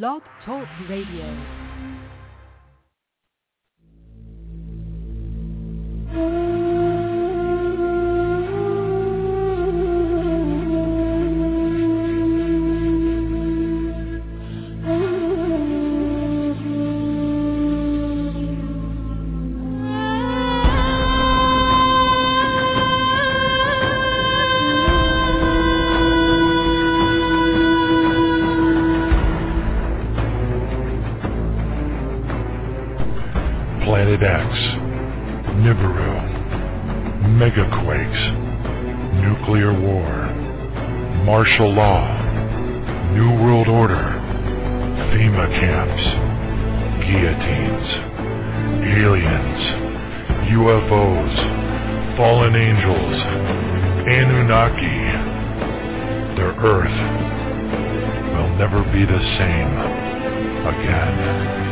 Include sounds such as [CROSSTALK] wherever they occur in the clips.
Blog Talk Radio. [LAUGHS] martial law, New World Order, FEMA camps, guillotines, aliens, UFOs, fallen angels, Anunnaki. Their Earth will never be the same again.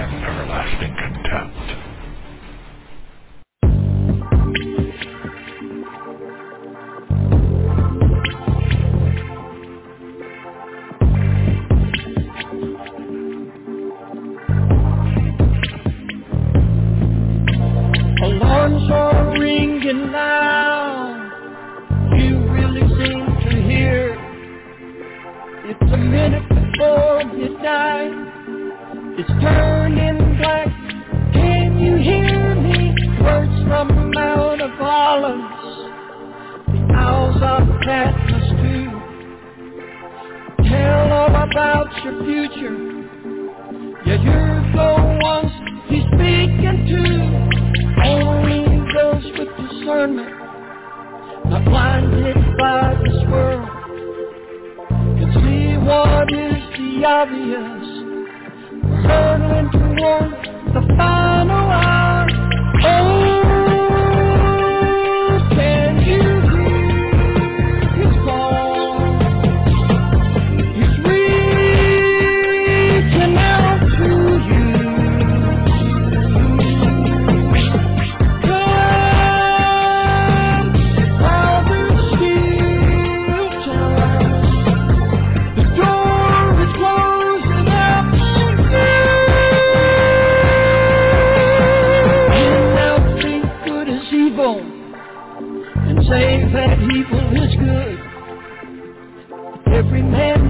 everlasting contempt. Alarms are ringing now. You really seem to hear. It's a minute before you die. It's turning Words from the Mount of Olives. The owls of Patmos too. Tell all about your future. Yeah, you're the ones he's speaking to. Only those with discernment, not blinded by this world, can see what is the obvious. We're hurtling toward the final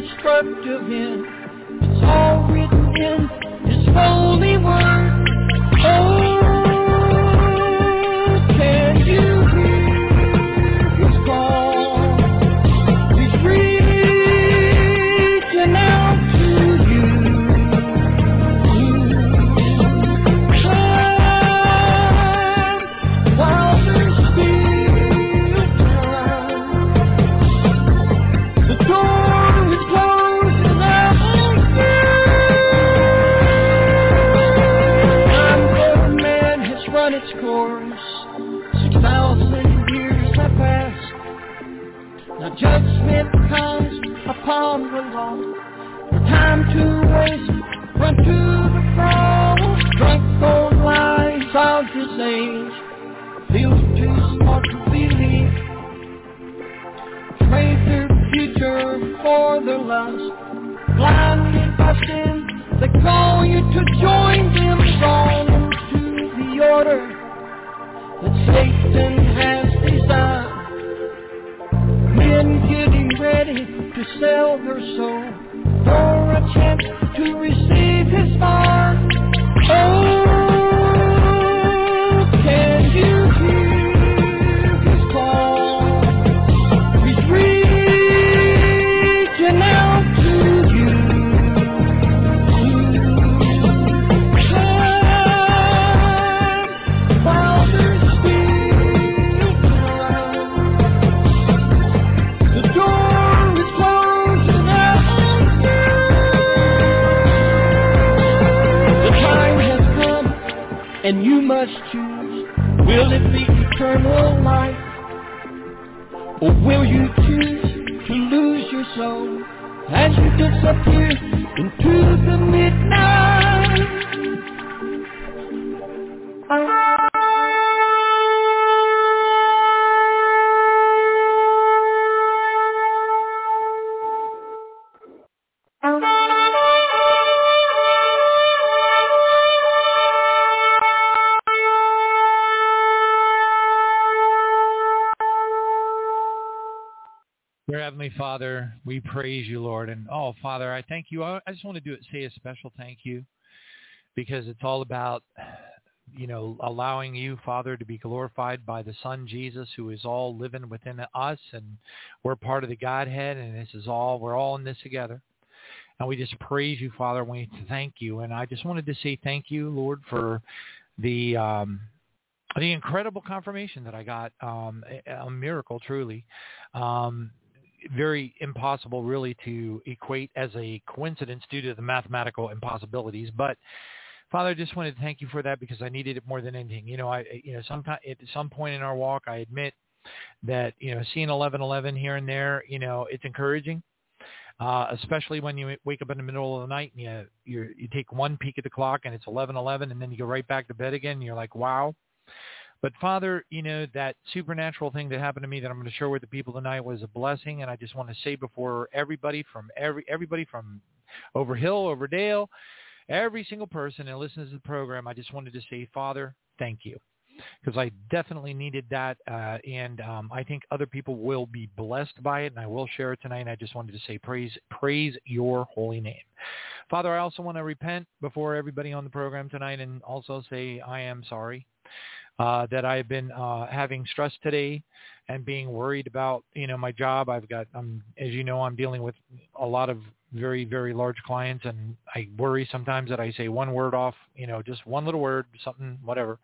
destructive end. It's all written in His holy word. Judgment comes upon the. No time to waste. Run to the cross. Drunk on lies of this age. Feel too smart to believe. Trade their future for their lust. Blinded by sin, they call you to join them. Fall into the order that Satan has designed. Men getting ready to sell their soul for a chance receive Heavenly Father, we praise you, Lord. And oh, Father, I thank you. I just want to do it, say a special thank you because it's all about, you know, allowing you, Father, to be glorified by the Son, Jesus, who is all living within us. And we're part of the Godhead. And this is all, we're all in this together. And we just praise you, Father. and We thank you. And I just wanted to say thank you, Lord, for the, um, the incredible confirmation that I got, um, a miracle, truly. Um, very impossible really to equate as a coincidence due to the mathematical impossibilities. But Father, I just wanted to thank you for that because I needed it more than anything. You know, I you know sometime at some point in our walk, I admit that you know seeing eleven eleven here and there, you know, it's encouraging. Uh, especially when you wake up in the middle of the night and you you you take one peek at the clock and it's eleven eleven and then you go right back to bed again and you're like wow but Father, you know, that supernatural thing that happened to me that I'm going to share with the people tonight was a blessing. And I just want to say before everybody from every, everybody from over hill, over dale, every single person that listens to the program, I just wanted to say, Father, thank you. Because I definitely needed that, uh, and um, I think other people will be blessed by it, and I will share it tonight. And I just wanted to say, praise, praise your holy name, Father. I also want to repent before everybody on the program tonight, and also say I am sorry uh, that I've been uh, having stress today and being worried about, you know, my job. I've got, um, as you know, I'm dealing with a lot of very, very large clients and I worry sometimes that I say one word off, you know, just one little word, something, whatever.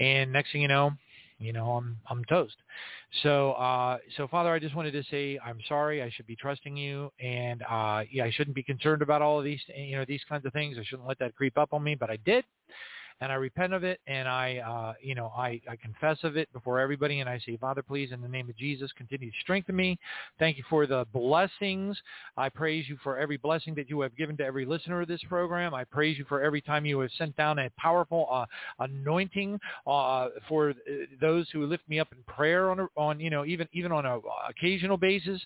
And next thing you know, you know, I'm, I'm toast. So, uh, so Father, I just wanted to say, I'm sorry. I should be trusting you. And, uh, yeah, I shouldn't be concerned about all of these, you know, these kinds of things. I shouldn't let that creep up on me, but I did and I repent of it, and I, uh, you know, I, I confess of it before everybody, and I say, Father, please, in the name of Jesus, continue to strengthen me. Thank you for the blessings. I praise you for every blessing that you have given to every listener of this program. I praise you for every time you have sent down a powerful uh, anointing uh, for those who lift me up in prayer on, on, you know, even even on a occasional basis.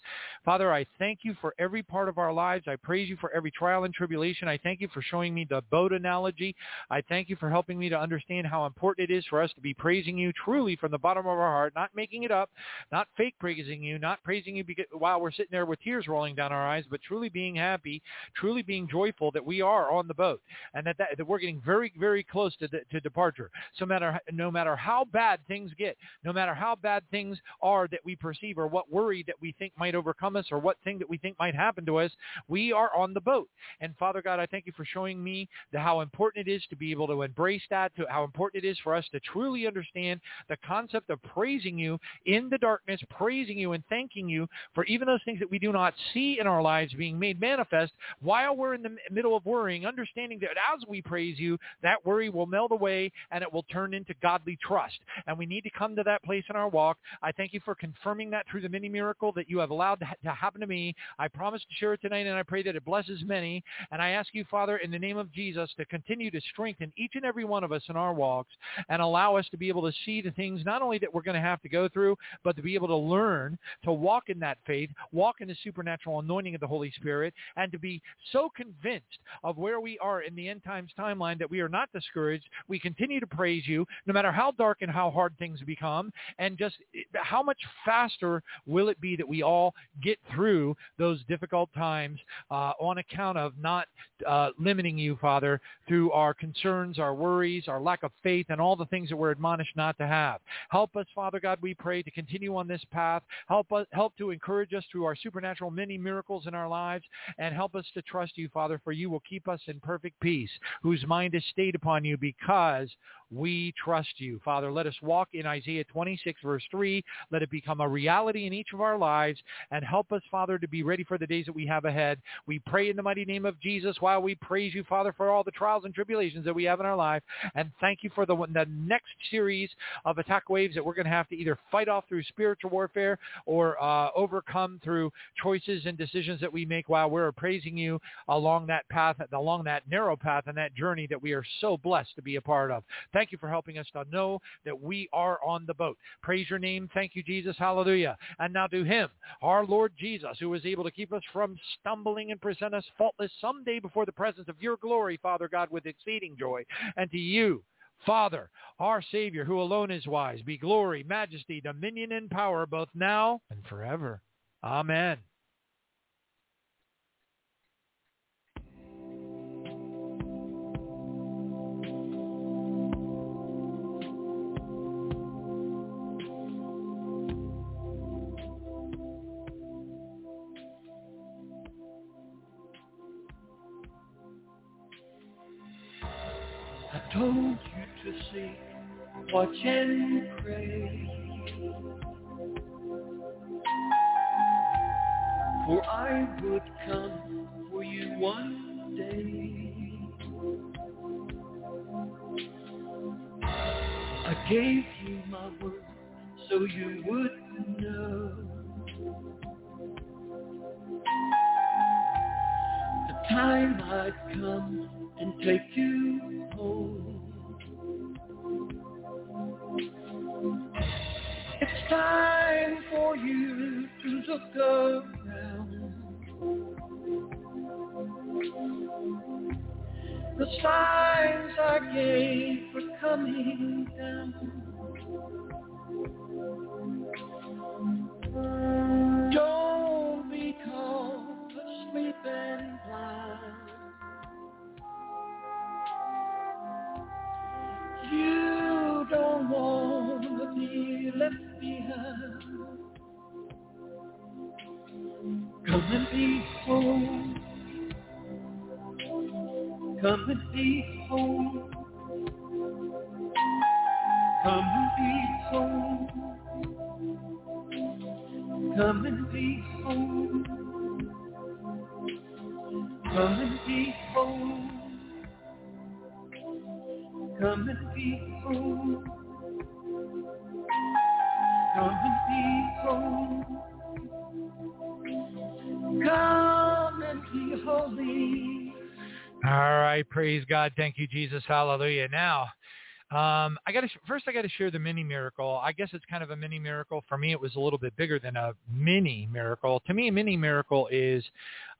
Father, I thank you for every part of our lives. I praise you for every trial and tribulation. I thank you for showing me the boat analogy. I thank you for helping me to understand how important it is for us to be praising you truly from the bottom of our heart, not making it up, not fake praising you, not praising you while we're sitting there with tears rolling down our eyes, but truly being happy, truly being joyful that we are on the boat and that, that, that we're getting very, very close to, the, to departure. So matter, no matter how bad things get, no matter how bad things are that we perceive or what worry that we think might overcome us or what thing that we think might happen to us, we are on the boat. And Father God, I thank you for showing me the, how important it is to be able to embrace that, to how important it is for us to truly understand the concept of praising you in the darkness, praising you and thanking you for even those things that we do not see in our lives being made manifest while we're in the middle of worrying, understanding that as we praise you, that worry will melt away and it will turn into godly trust. And we need to come to that place in our walk. I thank you for confirming that through the mini miracle that you have allowed to happen to me. I promise to share it tonight and I pray that it blesses many. And I ask you, Father, in the name of Jesus, to continue to strengthen each and every every one of us in our walks and allow us to be able to see the things not only that we're going to have to go through, but to be able to learn to walk in that faith, walk in the supernatural anointing of the Holy Spirit, and to be so convinced of where we are in the end times timeline that we are not discouraged. We continue to praise you no matter how dark and how hard things become and just how much faster will it be that we all get through those difficult times uh, on account of not uh, limiting you, Father, through our concerns, our worries, our lack of faith, and all the things that we're admonished not to have. Help us, Father God, we pray, to continue on this path. Help us, help to encourage us through our supernatural many miracles in our lives, and help us to trust you, Father, for you will keep us in perfect peace, whose mind is stayed upon you because we trust you. Father, let us walk in Isaiah 26, verse 3. Let it become a reality in each of our lives and help us, Father, to be ready for the days that we have ahead. We pray in the mighty name of Jesus while we praise you, Father, for all the trials and tribulations that we have in our And thank you for the, the next series of attack waves that we're going to have to either fight off through spiritual warfare or uh, overcome through choices and decisions that we make while we're praising you along that path, along that narrow path and that journey that we are so blessed to be a part of. Thank you for helping us to know that we are on the boat. Praise your name. Thank you, Jesus. Hallelujah. And now to him, our Lord Jesus, who is able to keep us from stumbling and present us faultless someday before the presence of your glory, Father God, with exceeding joy. And to you, Father, our Savior, who alone is wise, be glory, majesty, dominion, and power both now and forever. Amen. Watch and pray. For I would come for you one day. I gave you my word so you would know. The time I'd come and take you time for you to look around. The signs I gave are coming down. And be home. Come and be home. Come and be home. Come and be home. Come and be home. Come and be home. Come and be home. Come and be holy. All right, praise God. Thank you, Jesus. Hallelujah. Now, um, I got to first. I got to share the mini miracle. I guess it's kind of a mini miracle. For me, it was a little bit bigger than a mini miracle. To me, a mini miracle is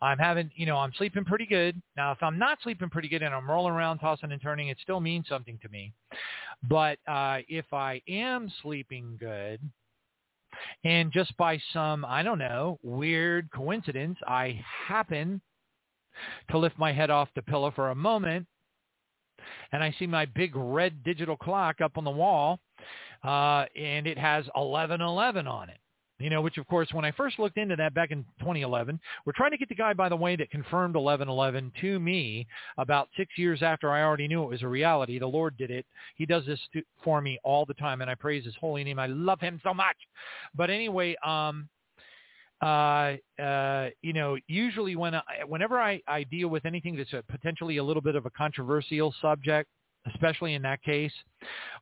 I'm having, you know, I'm sleeping pretty good. Now, if I'm not sleeping pretty good and I'm rolling around, tossing and turning, it still means something to me. But uh, if I am sleeping good, and just by some, I don't know, weird coincidence, I happen to lift my head off the pillow for a moment and I see my big red digital clock up on the wall, uh, and it has 1111 on it. You know, which of course, when I first looked into that back in 2011, we're trying to get the guy, by the way, that confirmed 1111 to me about six years after I already knew it was a reality. The Lord did it. He does this to, for me all the time, and I praise His holy name. I love Him so much. But anyway, um, uh, uh, you know, usually when I, whenever I, I deal with anything that's a potentially a little bit of a controversial subject, especially in that case,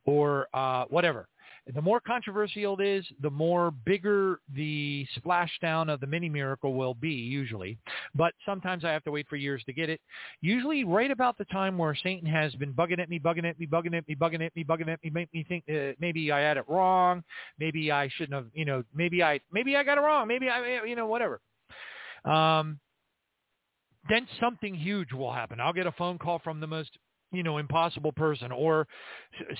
or uh, whatever, the more controversial it is, the more bigger the splashdown of the mini miracle will be usually. But sometimes I have to wait for years to get it. Usually right about the time where Satan has been bugging at me, bugging at me, bugging at me, bugging at me, bugging at me, make me think uh, maybe I had it wrong, maybe I shouldn't have, you know, maybe I maybe I got it wrong, maybe I, you know, whatever. Um, then something huge will happen. I'll get a phone call from the most you know, impossible person. Or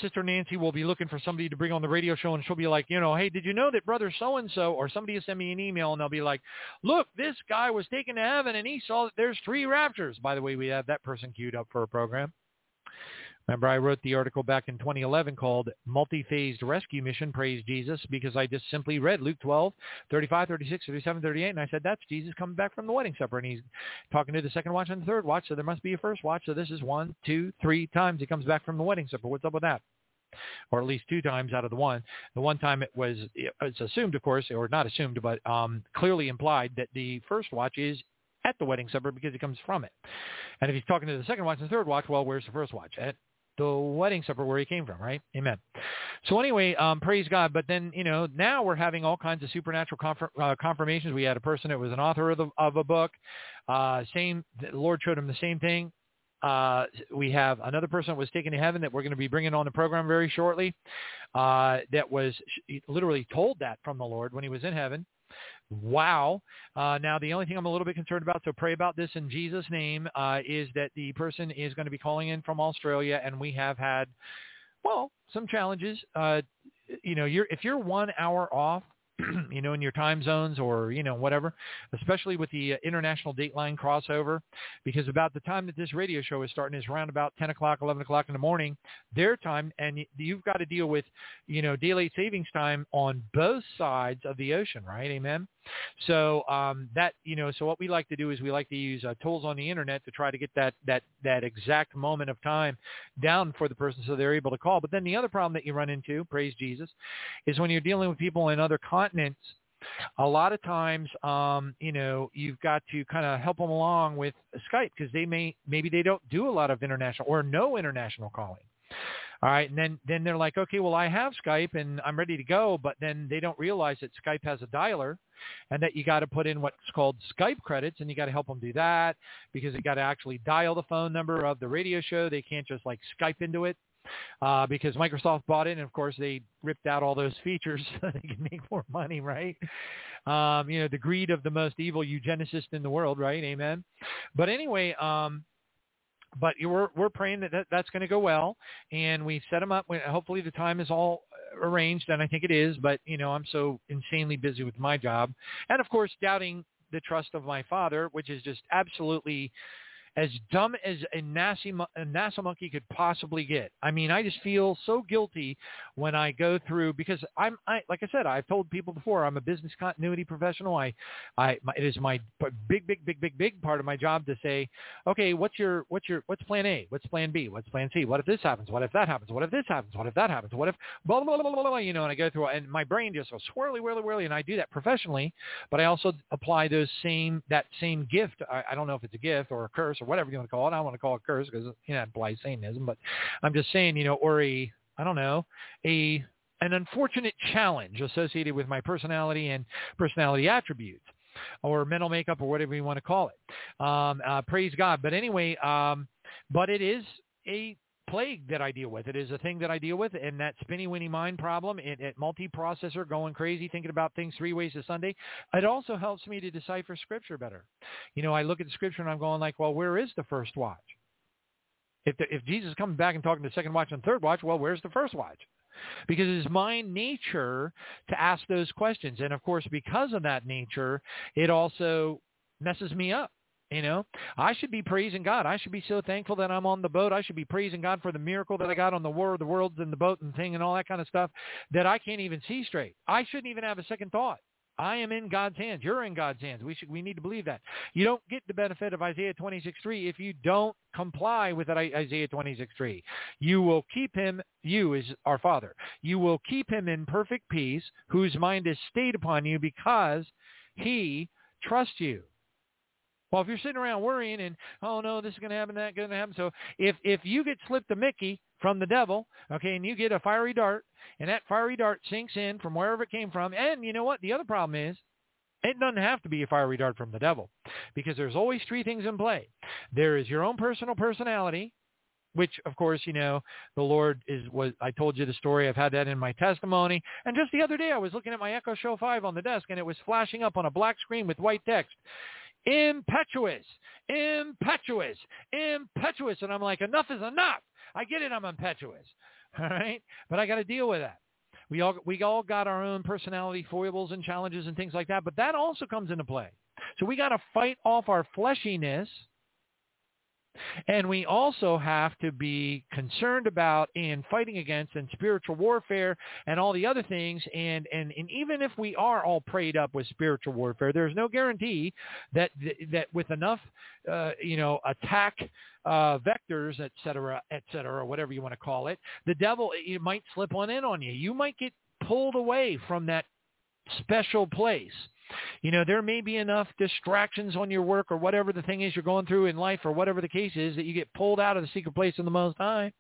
Sister Nancy will be looking for somebody to bring on the radio show, and she'll be like, you know, hey, did you know that brother so and so, or somebody will send me an email, and they'll be like, look, this guy was taken to heaven, and he saw that there's three raptures. By the way, we have that person queued up for a program. Remember, I wrote the article back in 2011 called Multi-Phased Rescue Mission, Praise Jesus, because I just simply read Luke 12, 35, 36, 37, 38, and I said, that's Jesus coming back from the wedding supper. And he's talking to the second watch and the third watch, so there must be a first watch. So this is one, two, three times he comes back from the wedding supper. What's up with that? or at least two times out of the one. The one time it was it's assumed, of course, or not assumed, but um, clearly implied that the first watch is at the wedding supper because he comes from it. And if he's talking to the second watch and third watch, well, where's the first watch? At the wedding supper where he came from, right? Amen. So anyway, um, praise God. But then, you know, now we're having all kinds of supernatural confir- uh, confirmations. We had a person that was an author of, the, of a book. Uh, same, the Lord showed him the same thing. Uh, we have another person that was taken to heaven that we're going to be bringing on the program very shortly. Uh, that was literally told that from the Lord when he was in heaven. Wow. Uh, now, the only thing I'm a little bit concerned about, so pray about this in Jesus' name, uh, is that the person is going to be calling in from Australia, and we have had, well, some challenges. Uh, you know, you're, if you're one hour off [CLEARS THROAT] you know, in your time zones or, you know, whatever, especially with the uh, international dateline crossover, because about the time that this radio show is starting is around about 10 o'clock, 11 o'clock in the morning, their time, and you've got to deal with, you know, daylight savings time on both sides of the ocean, right? Amen. So um, that you know, so what we like to do is we like to use uh, tools on the internet to try to get that that that exact moment of time down for the person so they're able to call. But then the other problem that you run into, praise Jesus, is when you're dealing with people in other continents. A lot of times, um, you know, you've got to kind of help them along with Skype because they may maybe they don't do a lot of international or no international calling. All right, and then then they're like, okay, well I have Skype and I'm ready to go, but then they don't realize that Skype has a dialer, and that you got to put in what's called Skype credits, and you got to help them do that because they got to actually dial the phone number of the radio show. They can't just like Skype into it uh, because Microsoft bought it, and of course they ripped out all those [LAUGHS] features so they can make more money, right? Um, you know, the greed of the most evil eugenicist in the world, right? Amen. But anyway, um, but we're we're praying that, that that's going to go well, and we've set them up. Hopefully, the time is all arranged, and I think it is. But you know, I'm so insanely busy with my job, and of course, doubting the trust of my father, which is just absolutely as dumb as a NASA, a NASA monkey could possibly get. I mean, I just feel so guilty when I go through because I'm, I, like I said, I've told people before, I'm a business continuity professional. I, I, my, it is my big, big, big, big, big part of my job to say, okay, what's your, what's your, what's plan A? What's plan B? What's plan C? What if this happens? What if that happens? What if this happens? What if that happens? What if blah, blah, blah, blah, blah, you know, and I go through and my brain just goes swirly, whirly, whirly. And I do that professionally, but I also apply those same, that same gift. I, I don't know if it's a gift or a curse or whatever you want to call it. I don't want to call it curse because you know it implies Satanism, but I'm just saying, you know, or a I don't know a an unfortunate challenge associated with my personality and personality attributes or mental makeup or whatever you want to call it. Um, uh, praise God. But anyway, um, but it is a plague that I deal with. It is a thing that I deal with, and that spinny winny mind problem, it, it multiprocessor going crazy, thinking about things three ways a Sunday. It also helps me to decipher Scripture better. You know, I look at the Scripture and I'm going like, well, where is the first watch? If the, if Jesus comes back and talking to the second watch and third watch, well, where's the first watch? Because it's my nature to ask those questions, and of course, because of that nature, it also messes me up you know, I should be praising God. I should be so thankful that I'm on the boat. I should be praising God for the miracle that I got on the world, the world's in the boat and thing and all that kind of stuff that I can't even see straight. I shouldn't even have a second thought. I am in God's hands. You're in God's hands. We should we need to believe that. You don't get the benefit of Isaiah 26:3 if you don't comply with that Isaiah 26:3. You will keep him, you is our Father. You will keep him in perfect peace, whose mind is stayed upon you because he trusts you. Well, if you're sitting around worrying and oh no, this is going to happen, that going to happen. So if if you get slipped a Mickey from the devil, okay, and you get a fiery dart, and that fiery dart sinks in from wherever it came from, and you know what? The other problem is it doesn't have to be a fiery dart from the devil because there's always three things in play. There is your own personal personality, which of course, you know, the Lord is was I told you the story. I've had that in my testimony. And just the other day I was looking at my Echo Show 5 on the desk and it was flashing up on a black screen with white text. Impetuous, impetuous, impetuous. And I'm like, enough is enough. I get it. I'm impetuous. [LAUGHS] All right. But I got to deal with that. We all, we all got our own personality foibles and challenges and things like that. But that also comes into play. So we got to fight off our fleshiness and we also have to be concerned about and fighting against and spiritual warfare and all the other things. And, and, and even if we are all prayed up with spiritual warfare, there's no guarantee that, that with enough, uh, you know, attack uh, vectors, et cetera, et cetera, whatever you want to call it, the devil, it might slip one in on you. You might get pulled away from that special place you know, there may be enough distractions on your work or whatever the thing is you're going through in life or whatever the case is that you get pulled out of the secret place of the Most High.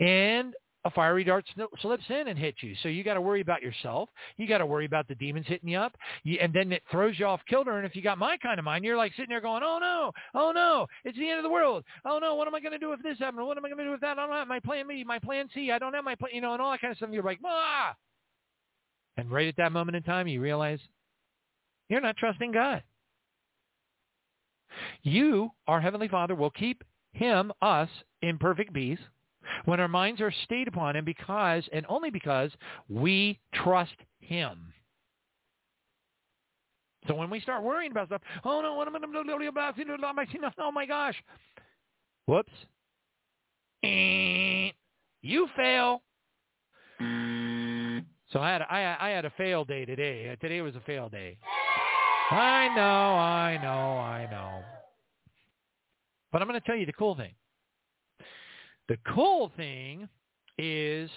And a fiery dart slips in and hits you. So you got to worry about yourself. You got to worry about the demons hitting you up. You, and then it throws you off kilter. And if you got my kind of mind, you're like sitting there going, oh no, oh no, it's the end of the world. Oh no, what am I going to do if this happens? What am I going to do with that? I don't have my plan B, my plan C. I don't have my plan, you know, and all that kind of stuff. You're like, ah. And right at that moment in time, you realize you're not trusting God. You, our Heavenly Father, will keep him, us, in perfect peace when our minds are stayed upon him because, and only because, we trust him. So when we start worrying about stuff, oh no, what am I going to do about Oh my gosh. Whoops. Eh, you fail. Mm. So I had I, I had a fail day today. Today was a fail day. I know, I know, I know. But I'm going to tell you the cool thing. The cool thing is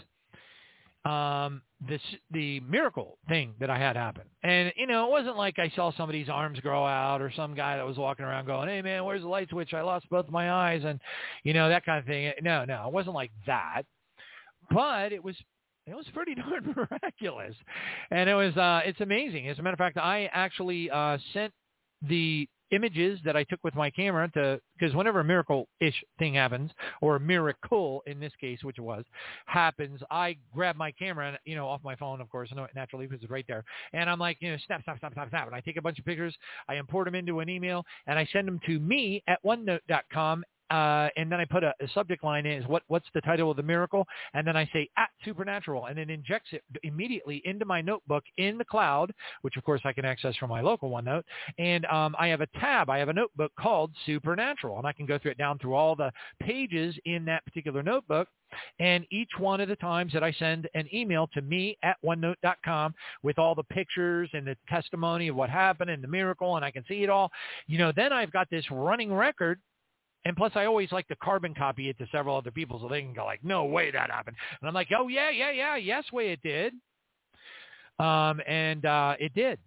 um, this the miracle thing that I had happen. And you know, it wasn't like I saw somebody's arms grow out or some guy that was walking around going, "Hey man, where's the light switch? I lost both my eyes," and you know that kind of thing. No, no, it wasn't like that. But it was it was pretty [LAUGHS] darn miraculous, and it was uh, it's amazing. As a matter of fact, I actually uh, sent the images that I took with my camera to because whenever a miracle-ish thing happens or a miracle in this case, which it was, happens, I grab my camera and you know off my phone, of course, naturally because it's right there, and I'm like, you know, snap, snap, snap, snap, snap, and I take a bunch of pictures, I import them into an email, and I send them to me at OneNote.com uh, and then I put a, a, subject line in is what what's the title of the miracle, and then I say at supernatural, and it injects it immediately into my notebook in the cloud, which of course I can access from my local OneNote, and um, I have a tab, I have a notebook called supernatural, and I can go through it down through all the pages in that particular notebook, and each one of the times that I send an email to me at onenote.com with all the pictures and the testimony of what happened and the miracle, and I can see it all, you know, then I've got this running record and plus, I always like to carbon copy it to several other people so they can go like, no way that happened. And I'm like, oh, yeah, yeah, yeah, yes way it did. Um, and uh, it did.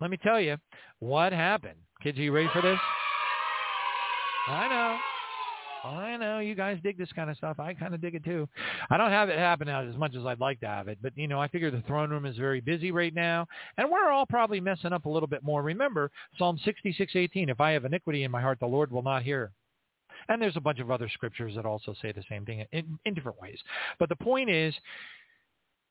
Let me tell you what happened. Kids, are you ready for this? I know. I know you guys dig this kind of stuff. I kind of dig it too. I don't have it happen as much as I'd like to have it, but you know, I figure the throne room is very busy right now, and we're all probably messing up a little bit more. Remember Psalm 66:18, if I have iniquity in my heart, the Lord will not hear. And there's a bunch of other scriptures that also say the same thing in, in different ways. But the point is,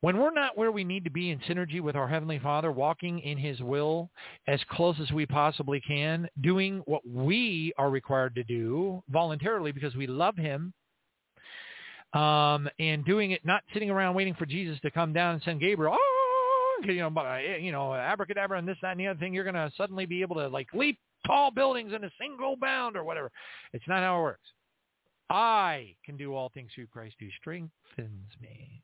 when we're not where we need to be in synergy with our Heavenly Father, walking in His will as close as we possibly can, doing what we are required to do voluntarily because we love Him, um, and doing it, not sitting around waiting for Jesus to come down and send Gabriel, oh, you know, you know, abracadabra and this, that, and the other thing, you're going to suddenly be able to like leap tall buildings in a single bound or whatever. It's not how it works. I can do all things through Christ who strengthens me.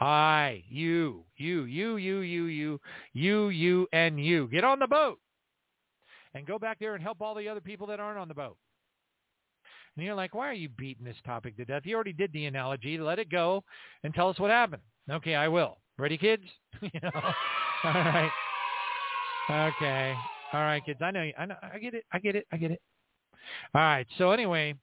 I, you, you, you, you, you, you, you, you, and you. Get on the boat and go back there and help all the other people that aren't on the boat. And you're like, why are you beating this topic to death? You already did the analogy. Let it go and tell us what happened. Okay, I will. Ready, kids? [LAUGHS] you know? All right. Okay. All right, kids. I know. You, I know. I get it. I get it. I get it. All right. So anyway,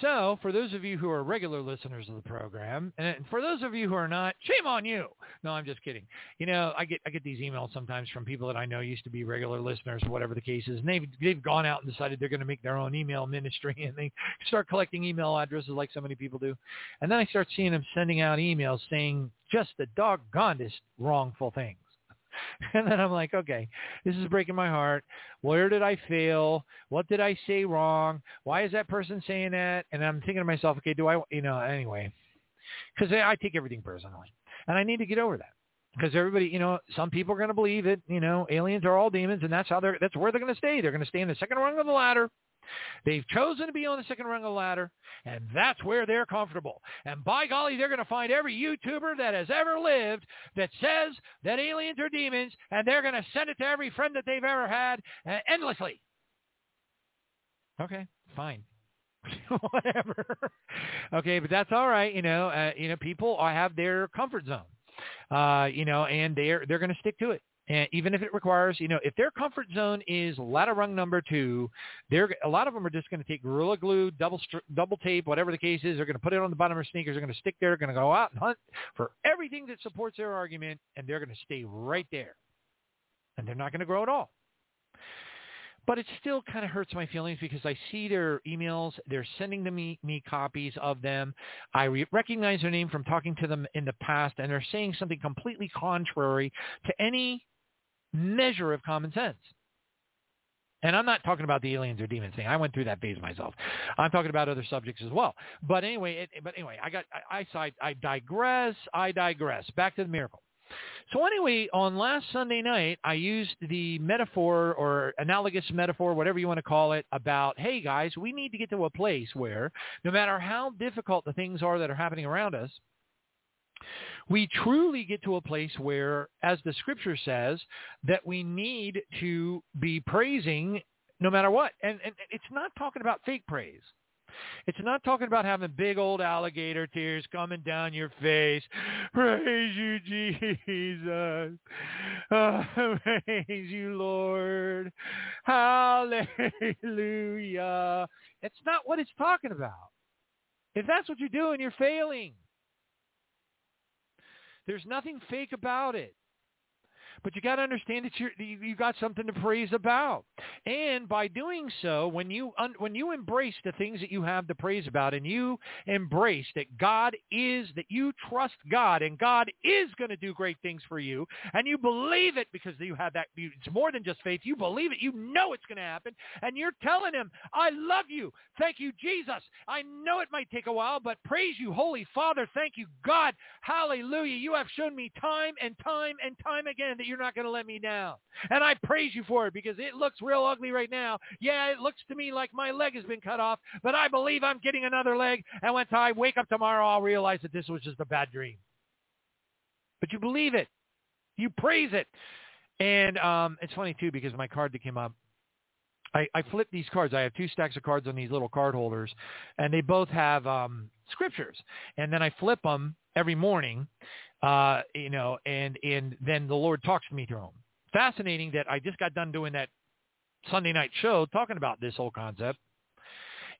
So, for those of you who are regular listeners of the program, and for those of you who are not, shame on you. No, I'm just kidding. You know, I get I get these emails sometimes from people that I know used to be regular listeners, whatever the case is, and they've they've gone out and decided they're going to make their own email ministry, [LAUGHS] and they start collecting email addresses like so many people do, and then I start seeing them sending out emails saying just the doggonedest wrongful things. [LAUGHS] And then I'm like, okay, this is breaking my heart. Where did I fail? What did I say wrong? Why is that person saying that? And I'm thinking to myself, okay, do I, you know, anyway, because I take everything personally, and I need to get over that. Because everybody, you know, some people are going to believe it. You know, aliens are all demons, and that's how they're. That's where they're going to stay. They're going to stay in the second rung of the ladder. They've chosen to be on the second rung of the ladder, and that's where they're comfortable. And by golly, they're going to find every YouTuber that has ever lived that says that aliens are demons, and they're going to send it to every friend that they've ever had uh, endlessly. Okay, fine. [LAUGHS] Whatever. okay, but that's all right. You know, uh, you know, people have their comfort zone. Uh, you know, and they're they're going to stick to it. And even if it requires, you know, if their comfort zone is ladder rung number two, they're a lot of them are just going to take gorilla glue, double double tape, whatever the case is. They're going to put it on the bottom of their sneakers. They're going to stick there. They're Going to go out and hunt for everything that supports their argument, and they're going to stay right there, and they're not going to grow at all. But it still kind of hurts my feelings because I see their emails. They're sending to me, me copies of them. I re- recognize their name from talking to them in the past, and they're saying something completely contrary to any measure of common sense. And I'm not talking about the aliens or demons thing. I went through that phase myself. I'm talking about other subjects as well. But anyway, it, but anyway, I got I, I I digress. I digress. Back to the miracle. So anyway, on last Sunday night, I used the metaphor or analogous metaphor, whatever you want to call it, about, hey guys, we need to get to a place where no matter how difficult the things are that are happening around us, we truly get to a place where, as the scripture says, that we need to be praising no matter what. And, and it's not talking about fake praise. It's not talking about having big old alligator tears coming down your face. Praise you, Jesus. Oh, [LAUGHS] praise you, Lord. Hallelujah. It's not what it's talking about. If that's what you're doing, you're failing. There's nothing fake about it. But you got to understand that you you got something to praise about, and by doing so, when you un, when you embrace the things that you have to praise about, and you embrace that God is that you trust God, and God is going to do great things for you, and you believe it because you have that. It's more than just faith. You believe it. You know it's going to happen, and you're telling Him, "I love you. Thank you, Jesus. I know it might take a while, but praise you, Holy Father. Thank you, God. Hallelujah. You have shown me time and time and time again that you're not going to let me down. And I praise you for it because it looks real ugly right now. Yeah, it looks to me like my leg has been cut off, but I believe I'm getting another leg. And when I wake up tomorrow, I'll realize that this was just a bad dream. But you believe it. You praise it. And um, it's funny, too, because my card that came up, I, I flip these cards. I have two stacks of cards on these little card holders, and they both have um, scriptures. And then I flip them every morning, uh, you know, and and then the Lord talks to me through them. Fascinating that I just got done doing that Sunday night show talking about this whole concept.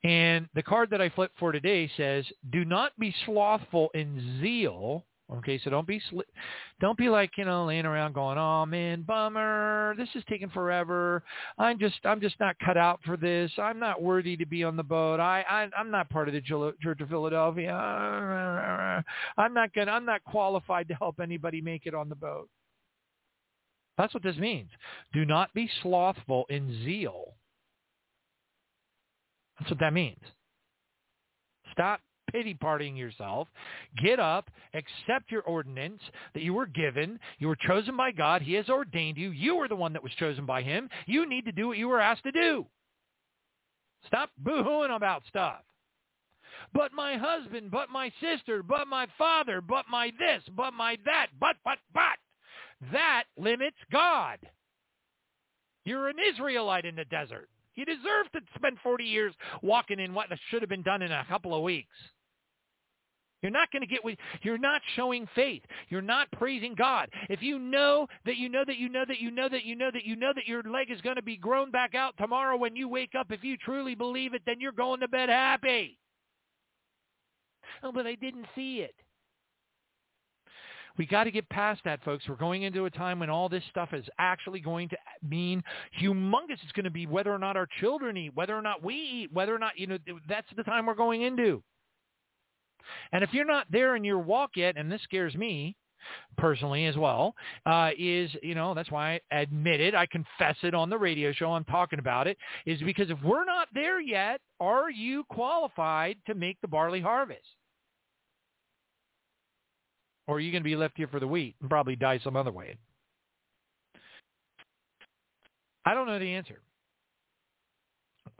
And the card that I flipped for today says, "Do not be slothful in zeal." Okay, so don't be sli- don't be like you know laying around going, "Oh man, bummer, this is taking forever. I'm just I'm just not cut out for this. I'm not worthy to be on the boat. I, I I'm not part of the Church of Philadelphia. I'm not gonna I'm not qualified to help anybody make it on the boat." That's what this means. Do not be slothful in zeal. That's what that means. Stop pity partying yourself. Get up, accept your ordinance that you were given. You were chosen by God. He has ordained you. You were the one that was chosen by him. You need to do what you were asked to do. Stop boo-hooing about stuff. But my husband, but my sister, but my father, but my this, but my that, but, but, but. That limits God. You're an Israelite in the desert. You deserve to spend 40 years walking in what should have been done in a couple of weeks. You're not going to get what you're not showing faith. You're not praising God. If you know that you know that you know that you know that you know that you know that your leg is going to be grown back out tomorrow when you wake up, if you truly believe it, then you're going to bed happy. Oh, but I didn't see it. We got to get past that, folks. We're going into a time when all this stuff is actually going to mean humongous. It's going to be whether or not our children eat, whether or not we eat, whether or not, you know, that's the time we're going into. And if you're not there in your walk yet, and this scares me personally as well, uh, is, you know, that's why I admit it, I confess it on the radio show, I'm talking about it, is because if we're not there yet, are you qualified to make the barley harvest? Or are you going to be left here for the wheat and probably die some other way? I don't know the answer.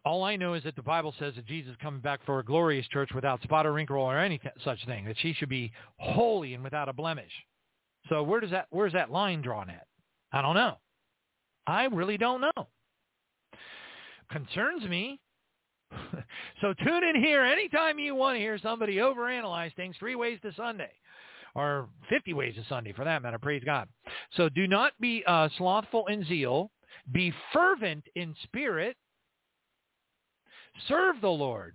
All I know is that the Bible says that Jesus is coming back for a glorious church without spot or wrinkle or any such thing, that she should be holy and without a blemish. So where does that where's that line drawn at? I don't know. I really don't know. Concerns me. [LAUGHS] so tune in here anytime you want to hear somebody overanalyze things three ways to Sunday or 50 ways to Sunday for that matter. Praise God. So do not be uh, slothful in zeal. Be fervent in spirit. Serve the Lord.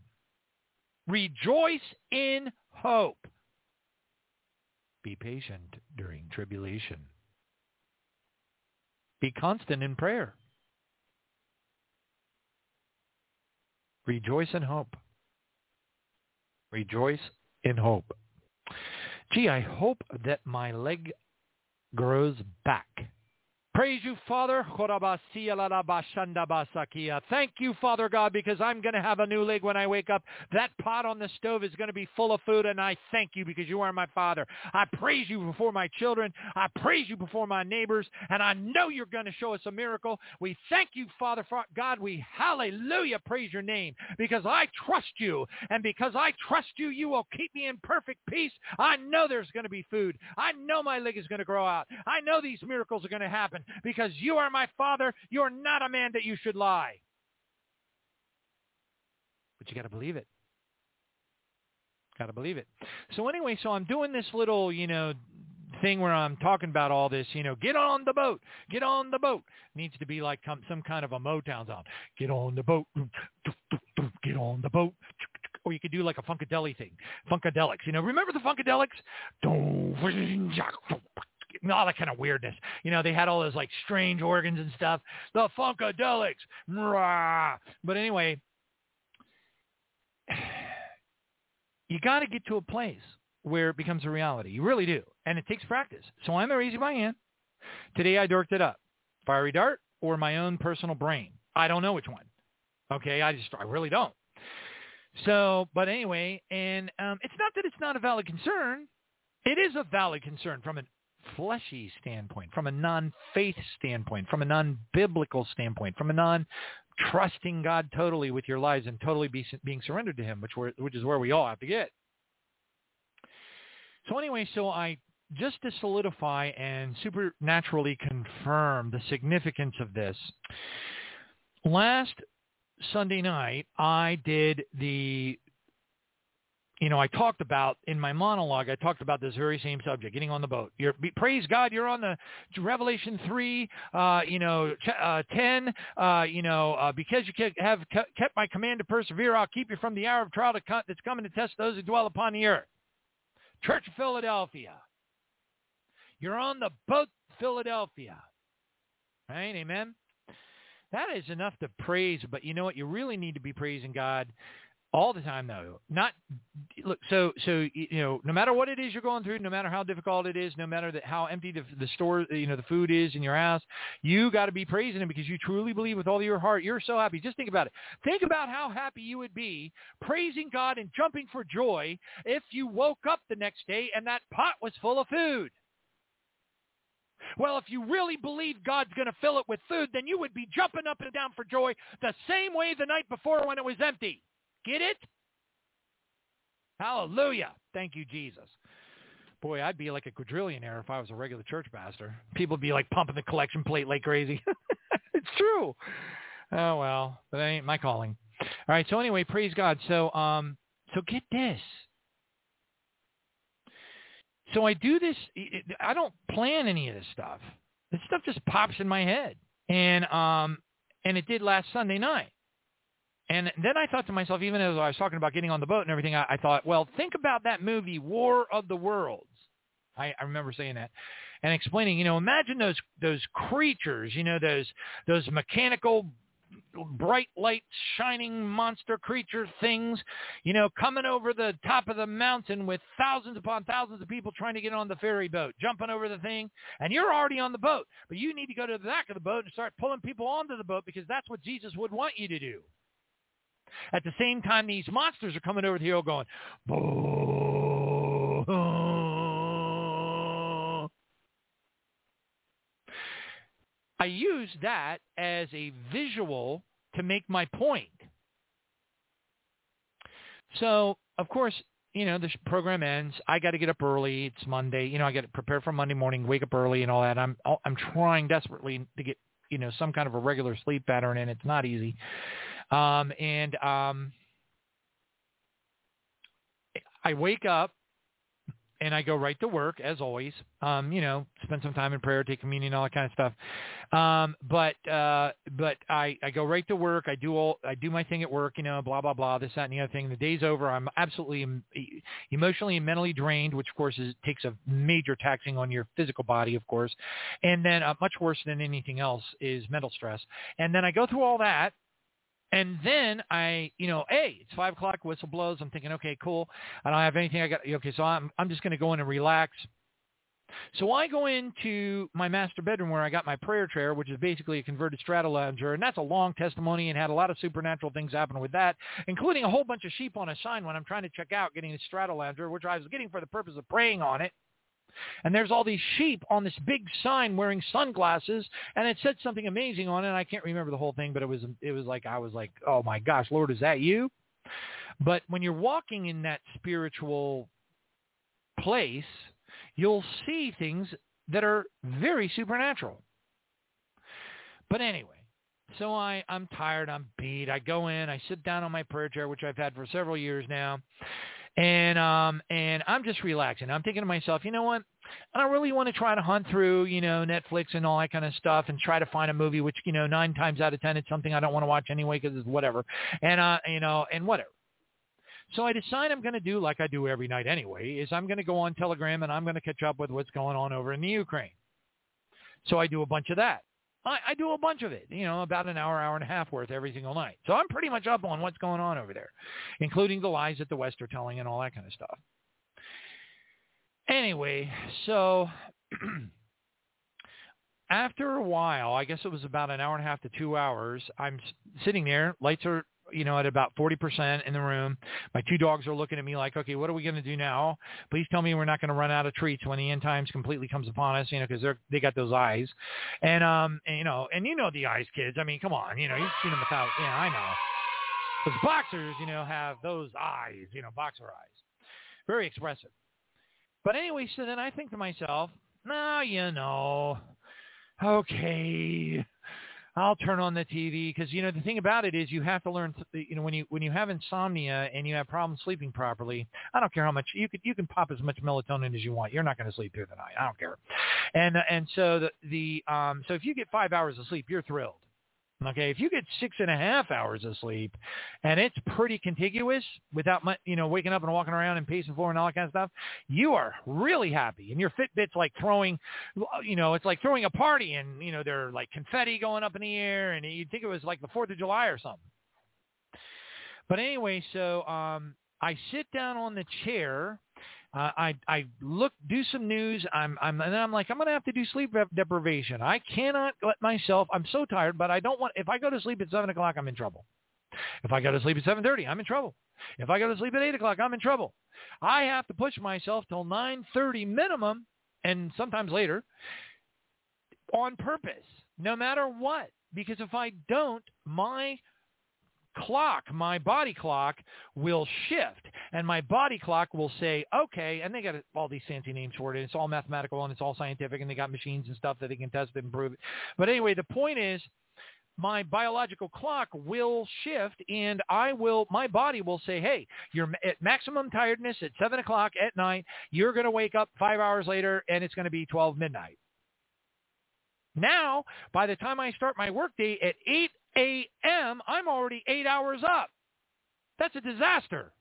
Rejoice in hope. Be patient during tribulation. Be constant in prayer. Rejoice in hope. Rejoice in hope. Gee, I hope that my leg grows back. Praise you, Father. Thank you, Father God, because I'm going to have a new leg when I wake up. That pot on the stove is going to be full of food, and I thank you because you are my Father. I praise you before my children. I praise you before my neighbors, and I know you're going to show us a miracle. We thank you, Father God. We hallelujah praise your name because I trust you, and because I trust you, you will keep me in perfect peace. I know there's going to be food. I know my leg is going to grow out. I know these miracles are going to happen because you are my father. You're not a man that you should lie. But you got to believe it. Got to believe it. So anyway, so I'm doing this little, you know, thing where I'm talking about all this, you know, get on the boat, get on the boat. Needs to be like some kind of a Motown song. Get on the boat, mm, [SNIFFS] get on the boat. [SNIFFS] Or you could do like a Funkadelic thing, Funkadelics. You know, remember the Funkadelics? All that kind of weirdness. You know, they had all those like strange organs and stuff. The Funkadelics. Rah. But anyway, [SIGHS] you got to get to a place where it becomes a reality. You really do. And it takes practice. So I'm a raising my hand. Today I dorked it up. Fiery dart or my own personal brain. I don't know which one. Okay, I just I really don't. So, but anyway, and um, it's not that it's not a valid concern. It is a valid concern from an fleshy standpoint, from a non-faith standpoint, from a non-biblical standpoint, from a non-trusting God totally with your lives and totally be, being surrendered to him, which, which is where we all have to get. So anyway, so I just to solidify and supernaturally confirm the significance of this, last Sunday night I did the you know, I talked about in my monologue, I talked about this very same subject, getting on the boat. You're, praise God, you're on the Revelation 3, uh, you know, uh, 10, uh, you know, uh, because you have kept my command to persevere, I'll keep you from the hour of trial that's coming to test those who dwell upon the earth. Church of Philadelphia. You're on the boat, Philadelphia. Right? Amen? That is enough to praise, but you know what? You really need to be praising God all the time though. Not look so so you know no matter what it is you're going through no matter how difficult it is no matter that how empty the, the store you know the food is in your house you got to be praising him because you truly believe with all your heart. You're so happy. Just think about it. Think about how happy you would be praising god and jumping for joy if you woke up the next day and that pot was full of food. Well, if you really believe God's going to fill it with food, then you would be jumping up and down for joy the same way the night before when it was empty. Get it? Hallelujah. Thank you, Jesus. Boy, I'd be like a quadrillionaire if I was a regular church pastor. People would be like pumping the collection plate like crazy. [LAUGHS] it's true. Oh well, but that ain't my calling. All right. So anyway, praise God. So um, so get this. So I do this. I don't plan any of this stuff. This stuff just pops in my head, and um, and it did last Sunday night. And then I thought to myself, even as I was talking about getting on the boat and everything, I, I thought, well, think about that movie, War of the Worlds. I, I remember saying that and explaining, you know, imagine those those creatures, you know, those those mechanical bright light shining monster creature things, you know, coming over the top of the mountain with thousands upon thousands of people trying to get on the ferry boat, jumping over the thing, and you're already on the boat, but you need to go to the back of the boat and start pulling people onto the boat because that's what Jesus would want you to do. At the same time, these monsters are coming over the hill going, I use that as a visual to make my point. So, of course, you know, the program ends. I got to get up early. It's Monday. You know, I got to prepare for Monday morning, wake up early and all that. I'm I'm trying desperately to get, you know, some kind of a regular sleep pattern and it's not easy. Um and um I wake up and I go right to work as always. Um, you know, spend some time in prayer, take communion, all that kind of stuff. Um, but uh, but I, I go right to work. I do all I do my thing at work. You know, blah blah blah, this that and the other thing. The day's over. I'm absolutely emotionally and mentally drained, which of course is, takes a major taxing on your physical body, of course. And then uh, much worse than anything else is mental stress. And then I go through all that and then I, you know, hey, it's five o'clock, whistle blows. I'm thinking, okay, cool. I don't have anything. I got okay, so I'm I'm just going to go in and relax. So I go into my master bedroom where I got my prayer chair, which is basically a converted Stratolounger, and that's a long testimony and had a lot of supernatural things happen with that, including a whole bunch of sheep on a sign when I'm trying to check out getting a Stratolounger, which I was getting for the purpose of praying on it. And there's all these sheep on this big sign wearing sunglasses, and it said something amazing on it. I can't remember the whole thing, but it was it was like I was like, oh my gosh, Lord, is that you? But when you're walking in that spiritual place, you'll see things that are very supernatural. But anyway, so I, I'm tired, I'm beat. I go in, I sit down on my prayer chair, which I've had for several years now, and um and I'm just relaxing. I'm thinking to myself, you know what? I don't really want to try to hunt through, you know, Netflix and all that kind of stuff and try to find a movie which, you know, nine times out of ten it's something I don't want to watch anyway because it's whatever. And uh, you know, and whatever. So I decide I'm going to do like I do every night anyway, is I'm going to go on Telegram and I'm going to catch up with what's going on over in the Ukraine. So I do a bunch of that. I, I do a bunch of it, you know, about an hour, hour and a half worth every single night. So I'm pretty much up on what's going on over there, including the lies that the West are telling and all that kind of stuff. Anyway, so [CLEARS THROAT] after a while, I guess it was about an hour and a half to two hours, I'm sitting there, lights are you know, at about 40% in the room. My two dogs are looking at me like, okay, what are we going to do now? Please tell me we're not going to run out of treats when the end times completely comes upon us, you know, because they're, they got those eyes. And, um, and, you know, and you know the eyes, kids. I mean, come on, you know, you've seen them without, yeah, I know. Because boxers, you know, have those eyes, you know, boxer eyes. Very expressive. But anyway, so then I think to myself, no, you know, okay, I'll turn on the TV because you know the thing about it is you have to learn. To, you know when you when you have insomnia and you have problems sleeping properly, I don't care how much you can you can pop as much melatonin as you want. You're not going to sleep through the night. I don't care. And and so the the um so if you get five hours of sleep, you're thrilled. Okay, if you get six and a half hours of sleep, and it's pretty contiguous without you know waking up and walking around and pacing floor and all that kind of stuff, you are really happy. And your Fitbit's like throwing, you know, it's like throwing a party, and you know they're like confetti going up in the air, and you'd think it was like the Fourth of July or something. But anyway, so um, I sit down on the chair uh, I I look do some news. I'm I'm and I'm like I'm gonna have to do sleep deprivation. I cannot let myself. I'm so tired, but I don't want. If I go to sleep at seven o'clock, I'm in trouble. If I go to sleep at seven thirty, I'm in trouble. If I go to sleep at eight o'clock, I'm in trouble. I have to push myself till nine thirty minimum, and sometimes later, on purpose, no matter what. Because if I don't, my clock, my body clock will shift and my body clock will say, okay, and they got all these fancy names for it. And it's all mathematical and it's all scientific and they got machines and stuff that they can test and improve it. But anyway, the point is my biological clock will shift and I will, my body will say, hey, you're at maximum tiredness at 7 o'clock at night. You're going to wake up five hours later and it's going to be 12 midnight. Now, by the time I start my workday at 8 a.m., I'm already eight hours up. That's a disaster.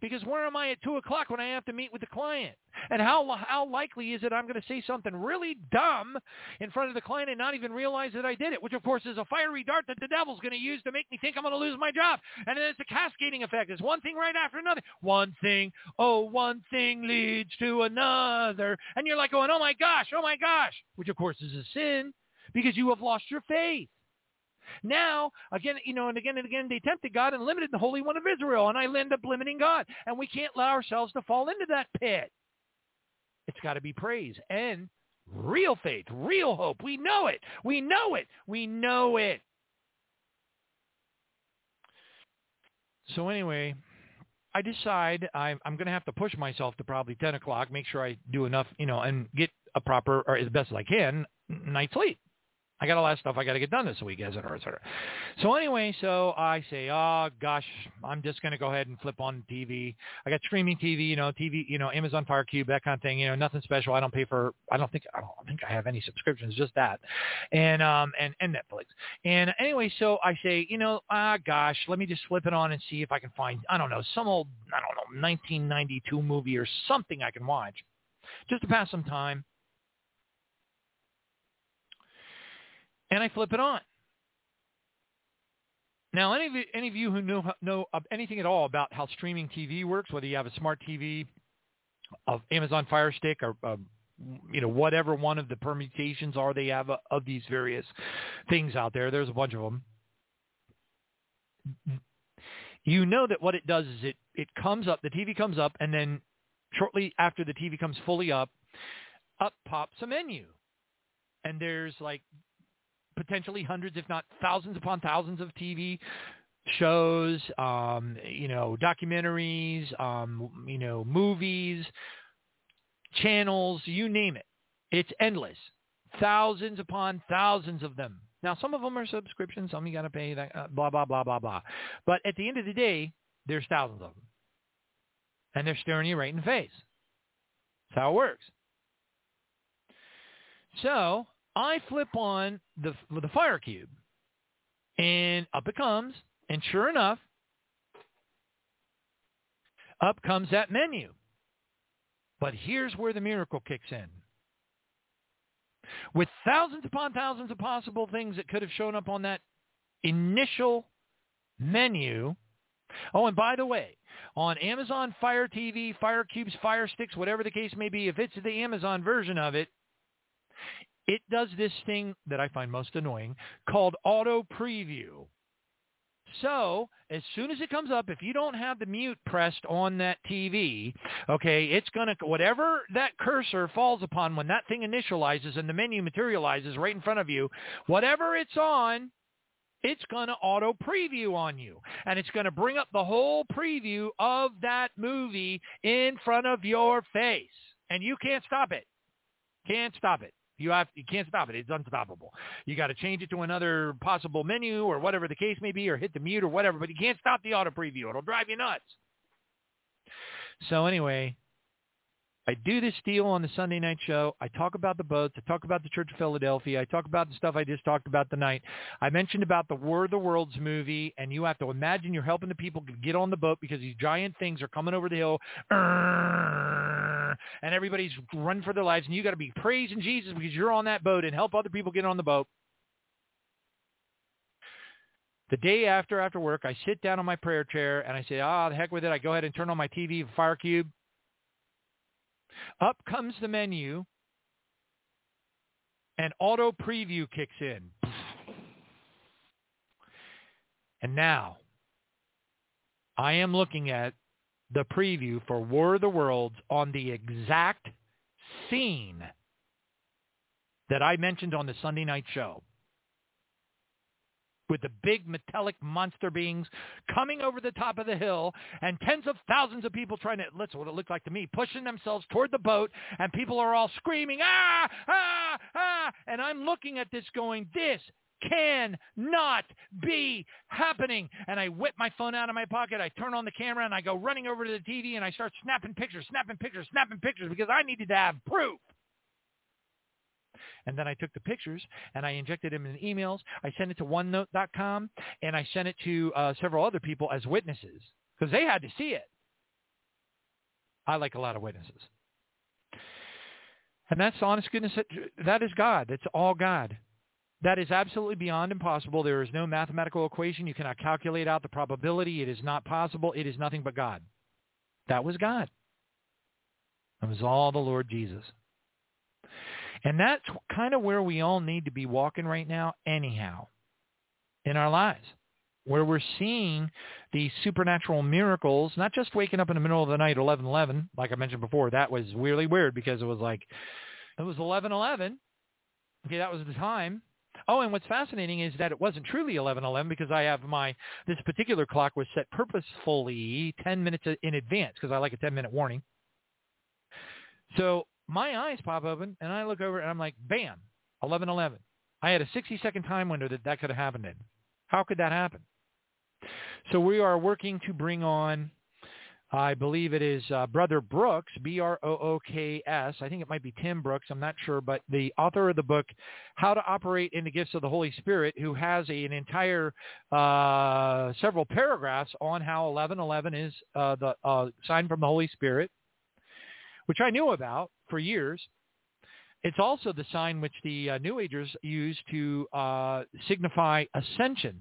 Because where am I at 2 o'clock when I have to meet with the client? And how, how likely is it I'm going to say something really dumb in front of the client and not even realize that I did it, which of course is a fiery dart that the devil's going to use to make me think I'm going to lose my job. And then it's a cascading effect. It's one thing right after another. One thing, oh, one thing leads to another. And you're like going, oh my gosh, oh my gosh, which of course is a sin because you have lost your faith. Now, again, you know, and again and again, they tempted God and limited the Holy One of Israel, and I end up limiting God. And we can't allow ourselves to fall into that pit. It's got to be praise and real faith, real hope. We know it. We know it. We know it. So anyway, I decide I'm, I'm going to have to push myself to probably 10 o'clock, make sure I do enough, you know, and get a proper, or as best as I can, night's sleep. I got a lot of stuff I got to get done this week, et cetera, et cetera. So anyway, so I say, oh gosh, I'm just going to go ahead and flip on TV. I got streaming TV, you know, TV, you know, Amazon Fire Cube, that kind of thing. You know, nothing special. I don't pay for. I don't think. I don't think I have any subscriptions, just that, and um and and Netflix. And anyway, so I say, you know, ah gosh, let me just flip it on and see if I can find, I don't know, some old, I don't know, 1992 movie or something I can watch, just to pass some time. And I flip it on. Now, any of you, any of you who know know anything at all about how streaming TV works, whether you have a smart TV, of Amazon Fire Stick, or uh, you know whatever one of the permutations are they have of these various things out there. There's a bunch of them. You know that what it does is it it comes up, the TV comes up, and then shortly after the TV comes fully up, up pops a menu, and there's like potentially hundreds, if not thousands upon thousands of TV shows, um, you know, documentaries, um, you know, movies, channels, you name it. It's endless. Thousands upon thousands of them. Now, some of them are subscriptions. Some you got to pay that, uh, blah, blah, blah, blah, blah. But at the end of the day, there's thousands of them. And they're staring you right in the face. That's how it works. So I flip on the the fire cube, and up it comes, and sure enough, up comes that menu. But here's where the miracle kicks in. With thousands upon thousands of possible things that could have shown up on that initial menu. Oh, and by the way, on Amazon Fire TV, Fire Cubes, Fire Sticks, whatever the case may be, if it's the Amazon version of it, it does this thing that I find most annoying called auto preview. So as soon as it comes up, if you don't have the mute pressed on that TV, okay, it's going to, whatever that cursor falls upon when that thing initializes and the menu materializes right in front of you, whatever it's on, it's going to auto preview on you. And it's going to bring up the whole preview of that movie in front of your face. And you can't stop it. Can't stop it. You have you can't stop it. It's unstoppable. You got to change it to another possible menu or whatever the case may be, or hit the mute or whatever. But you can't stop the auto preview. It'll drive you nuts. So anyway, I do this deal on the Sunday night show. I talk about the boats. I talk about the Church of Philadelphia. I talk about the stuff I just talked about tonight. I mentioned about the War of the Worlds movie, and you have to imagine you're helping the people get on the boat because these giant things are coming over the hill and everybody's running for their lives, and you got to be praising Jesus because you're on that boat and help other people get on the boat. The day after after work, I sit down on my prayer chair and I say, ah, the heck with it. I go ahead and turn on my TV, Fire Cube. Up comes the menu, and auto preview kicks in. And now, I am looking at the preview for War of the Worlds on the exact scene that I mentioned on the Sunday night show with the big metallic monster beings coming over the top of the hill and tens of thousands of people trying to, that's what it looked like to me, pushing themselves toward the boat and people are all screaming, ah, ah, ah. And I'm looking at this going, this cannot be happening. And I whip my phone out of my pocket. I turn on the camera and I go running over to the TV and I start snapping pictures, snapping pictures, snapping pictures because I needed to have proof. And then I took the pictures and I injected them in emails. I sent it to OneNote.com and I sent it to uh, several other people as witnesses because they had to see it. I like a lot of witnesses. And that's honest goodness. That is God. It's all God. That is absolutely beyond impossible. There is no mathematical equation. You cannot calculate out the probability. It is not possible. It is nothing but God. That was God. It was all the Lord Jesus. And that's kind of where we all need to be walking right now anyhow in our lives, where we're seeing these supernatural miracles, not just waking up in the middle of the night, 11:11, like I mentioned before. That was really weird because it was like, it was 11:11. Okay, that was the time. Oh, and what's fascinating is that it wasn't truly 11:11 because I have my this particular clock was set purposefully 10 minutes in advance because I like a 10 minute warning. So my eyes pop open and I look over and I'm like, bam, 11:11. I had a 60 second time window that that could have happened in. How could that happen? So we are working to bring on I believe it is uh, Brother Brooks, B-R-O-O-K-S. I think it might be Tim Brooks. I'm not sure, but the author of the book, How to Operate in the Gifts of the Holy Spirit, who has a, an entire uh, several paragraphs on how 1111 is uh, the uh, sign from the Holy Spirit, which I knew about for years. It's also the sign which the uh, New Agers use to uh, signify ascension.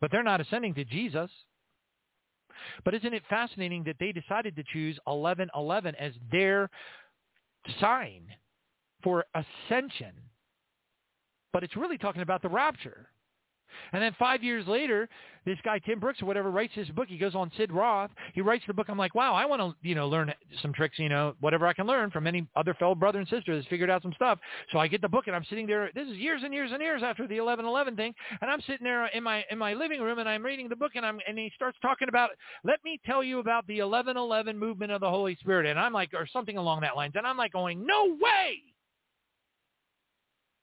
But they're not ascending to Jesus. But isn't it fascinating that they decided to choose 1111 as their sign for ascension? But it's really talking about the rapture. And then five years later, this guy Tim Brooks or whatever writes his book. He goes on Sid Roth. He writes the book. I'm like, wow, I want to you know learn some tricks. You know, whatever I can learn from any other fellow brother and sister that's figured out some stuff. So I get the book and I'm sitting there. This is years and years and years after the 11:11 thing, and I'm sitting there in my in my living room and I'm reading the book and I'm and he starts talking about. Let me tell you about the 11:11 movement of the Holy Spirit, and I'm like, or something along that lines, and I'm like going, no way.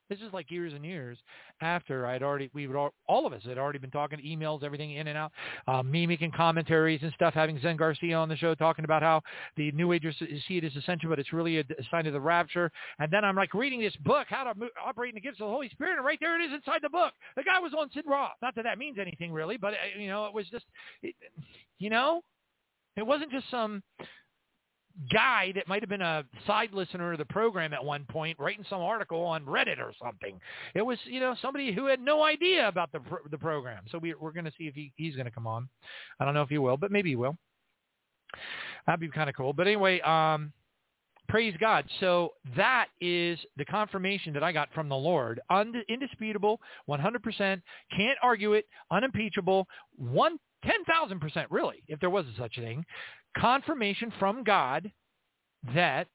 This is like years and years after I'd already, we would all, all of us had already been talking, emails, everything in and out, uh, mimic and commentaries and stuff, having Zen Garcia on the show talking about how the New Agers see it as essential, but it's really a, a sign of the rapture. And then I'm like reading this book, How to Mo- Operate in the Gifts of the Holy Spirit, and right there it is inside the book. The guy was on Sid Roth. Not that that means anything really, but, uh, you know, it was just, it, you know, it wasn't just some guy that might have been a side listener of the program at one point writing some article on Reddit or something. It was, you know, somebody who had no idea about the pro- the program. So we, we're going to see if he, he's going to come on. I don't know if he will, but maybe he will. That'd be kind of cool. But anyway, um, praise God. So that is the confirmation that I got from the Lord. Und- indisputable, 100%, can't argue it, unimpeachable, one 10,000% really, if there was such a thing, confirmation from God that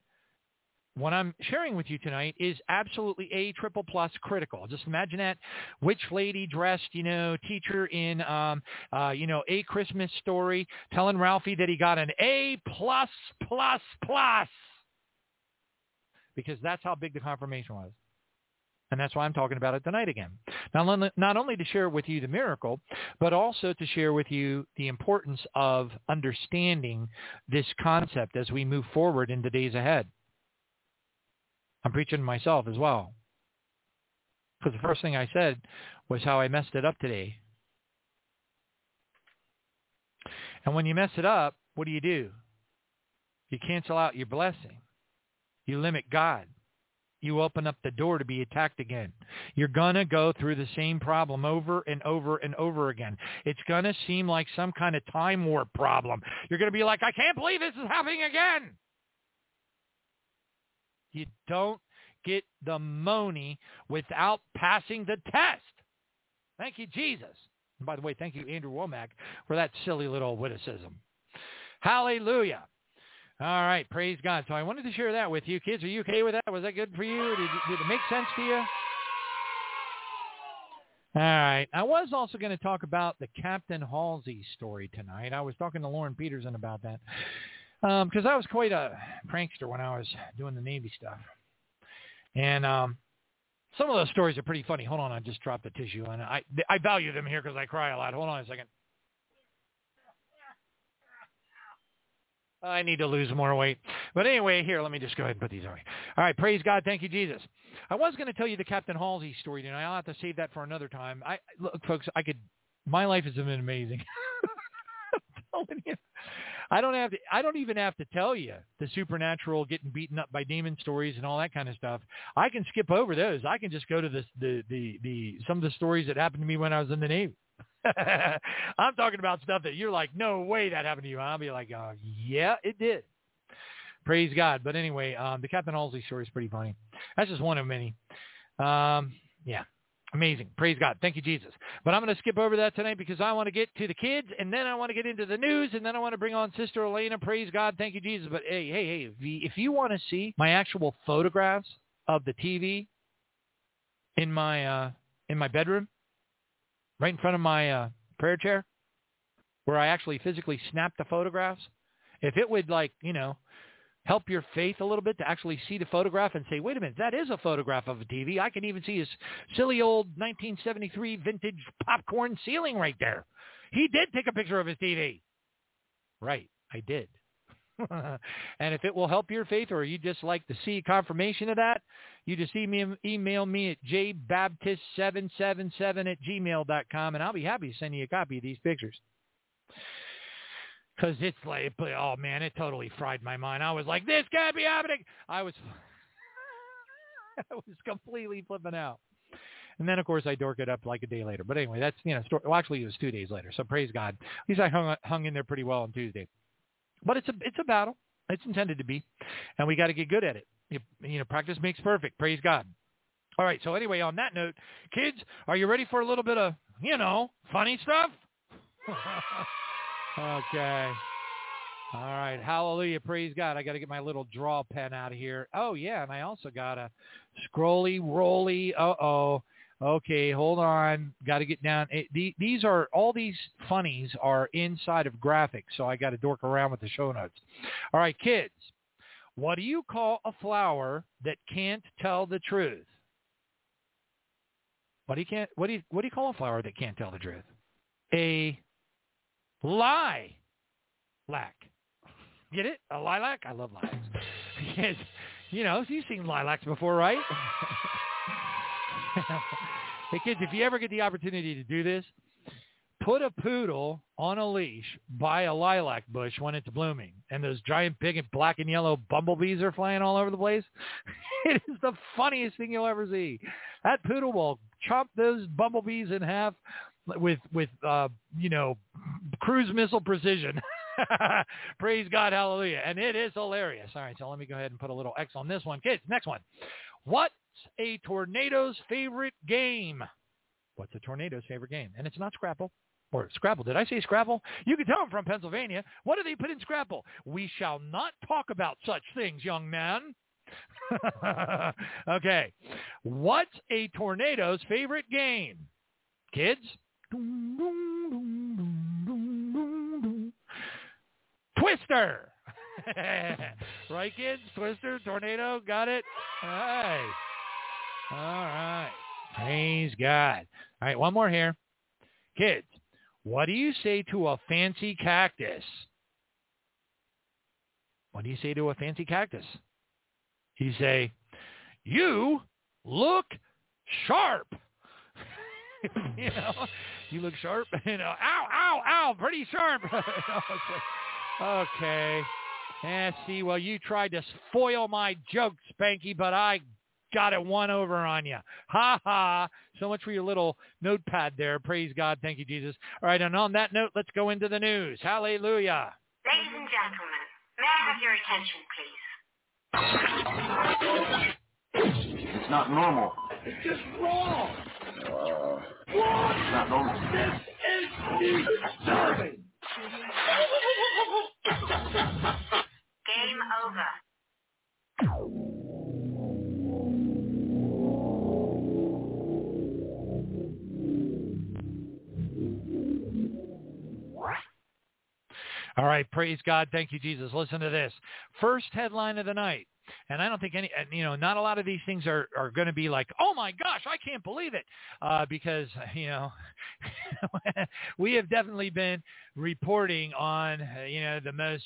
what I'm sharing with you tonight is absolutely a triple plus critical. Just imagine that witch lady dressed, you know, teacher in, um, uh, you know, a Christmas story telling Ralphie that he got an A plus plus plus because that's how big the confirmation was. And that's why I'm talking about it tonight again. Not, not only to share with you the miracle, but also to share with you the importance of understanding this concept as we move forward in the days ahead. I'm preaching to myself as well. Because the first thing I said was how I messed it up today. And when you mess it up, what do you do? You cancel out your blessing. You limit God you open up the door to be attacked again. You're going to go through the same problem over and over and over again. It's going to seem like some kind of time warp problem. You're going to be like, I can't believe this is happening again. You don't get the money without passing the test. Thank you, Jesus. And by the way, thank you, Andrew Wommack, for that silly little witticism. Hallelujah. All right, praise God. So I wanted to share that with you. Kids, are you okay with that? Was that good for you? Did, did it make sense to you? All right. I was also going to talk about the Captain Halsey story tonight. I was talking to Lauren Peterson about that because um, I was quite a prankster when I was doing the Navy stuff. And um, some of those stories are pretty funny. Hold on, I just dropped the tissue, and I I value them here because I cry a lot. Hold on a second. I need to lose more weight. But anyway, here, let me just go ahead and put these away. All right, praise God. Thank you, Jesus. I was going to tell you the Captain Halsey story tonight. I'll have to save that for another time. I look, folks. I could. My life has been amazing. [LAUGHS] I don't have to. I don't even have to tell you the supernatural, getting beaten up by demon stories and all that kind of stuff. I can skip over those. I can just go to the the the, the some of the stories that happened to me when I was in the Navy. [LAUGHS] I'm talking about stuff that you're like, no way that happened to you. I'll be like, oh, yeah, it did. Praise God. But anyway, um, the Captain Halsey story is pretty funny. That's just one of many. Um, yeah. Amazing. Praise God. Thank you, Jesus. But I'm going to skip over that tonight because I want to get to the kids, and then I want to get into the news, and then I want to bring on Sister Eleyna. Praise God. Thank you, Jesus. But hey, hey, hey, if you want to see my actual photographs of the TV in my uh, in my bedroom, right in front of my uh, prayer chair, where I actually physically snapped the photographs, if it would like, you know, help your faith a little bit to actually see the photograph and say, wait a minute, that is a photograph of a TV. I can even see his silly old 1973 vintage popcorn ceiling right there. He did take a picture of his TV. Right, I did. [LAUGHS] and if it will help your faith or you'd just like to see confirmation of that, you just email, email me at jbaptist777 at gmail.com and I'll be happy to send you a copy of these pictures because it's like, oh man, it totally fried my mind. I was like, this can't be happening. I was, [LAUGHS] I was completely flipping out. And then, of course, I dork it up like a day later. But anyway, that's, you know, story, well, actually, it was two days later. So praise God. At least I hung, hung in there pretty well on Tuesday. But it's a, it's a battle. It's intended to be. And we got to get good at it. You, you know, practice makes perfect. Praise God. All right. So anyway, on that note, kids, are you ready for a little bit of, you know, funny stuff? [LAUGHS] Okay. All right. Hallelujah. Praise God. I got to get my little draw pen out of here. Oh, yeah. And I also got a scrolly, rolly. Uh-oh. Okay. Hold on. Got to get down. It, the, these are, all these funnies are inside of graphics. So I got to dork around with the show notes. All right, kids. What do you call a flower that can't tell the truth? What do you can't, what do you, what do you call a flower that can't tell the truth? A Lie. Lack. Get it? A lilac? I love lilacs. [LAUGHS] yes. You know, you've seen lilacs before, right? [LAUGHS] hey, kids, if you ever get the opportunity to do this, put a poodle on a leash by a lilac bush when it's blooming and those giant big and black and yellow bumblebees are flying all over the place. [LAUGHS] it is the funniest thing you'll ever see. That poodle will chomp those bumblebees in half with with uh, you know cruise missile precision. [LAUGHS] Praise God, hallelujah. And it is hilarious. All right, so let me go ahead and put a little X on this one. Kids, next one. What's a tornado's favorite game? What's a tornado's favorite game? And it's not Scrabble. Or Scrabble. Did I say Scrabble? You can tell I'm from Pennsylvania. What do they put in Scrabble? We shall not talk about such things, young man. [LAUGHS] okay. What's a tornado's favorite game? Kids? Twister. [LAUGHS] right, kids? Twister, tornado, got it? All right. All right. Praise God. All right, one more here. Kids, what do you say to a fancy cactus? What do you say to a fancy cactus? You say, you look sharp. [LAUGHS] you know, you look sharp. [LAUGHS] You know, ow, ow, ow, pretty sharp. okay. Yeah, see, well, you tried to spoil my joke, Spanky, but I got it one over on you. Ha ha. So much for your little notepad there. Praise God. Thank you, Jesus. All right, and on that note, let's go into the news. Hallelujah. Ladies and gentlemen, may I have your attention, please? It's not normal. It's just wrong. Uh, it's not normal. This is disturbing. [LAUGHS] [LAUGHS] Game over. All right, praise God. Thank you, Jesus. Listen to this. First headline of the night. And I don't think any, you know, not a lot of these things are, are going to be like, oh my gosh, I can't believe it. Uh, because, [LAUGHS] you know, [LAUGHS] we have definitely been reporting on, you know, the most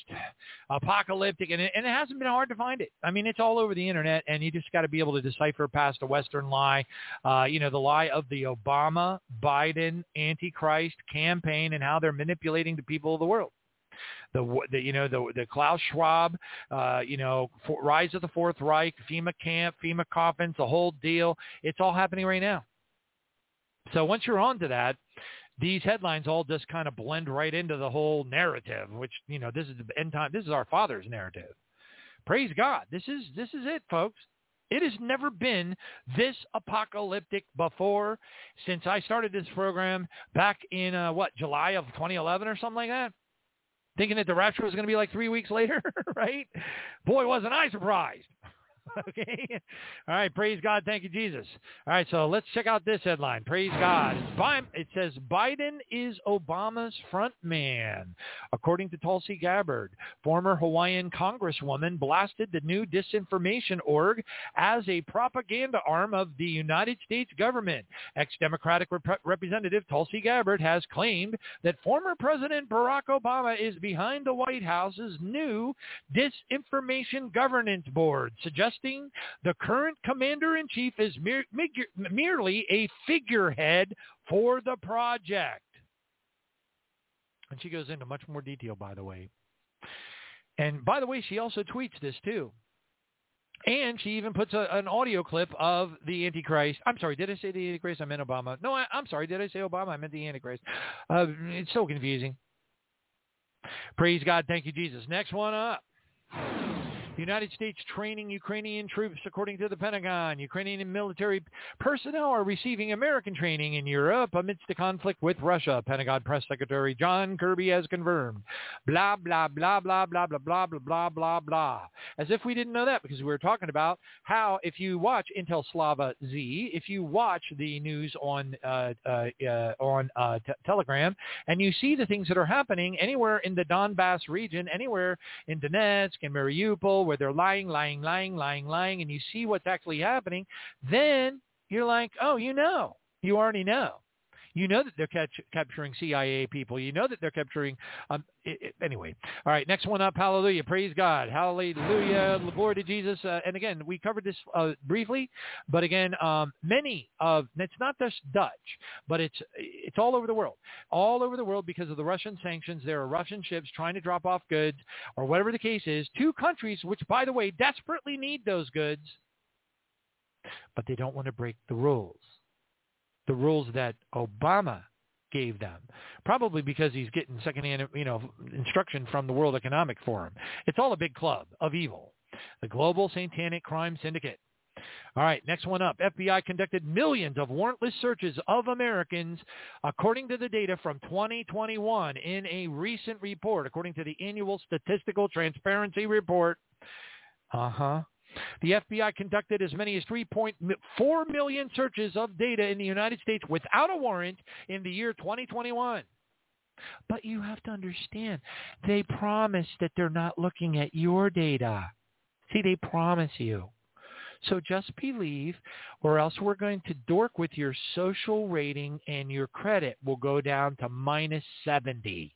apocalyptic, and it, and it hasn't been hard to find it. I mean, it's all over the internet, and you just got to be able to decipher past a Western lie, uh, you know, the lie of the Obama, Biden, Antichrist campaign and how they're manipulating the people of the world the, the you know the the Klaus Schwab, uh, you know, for, rise of the Fourth Reich, FEMA camp, FEMA coffins, the whole deal. It's all happening right now. So once you're on to that, these headlines all just kind of blend right into the whole narrative, which you know this is the end time. This is our Father's narrative. Praise God. This is this is it, folks. It has never been this apocalyptic before since I started this program back in uh, what July of 2011 or something like that thinking that the rapture was going to be like three weeks later, [LAUGHS] right? Boy, wasn't I surprised. [LAUGHS] okay. All right. Praise God. Thank you, Jesus. All right. So let's check out this headline. Praise God. It says Biden is Obama's front man. According to Tulsi Gabbard, former Hawaiian congresswoman blasted the new disinformation org as a propaganda arm of the United States government. Ex-Democratic Rep- Representative Tulsi Gabbard has claimed that former President Barack Obama is behind the White House's new disinformation governance board, suggesting suggesting the current commander-in-chief is mere, merely a figurehead for the project. And she goes into much more detail, by the way. And by the way, she also tweets this too. And she even puts a, an audio clip of the Antichrist. I'm sorry, did I say the Antichrist? I meant Obama. No, I, am sorry, did I say Obama? I meant the Antichrist. Uh, it's so confusing. Praise God. Thank you, Jesus. Next one up. United States training Ukrainian troops, according to the Pentagon. Ukrainian military personnel are receiving American training in Europe amidst the conflict with Russia. Pentagon Press Secretary John Kirby has confirmed. Blah, blah, blah, blah, blah, blah, blah, blah, blah, blah, blah. As if we didn't know that because we were talking about how if you watch Intel Slava Z, if you watch the news on uh, uh, uh, on uh, t- Telegram, and you see the things that are happening anywhere in the Donbass region, anywhere in Donetsk and Mariupol, where they're lying, lying, lying, lying, lying, and you see what's actually happening, then you're like, oh, you know. You already know. You know that they're catch, capturing CIA people. You know that they're capturing. Um, it, it, anyway, all right. Next one up. Hallelujah. Praise God. Hallelujah. Glory to Jesus. Uh, and again, we covered this uh, briefly, but again, um, many of it's not just Dutch, but it's it's all over the world, all over the world because of the Russian sanctions. There are Russian ships trying to drop off goods, or whatever the case is, to countries which, by the way, desperately need those goods, but they don't want to break the rules the rules that Obama gave them, probably because he's getting secondhand, you know, instruction from the World Economic Forum. It's all a big club of evil, the Global Satanic Crime Syndicate. All right, next one up. FBI conducted millions of warrantless searches of Americans according to the data from 2021 in a recent report, according to the annual Statistical Transparency Report. Uh-huh. The FBI conducted as many as 3.4 million searches of data in the United States without a warrant in the year 2021. But you have to understand, they promise that they're not looking at your data. See, they promise you. So just believe or else we're going to dork with your social rating and your credit will go down to minus 70.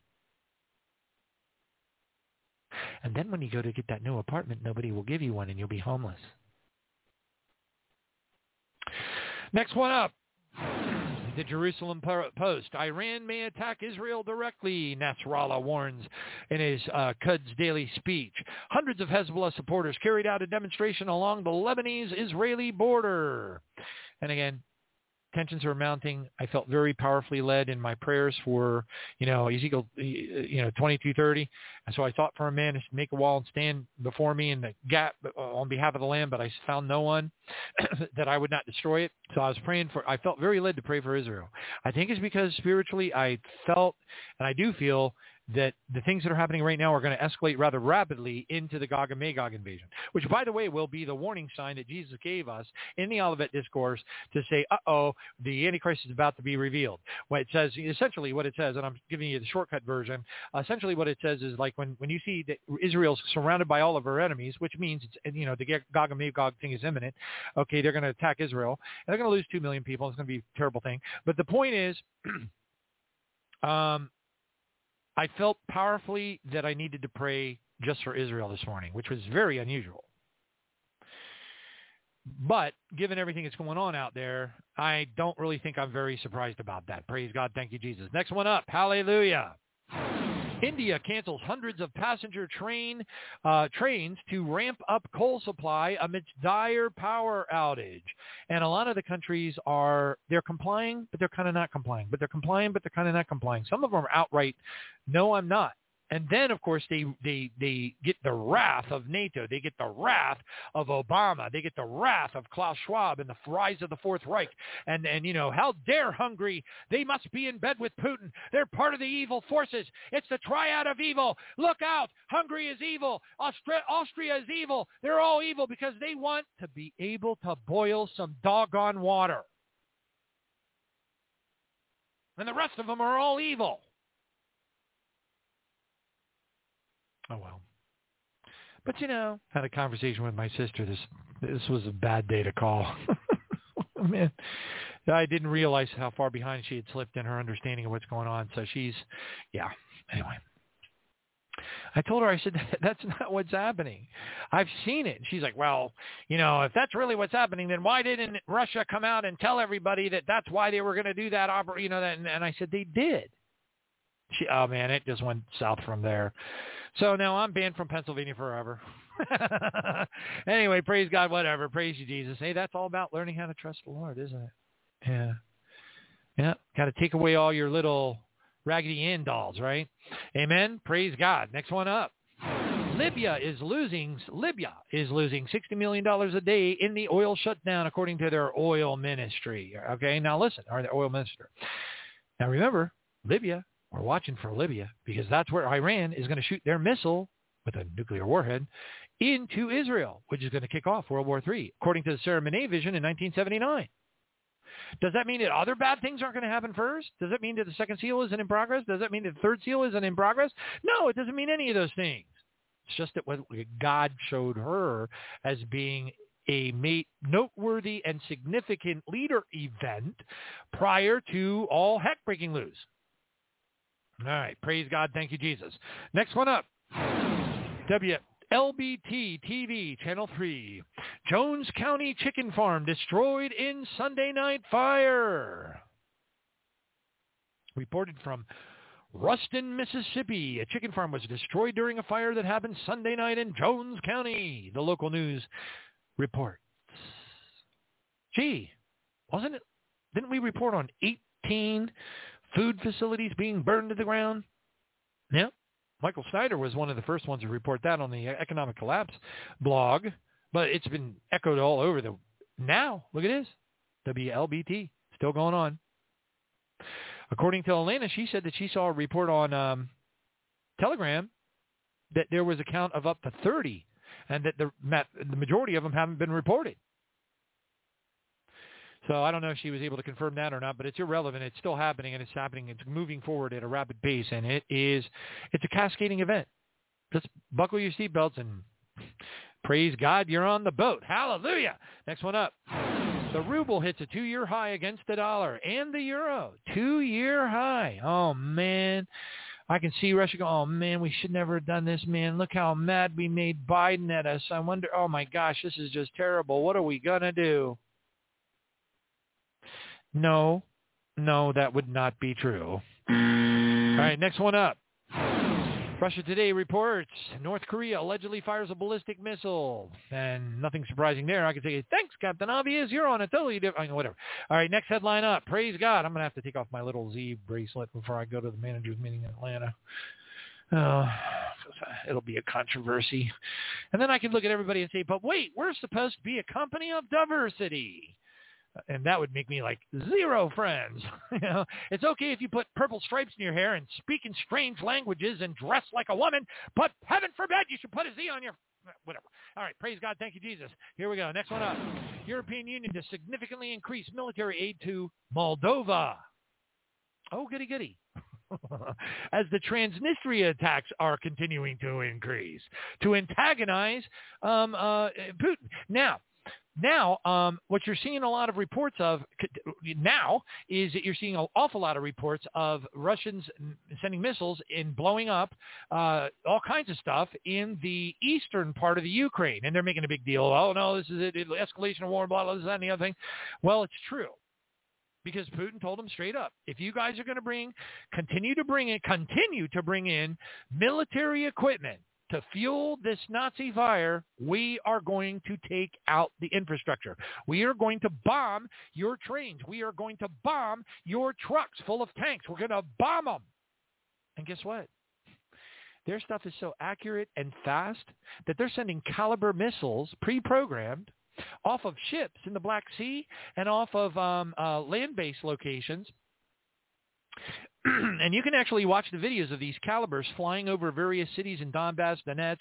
And then when you go to get that new apartment, nobody will give you one and you'll be homeless. Next one up. The Jerusalem Post. Iran may attack Israel directly, Nasrallah warns in his uh, Quds daily speech. Hundreds of Hezbollah supporters carried out a demonstration along the Lebanese-Israeli border. And again, tensions are mounting. I felt very powerfully led in my prayers for, you know, Ezekiel, you know, 2230. And so I thought for a man to make a wall and stand before me in the gap uh, on behalf of the land, but I found no one [COUGHS] that I would not destroy it. So I was praying for, I felt very led to pray for Israel. I think it's because spiritually I felt, and I do feel that the things that are happening right now are going to escalate rather rapidly into the Gog and Magog invasion, which, by the way, will be the warning sign that Jesus gave us in the Olivet Discourse to say, uh-oh, the Antichrist is about to be revealed. What it says, essentially what it says, and I'm giving you the shortcut version, essentially what it says is like when, when you see that Israel's surrounded by all of her enemies, which means, it's, you know, the Gog and Magog thing is imminent, okay, they're going to attack Israel, and they're going to lose 2 million people. It's going to be a terrible thing. But the point is, [CLEARS THROAT] um, I felt powerfully that I needed to pray just for Israel this morning, which was very unusual. But given everything that's going on out there, I don't really think I'm very surprised about that. Praise God. Thank you, Jesus. Next one up. Hallelujah. India cancels hundreds of passenger train uh, trains to ramp up coal supply amidst dire power outage. And a lot of the countries are they're complying, but they're kind of not complying. But they're complying, but they're kind of not complying. Some of them are outright, no, I'm not. And then, of course, they, they, they get the wrath of NATO. They get the wrath of Obama. They get the wrath of Klaus Schwab and the rise of the Fourth Reich. And, and you know, how dare Hungary? They must be in bed with Putin. They're part of the evil forces. It's the triad of evil. Look out. Hungary is evil. Austria, Austria is evil. They're all evil because they want to be able to boil some doggone water. And the rest of them are all evil. Oh well. But you know, had a conversation with my sister. This this was a bad day to call. [LAUGHS] Oh, man, I didn't realize how far behind she had slipped in her understanding of what's going on. So she's, yeah. Anyway, I told her, I said, [LAUGHS] that's not what's happening. I've seen it. And she's like, well, you know, if that's really what's happening, then why didn't Russia come out and tell everybody that that's why they were going to do that? Oper-, you know, that, and, and I said, they did. She, oh man, it just went south from there. So now I'm banned from Pennsylvania forever. [LAUGHS] anyway, praise God, whatever. Praise you, Jesus. Hey, that's all about learning how to trust the Lord, isn't it? Yeah. Yeah. Got to take away all your little Raggedy Ann dolls, right? Amen. Praise God. Next one up. Libya is losing Libya is losing sixty million dollars a day in the oil shutdown, according to their oil ministry. Okay, now listen, or the oil minister. Now remember, Libya we're watching for Libya because that's where Iran is going to shoot their missile with a nuclear warhead into Israel, which is going to kick off World War III, according to the Sarah vision in 1979. Does that mean that other bad things aren't going to happen first? Does that mean that the second seal isn't in progress? Does that mean that the third seal isn't in progress? No, it doesn't mean any of those things. It's just that what God showed her as being a noteworthy and significant leader event prior to all heck breaking loose. All right. Praise God. Thank you, Jesus. Next one up. WLBT TV, Channel 3. Jones County Chicken Farm destroyed in Sunday night fire. Reported from Ruston, Mississippi. A chicken farm was destroyed during a fire that happened Sunday night in Jones County. The local news reports. Gee, wasn't it? Didn't we report on 18 food facilities being burned to the ground. Yeah. Michael Snyder was one of the first ones to report that on the Economic Collapse blog, but it's been echoed all over the now. Look at this. WLBT still going on. According to Alana, she said that she saw a report on um, Telegram that there was a count of up to 30 and that the, the majority of them haven't been reported. So I don't know if she was able to confirm that or not, but it's irrelevant. It's still happening, and it's happening. It's moving forward at a rapid pace, and it is it's a cascading event. Just buckle your seatbelts and praise God, you're on the boat. Hallelujah. Next one up. The ruble hits a two-year high against the dollar and the euro. Two-year high. Oh, man. I can see Russia go, oh, man, we should never have done this, man. Look how mad we made Biden at us. I wonder, oh, my gosh, this is just terrible. What are we going to do? No, no, that would not be true. Mm. All right, next one up. Russia Today reports North Korea allegedly fires a ballistic missile. And nothing surprising there. I can say, thanks, Captain Obvious. You're on a totally different, whatever. All right, next headline up. Praise God. I'm going to have to take off my little Z bracelet before I go to the manager's meeting in Atlanta. Oh, it'll be a controversy. And then I can look at everybody and say, but wait, we're supposed to be a company of diversity. And that would make me like zero friends. [LAUGHS] you know, it's okay if you put purple stripes in your hair and speak in strange languages and dress like a woman, but heaven forbid you should put a Z on your whatever. All right, praise God, thank you Jesus. Here we go. Next one up. European Union to significantly increase military aid to Moldova. Oh, goody goody. [LAUGHS] As the Transnistria attacks are continuing to increase to antagonize um, uh, Putin. Now, now, um, what you're seeing a lot of reports of now is that you're seeing an awful lot of reports of Russians sending missiles and blowing up uh, all kinds of stuff in the eastern part of the Ukraine, and they're making a big deal. Oh no, this is it, escalation of war, blah blah, this that, and the other thing. Well, it's true because Putin told them straight up, if you guys are going to bring, continue to bring in, continue to bring in military equipment to fuel this Nazi fire, we are going to take out the infrastructure. We are going to bomb your trains. We are going to bomb your trucks full of tanks. We're going to bomb them. And guess what? Their stuff is so accurate and fast that they're sending Caliber missiles pre-programmed off of ships in the Black Sea and off of um, uh, land-based locations [CLEARS THROAT] and you can actually watch the videos of these calibers flying over various cities in Donbass, Donetsk,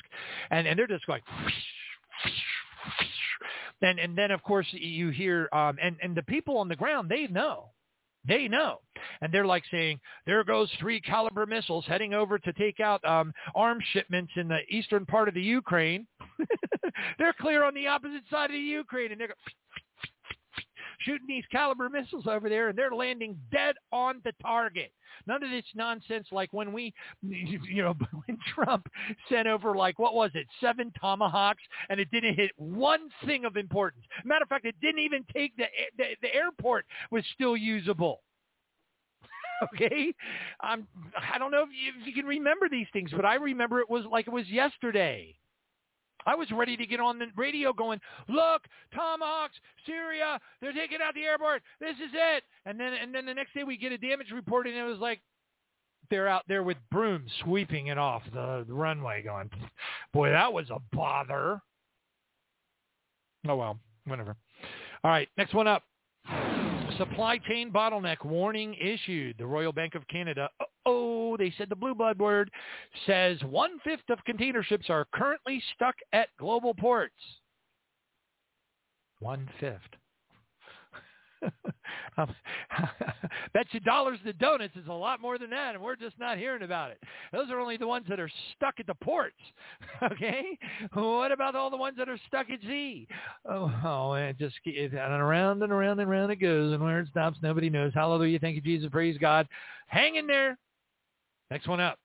and, and they're just like, [LAUGHS] and and then of course you hear, um, and and the people on the ground they know, they know, and they're like saying, there goes three caliber missiles heading over to take out um, arms shipments in the eastern part of the Ukraine. [LAUGHS] they're clear on the opposite side of the Ukraine, and they're shooting these caliber missiles over there, and they're landing dead on the target. None of this nonsense like when we, [LAUGHS] you know, [LAUGHS] when Trump sent over like, what was it, seven Tomahawks, and it didn't hit one thing of importance. Matter of fact, it didn't even take the, the, the airport was still usable [LAUGHS] okay um, i don't know if you, if you, can remember these things but i remember it was like it was yesterday I was ready to get on the radio going, look, Tomahawks, Syria, they're taking out the airport. This is it. And then and then the next day we get a damage report and it was like they're out there with brooms sweeping it off the, the runway going, boy, that was a bother. Oh well, whatever. All right, next one up. Supply chain bottleneck warning issued. The Royal Bank of Canada, oh, they said the blue blood word, says one-fifth of container ships are currently stuck at global ports. One-fifth. [LAUGHS] bet you dollars to donuts is a lot more than that, and we're just not hearing about it. Those are only the ones that are stuck at the ports. [LAUGHS] okay, what about all the ones that are stuck at sea? Oh, oh it just it, and around and around and around it goes, and where it stops, nobody knows. Hallelujah! Thank you, Jesus. Praise God. Hang in there. Next one up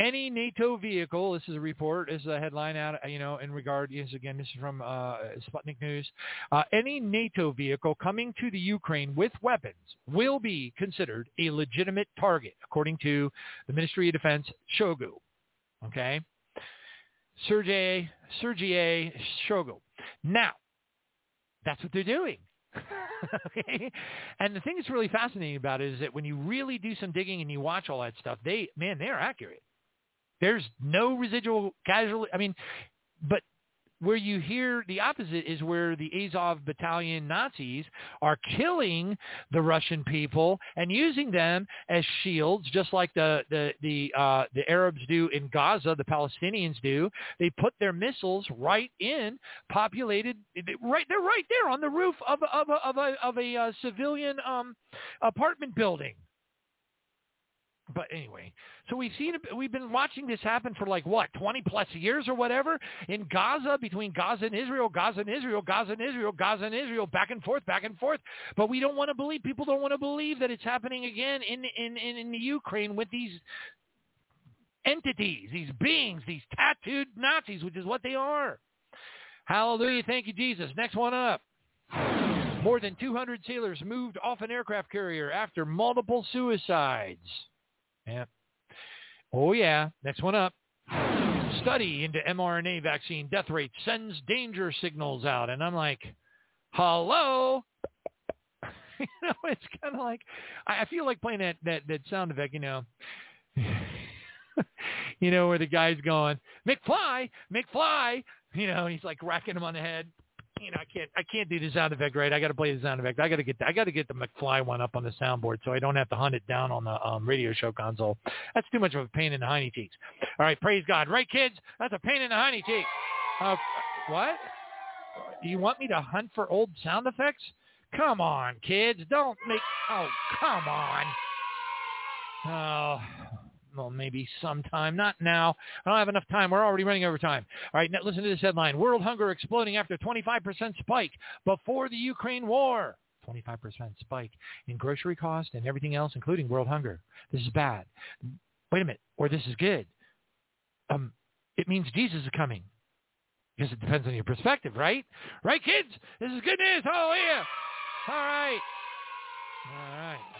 any NATO vehicle, this is a report, this is a headline out, you know, in regard, yes, again, this is from uh, Sputnik News. Uh, any NATO vehicle coming to the Ukraine with weapons will be considered a legitimate target, according to the Ministry of Defense, Shoigu. Okay? Sergei, Sergei Shoigu. Now, that's what they're doing. [LAUGHS] okay? And the thing that's really fascinating about it is that when you really do some digging and you watch all that stuff, they, man, they're accurate. There's no residual casualty. I mean, but where you hear the opposite is where the Azov battalion Nazis are killing the Russian people and using them as shields, just like the the the uh, the Arabs do in Gaza, the Palestinians do. They put their missiles right in populated, right they're right there on the roof of of a, of a, of a uh, civilian um, apartment building. But anyway, so we've seen we've been watching this happen for like what, 20 plus years or whatever in Gaza, between Gaza and Israel, Gaza and Israel, Gaza and Israel, Gaza and Israel, back and forth, back and forth. But we don't want to believe, people don't want to believe that it's happening again in, in, in, in the Ukraine with these entities, these beings, these tattooed Nazis, which is what they are. Hallelujah. Thank you, Jesus. Next one up. More than 200 sailors moved off an aircraft carrier after multiple suicides. Yeah. Oh, yeah. Next one up. Study into mRNA vaccine death rate sends danger signals out. And I'm like, hello? [LAUGHS] you know, it's kind of like, I feel like playing that, that, that sound effect, you know. [LAUGHS] you know, where the guy's going, McFly, McFly, you know, he's like racking him on the head. You know, I can't I can't do the sound effect right. I got to play the sound effect. I got to get I got to get the McFly one up on the soundboard so I don't have to hunt it down on the um, radio show console. That's too much of a pain in the hiney cheeks. All right, praise God. Right, kids? That's a pain in the hiney cheeks. Uh, what? Do you want me to hunt for old sound effects? Come on, kids. Don't make. Oh, come on. Oh, well, maybe sometime. Not now. I don't have enough time. We're already running over time. All right, now listen to this headline. World hunger exploding after 25% spike before the Ukraine war. 25% spike in grocery cost and everything else, including world hunger. This is bad. Wait a minute. Or this is good. Um, it means Jesus is coming. Because it depends on your perspective, right? Right, kids? This is good news. Oh, yeah. All right. All right.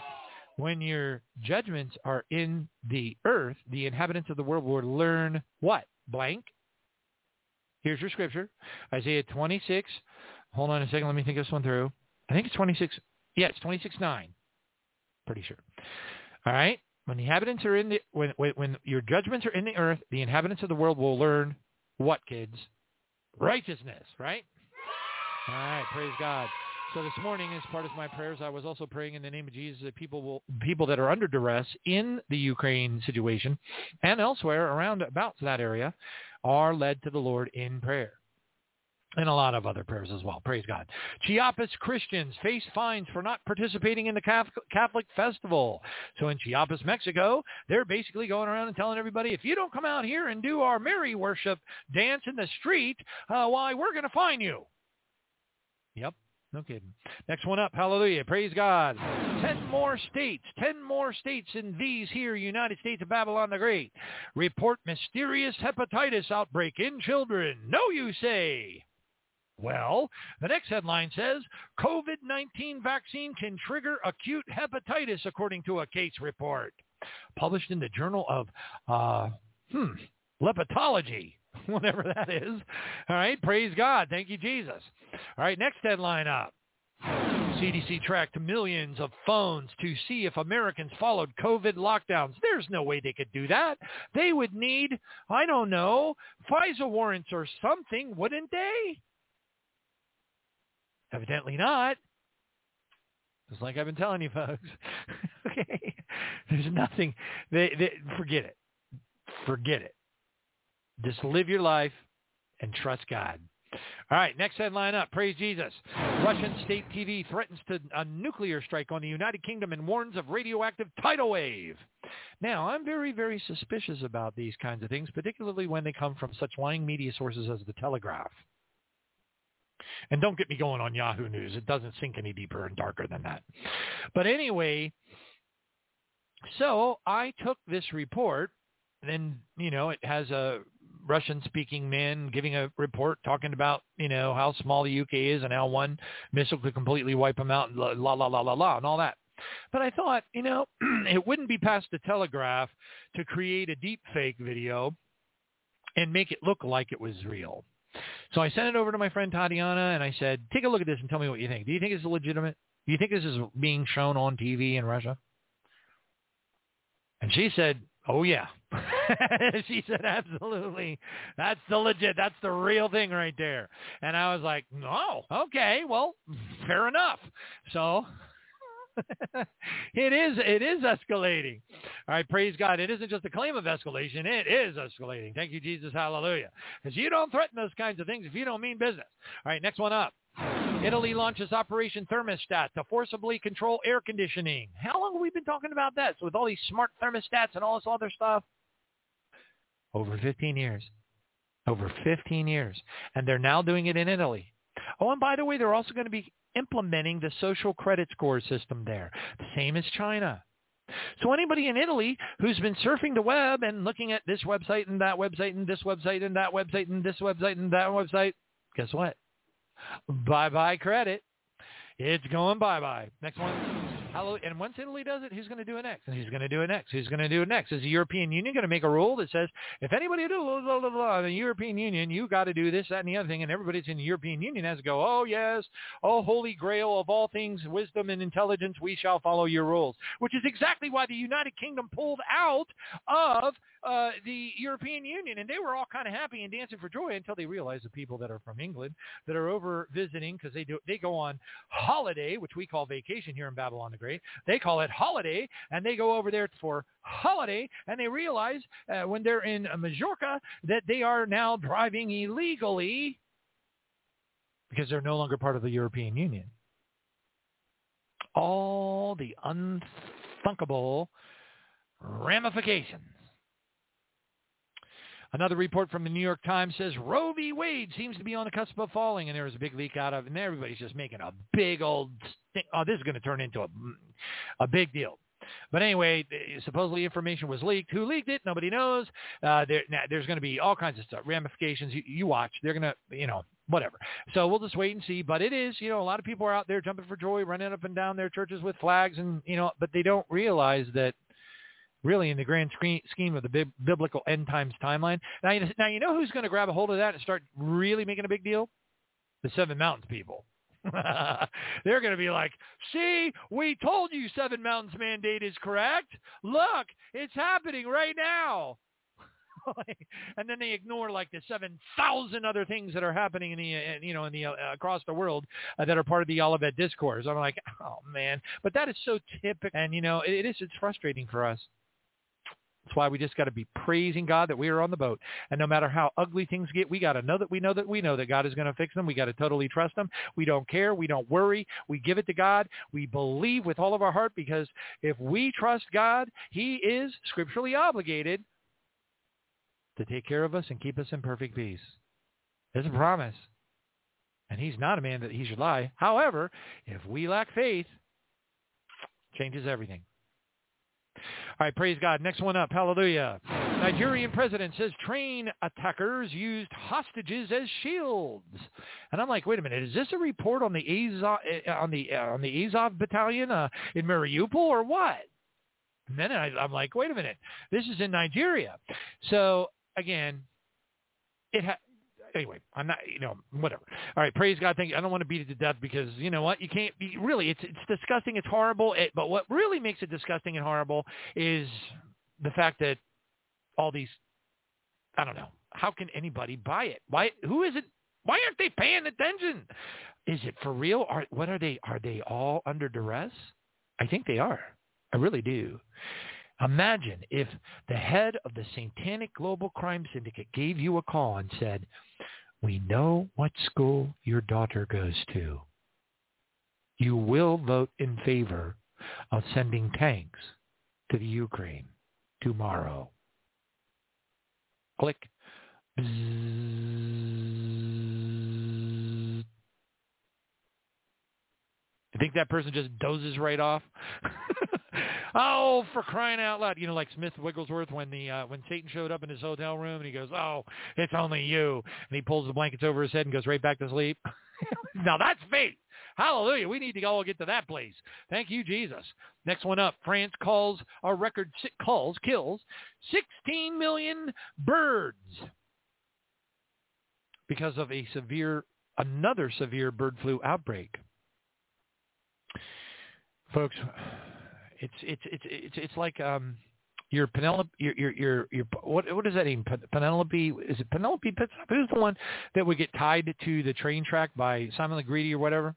When your judgments are in the earth, the inhabitants of the world will learn what? Blank. Here's your scripture. Isaiah 26. Hold on a second. Let me think this one through. I think it's 26. Yeah, it's 26 9. Pretty sure. All right. When the inhabitants are in the when when your judgments are in the earth, the inhabitants of the world will learn what, kids? Righteousness, right? All right. Praise God. So this morning, as part of my prayers, I was also praying in the name of Jesus that people will, people that are under duress in the Ukraine situation and elsewhere around about that area are led to the Lord in prayer. And a lot of other prayers as well. Praise God. Chiapas Christians face fines for not participating in the Catholic festival. So in Chiapas, Mexico, they're basically going around and telling everybody, if you don't come out here and do our Mary worship dance in the street, uh, why, we're going to fine you. Yep, no kidding. Next one up. Hallelujah. Praise God. Ten more states, ten more states in these here United States of Babylon the Great report mysterious hepatitis outbreak in children. No, you say. Well, the next headline says COVID-19 vaccine can trigger acute hepatitis according to a case report. Published in the Journal of, uh, hmm, Lepatology [LAUGHS] whatever that is. All right, praise God. Thank you, Jesus. All right, next headline up. CDC tracked millions of phones to see if Americans followed COVID lockdowns. There's no way they could do that. They would need, I don't know, FISA warrants or something, wouldn't they? Evidently not. Just like I've been telling you folks. [LAUGHS] okay. There's nothing. They, they, forget it. Forget it. Just live your life and trust God. All right, next headline up. Praise Jesus. Russian state TV threatens to a nuclear strike on the United Kingdom and warns of radioactive tidal wave. Now, I'm very, very suspicious about these kinds of things, particularly when they come from such lying media sources as the Telegraph. And don't get me going on Yahoo News. It doesn't sink any deeper and darker than that. But anyway, so I took this report, and, you know, it has a Russian-speaking men giving a report talking about, you know, how small the UK is and how one missile could completely wipe them out and la, la, la, la, la, la, and all that. But I thought, you know, [CLEARS THROAT] it wouldn't be past the Telegraph to create a deep fake video and make it look like it was real. So I sent it over to my friend Tatiana and I said, take a look at this and tell me what you think. Do you think it's legitimate? Do you think this is being shown on TV in Russia? And she said, oh yeah. [LAUGHS] she said, absolutely. That's the legit. That's the real thing right there. And I was like, no, okay. Well, fair enough. So [LAUGHS] it is it is escalating. All right, praise God. It isn't just a claim of escalation. It is escalating. Thank you, Jesus. Hallelujah. Because you don't threaten those kinds of things if you don't mean business. All right, next one up. Italy launches Operation Thermostat to forcibly control air conditioning. How long have we been talking about that? With all these smart thermostats and all this other stuff? Over 15 years. Over 15 years. And they're now doing it in Italy. Oh, and by the way, they're also going to be implementing the social credit score system there, the same as China. So anybody in Italy who's been surfing the web and looking at this website and that website and this website and that website and this website and that website, guess what? Bye-bye credit. It's going bye-bye. Next one. And once Italy does it, who's going to do it next? And who's going to do it next? Who's going to do it next? Is the European Union going to make a rule that says if anybody do blah, blah, blah, blah, the European Union, you got to do this, that, and the other thing, and everybody's in the European Union has to go, oh yes, oh holy grail of all things, wisdom and intelligence, we shall follow your rules, which is exactly why the United Kingdom pulled out of uh, the European Union, and they were all kind of happy and dancing for joy until they realized the people that are from England that are over visiting because they do they go on holiday, which we call vacation here in Babylon the Great. They call it holiday, and they go over there for holiday, and they realize uh, when they're in Majorca that they are now driving illegally because they're no longer part of the European Union. All the unthinkable ramifications. Another report from the New York Times says Roe v. Wade seems to be on the cusp of falling, and there was a big leak out of and everybody's just making a big old thing. Oh, this is going to turn into a, a big deal. But anyway, supposedly information was leaked. Who leaked it? Nobody knows. Uh, there, now, there's going to be all kinds of stuff, ramifications. You, you watch. They're going to, you know, whatever. So we'll just wait and see. But it is, you know, a lot of people are out there jumping for joy, running up and down their churches with flags, and you know, but they don't realize that really in the grand scheme of the biblical end times timeline. Now, you, now you know who's going to grab a hold of that and start really making a big deal? The Seven Mountains people. [LAUGHS] They're going to be like, see, we told you Seven Mountains mandate is correct. Look, it's happening right now. [LAUGHS] and then they ignore like the 7,000 other things that are happening in the, you know, in the, uh, across the world uh, that are part of the Olivet discourse. I'm like, oh man, but that is so typical. And, you know, it, it is, it's frustrating for us. That's why we just got to be praising God that we are on the boat. And no matter how ugly things get, we got to know that we know that we know that God is going to fix them. We got to totally trust them. We don't care. We don't worry. We give it to God. We believe with all of our heart because if we trust God, he is scripturally obligated to take care of us and keep us in perfect peace. It's a promise. And he's not a man that he should lie. However, if we lack faith, changes everything. All right, praise God. Next one up. Hallelujah. Nigerian president says train attackers used hostages as shields. And I'm like, wait a minute, is this a report on the Azov eh, on the uh, on the Azov battalion uh, in Mariupol or what? And then I, I'm like, wait a minute, this is in Nigeria. So again, it ha- anyway, I'm not, you know, whatever. All right, praise God. Thank you. I don't want to beat it to death because you know what? You can't be really. It's it's disgusting. It's horrible. It, but what really makes it disgusting and horrible is the fact that all these, I don't know. How can anybody buy it? Why? Who is it? Why aren't they paying attention? Is it for real? Are what are they? Are they all under duress? I think they are. I really do. Imagine if the head of the Satanic Global Crime Syndicate gave you a call and said, we know what school your daughter goes to. You will vote in favor of sending tanks to the Ukraine tomorrow. Click. You think that person just dozes right off? [LAUGHS] oh, for crying out loud! You know, like Smith Wigglesworth when the uh, when Satan showed up in his hotel room and he goes, "Oh, it's only you," and he pulls the blankets over his head and goes right back to sleep. [LAUGHS] now that's faith. Hallelujah. We need to all get to that place. Thank you, Jesus. Next one up. France calls a record calls kills 16 million birds because of a severe another severe bird flu outbreak. Folks, it's it's it's it's it's like um your Penelope, your your your, your what what does that mean? Penelope is it Penelope Pitstop? Who's the one that would get tied to the train track by Simon LeGredy or whatever?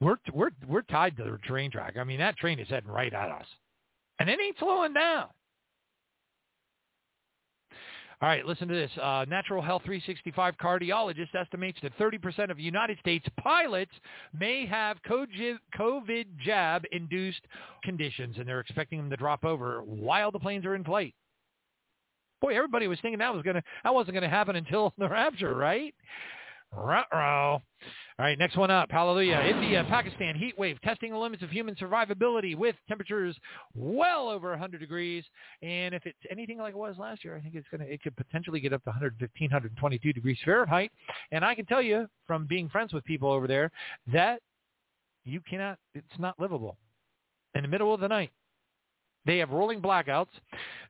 We're we're we're tied to the train track. I mean that train is heading right at us, and it ain't slowing down. All right, listen to this. Uh, Natural Health 365 cardiologist estimates that 30% of United States pilots may have COVID jab-induced conditions, and they're expecting them to drop over while the planes are in flight. Boy, everybody was thinking that was gonna that wasn't gonna happen until [LAUGHS] the rapture, right? Ruh-roh. All right, next one up. Hallelujah. India, Pakistan, heat wave, testing the limits of human survivability with temperatures well over 100 degrees. And if it's anything like it was last year, I think it's going to, it could potentially get up to 115, 122 degrees Fahrenheit. And I can tell you from being friends with people over there that you cannot, it's not livable. In the middle of the night, they have rolling blackouts.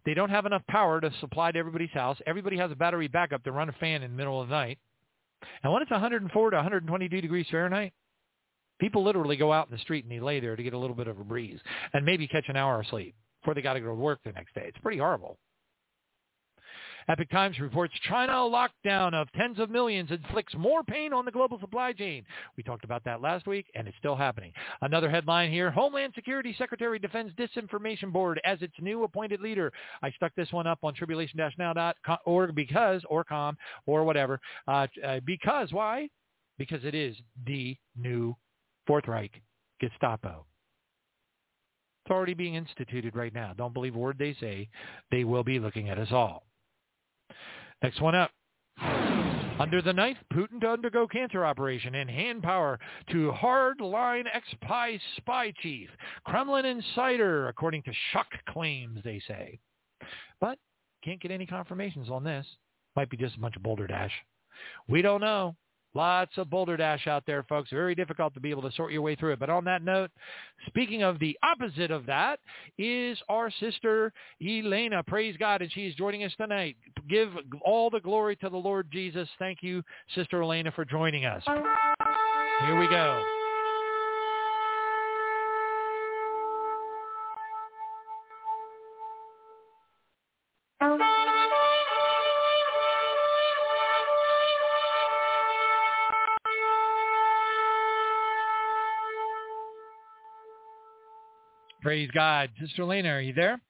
They don't have enough power to supply to everybody's house. Everybody has a battery backup to run a fan in the middle of the night. And when it's 104 to 122 degrees Fahrenheit, people literally go out in the street and they lay there to get a little bit of a breeze and maybe catch an hour of sleep before they got to go to work the next day. It's pretty horrible. Epoch Times reports China lockdown of tens of millions inflicts more pain on the global supply chain. We talked about that last week, and it's still happening. Another headline here, Homeland Security Secretary defends Disinformation Board as its new appointed leader. I stuck this one up on tribulation-now.org because, or com, or whatever. Uh, uh, because, why? Because it is the new Fourth Reich Gestapo. It's already being instituted right now. Don't believe a word they say. They will be looking at us all. Next one up. Under the knife, Putin to undergo cancer operation and hand power to hardline ex-spy spy chief. Kremlin insider, according to shock claims, they say. But can't get any confirmations on this. Might be just a bunch of boulder dash. We don't know. Lots of boulder dash out there, folks. Very difficult to be able to sort your way through it. But on that note, speaking of the opposite of that is our sister Eleyna. Praise God. And she's joining us tonight. Give all the glory to the Lord Jesus. Thank you, Sister Eleyna, for joining us. Here we go. Praise God. Sister Eleyna, are you there?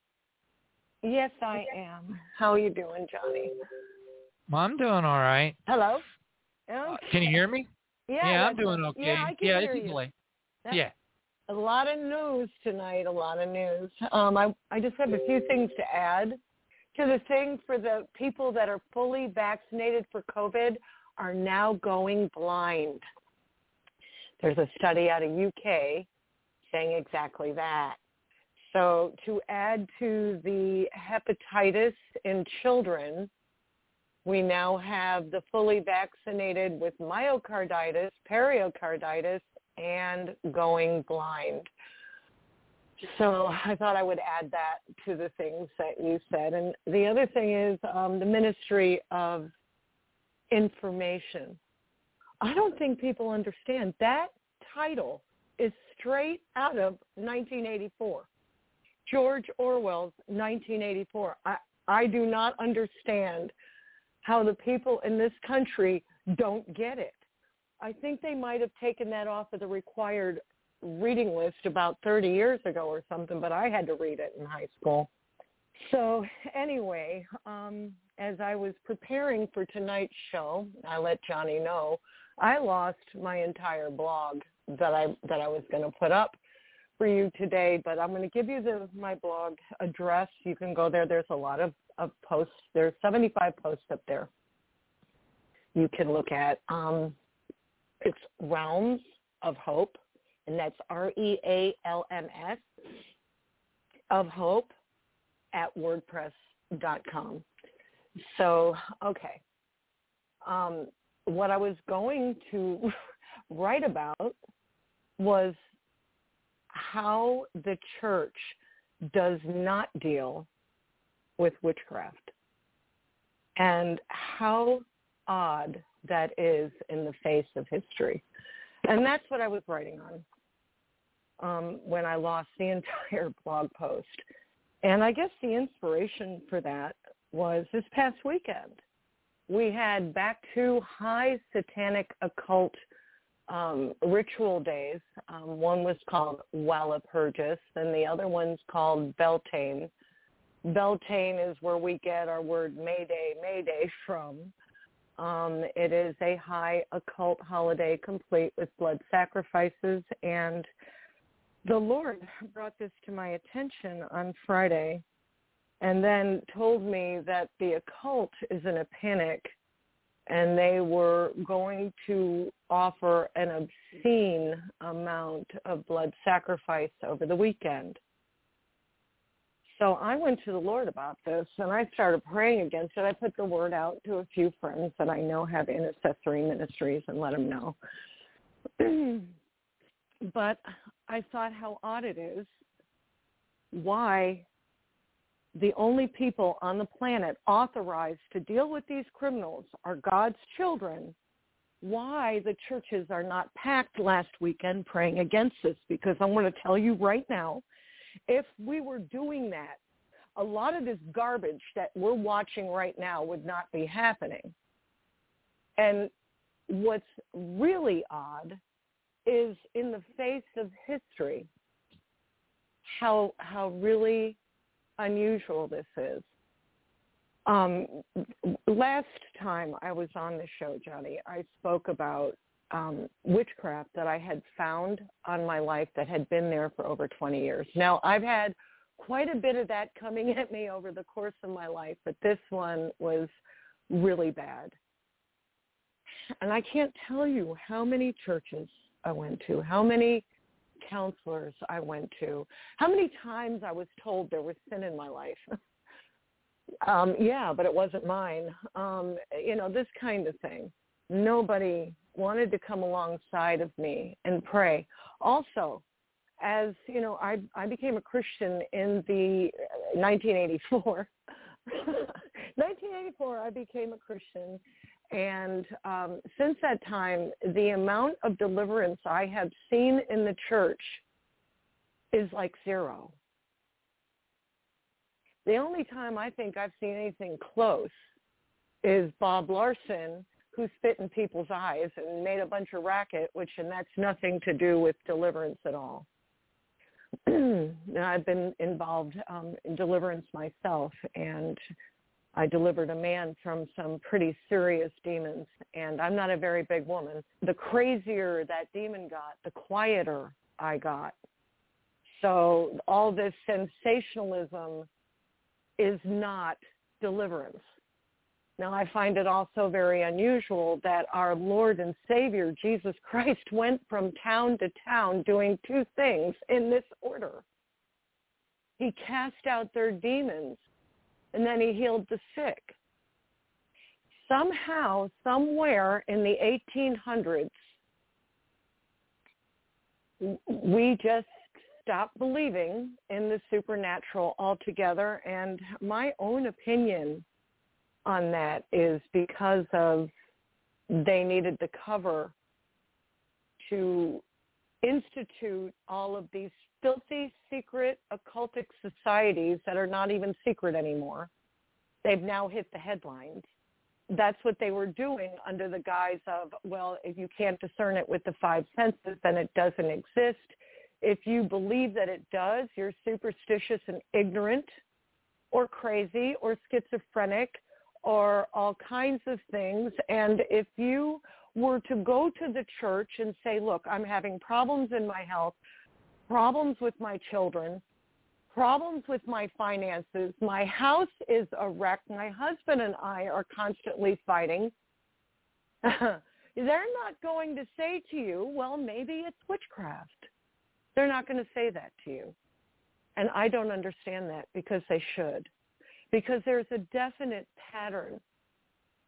Yes, I am. How are you doing, Johnny? Well, I'm doing all right. Hello? Uh, can you hear me? Yeah, yeah I'm doing okay. Yeah, I can yeah hear it's you. That's Yeah. A lot of news tonight, a lot of news. Um, I, I just have a few things to add to the thing for the people that are fully vaccinated for COVID are now going blind. There's a study out of UK saying exactly that. So to add to the hepatitis in children, we now have the fully vaccinated with myocarditis, pericarditis, and going blind. So I thought I would add that to the things that you said. And the other thing is um, the Ministry of Information. I don't think people understand that title is straight out of 1984. George Orwell's 1984. I, I do not understand how the people in this country don't get it. I think they might have taken that off of the required reading list about 30 years ago or something, but I had to read it in high school. So anyway, um, as I was preparing for tonight's show, I let Johnny know I lost my entire blog that I that I was going to put up for you today, but I'm going to give you the my blog address. You can go there. There's a lot of, of posts. There's 75 posts up there. You can look at. Um, it's Realms of Hope, and that's R E A L M S of Hope at WordPress.com. So, okay. Um, what I was going to [LAUGHS] write about was how the church does not deal with witchcraft and how odd that is in the face of history. And that's what I was writing on um, when I lost the [LAUGHS] entire blog post. And I guess the inspiration for that was this past weekend. We had back to high satanic occult um, ritual days. Um, one was called Walpurgis, and the other one's called Beltane. Beltane is where we get our word Mayday, Mayday from. Um, it is a high occult holiday complete with blood sacrifices, and the Lord brought this to my attention on Friday and then told me that the occult is in a panic and they were going to offer an obscene amount of blood sacrifice over the weekend. So I went to the Lord about this and I started praying against it. I put the word out to a few friends that I know have intercessory ministries and let them know. [CLEARS THROAT] but I thought how odd it is why the only people on the planet authorized to deal with these criminals are God's children, why the churches are not packed last weekend praying against this. Because I'm going to tell you right now, if we were doing that, a lot of this garbage that we're watching right now would not be happening. And what's really odd is in the face of history, how how really unusual this is. Um, last time I was on the show, Johnny, I spoke about um, witchcraft that I had found on my life that had been there for over 20 years. Now, I've had quite a bit of that coming at me over the course of my life, but this one was really bad. And I can't tell you how many churches I went to, how many counselors I went to, how many times I was told there was sin in my life. [LAUGHS] um, yeah, but it wasn't mine. Um, you know, this kind of thing. Nobody wanted to come alongside of me and pray. Also, as you know, I I became a Christian in the 1984. 1984, [LAUGHS] I became a Christian, and um, since that time, the amount of deliverance I have seen in the church is like zero. The only time I think I've seen anything close is Bob Larson who spit in people's eyes and made a bunch of racket, which and that's nothing to do with deliverance at all. [CLEARS THROAT] I've been involved um, in deliverance myself, and I delivered a man from some pretty serious demons. And I'm not a very big woman. The crazier that demon got, the quieter I got. So all this sensationalism is not deliverance. Now, I find it also very unusual that our Lord and Savior, Jesus Christ, went from town to town doing two things in this order. He cast out their demons, and then he healed the sick. Somehow, somewhere in the 1800s, we just stopped believing in the supernatural altogether. And my own opinion on that is because of they needed the cover to institute all of these filthy secret occultic societies that are not even secret anymore. They've now hit the headlines. That's what they were doing under the guise of, well, if you can't discern it with the five senses, then it doesn't exist. If you believe that it does, you're superstitious and ignorant or crazy or schizophrenic or all kinds of things. And if you were to go to the church and say, look, I'm having problems in my health, problems with my children, problems with my finances, my house is a wreck, my husband and I are constantly fighting, [LAUGHS] they're not going to say to you, well, maybe it's witchcraft. They're not going to say that to you. And I don't understand that because they should because there's a definite pattern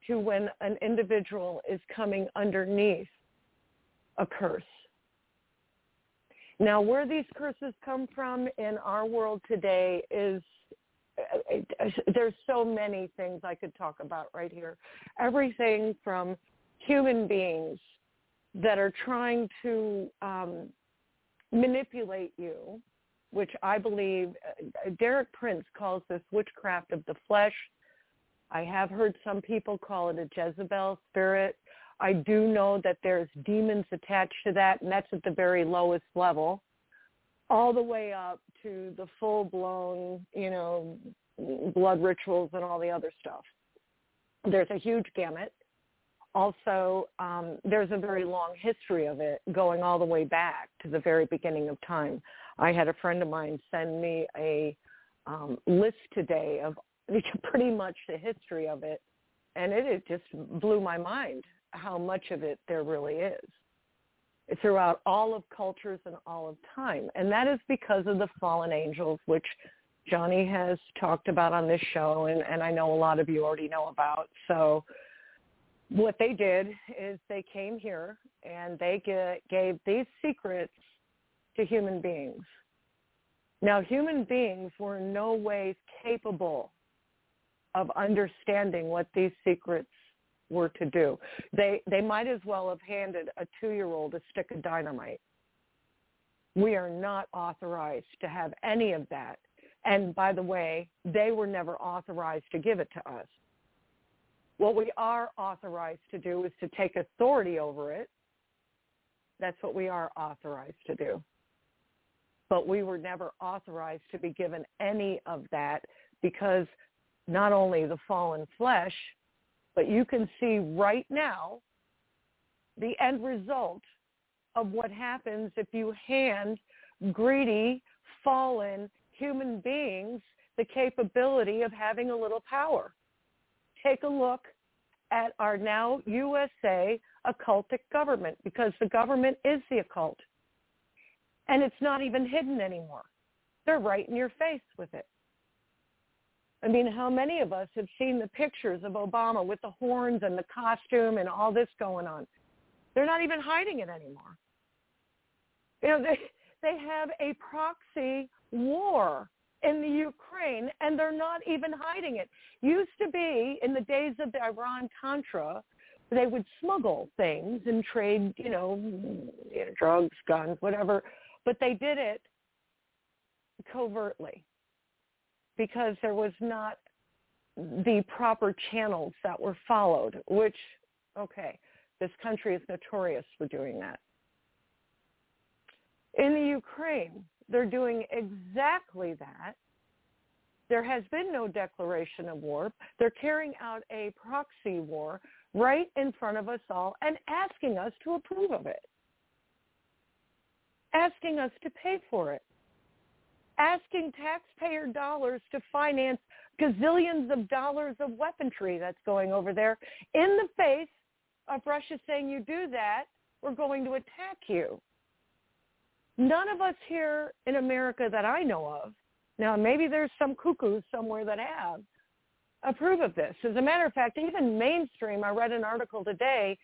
to when an individual is coming underneath a curse. Now, where these curses come from in our world today is there's so many things I could talk about right here. Everything from human beings that are trying to um, manipulate you which I believe uh, Derek Prince calls this witchcraft of the flesh. I have heard some people call it a Jezebel spirit. I do know that there's demons attached to that, and that's at the very lowest level, all the way up to the full-blown, you know, blood rituals and all the other stuff. There's a huge gamut. Also, um, there's a very long history of it going all the way back to the very beginning of time. I had a friend of mine send me a um, list today of [LAUGHS] pretty much the history of it, and it, it just blew my mind how much of it there really is it's throughout all of cultures and all of time. And that is because of the fallen angels, which Johnny has talked about on this show, and, and I know a lot of you already know about. So what they did is they came here and they gave these secrets to human beings. Now, human beings were in no way capable of understanding what these secrets were to do. They they might as well have handed a two-year-old a stick of dynamite. We are not authorized to have any of that And by the way, they were never authorized to give it to us. What we are authorized to do is to take authority over it. That's what we are authorized to do. But we were never authorized to be given any of that because not only the fallen flesh, but you can see right now the end result of what happens if you hand greedy, fallen human beings the capability of having a little power. Take a look at our now USA occultic government because the government is the occult. And it's not even hidden anymore. They're right in your face with it. I mean, how many of us have seen the pictures of Obama with the horns and the costume and all this going on? They're not even hiding it anymore. You know, [LAUGHS] they they have a proxy war in the Ukraine and they're not even hiding it. Used to be in the days of the Iran Contra, they would smuggle things and trade, you know, you know drugs, guns, whatever, but they did it covertly because there was not the proper channels that were followed, which, okay, this country is notorious for doing that. In the Ukraine, they're doing exactly that. There has been no declaration of war. They're carrying out a proxy war right in front of us all and asking us to approve of it, asking us to pay for it asking taxpayer dollars to finance gazillions of dollars of weaponry that's going over there in the face of Russia saying you do that, we're going to attack you. None of us here in America that I know of, now maybe there's some cuckoos somewhere that have, approve of this. As a matter of fact, even mainstream, I read an article today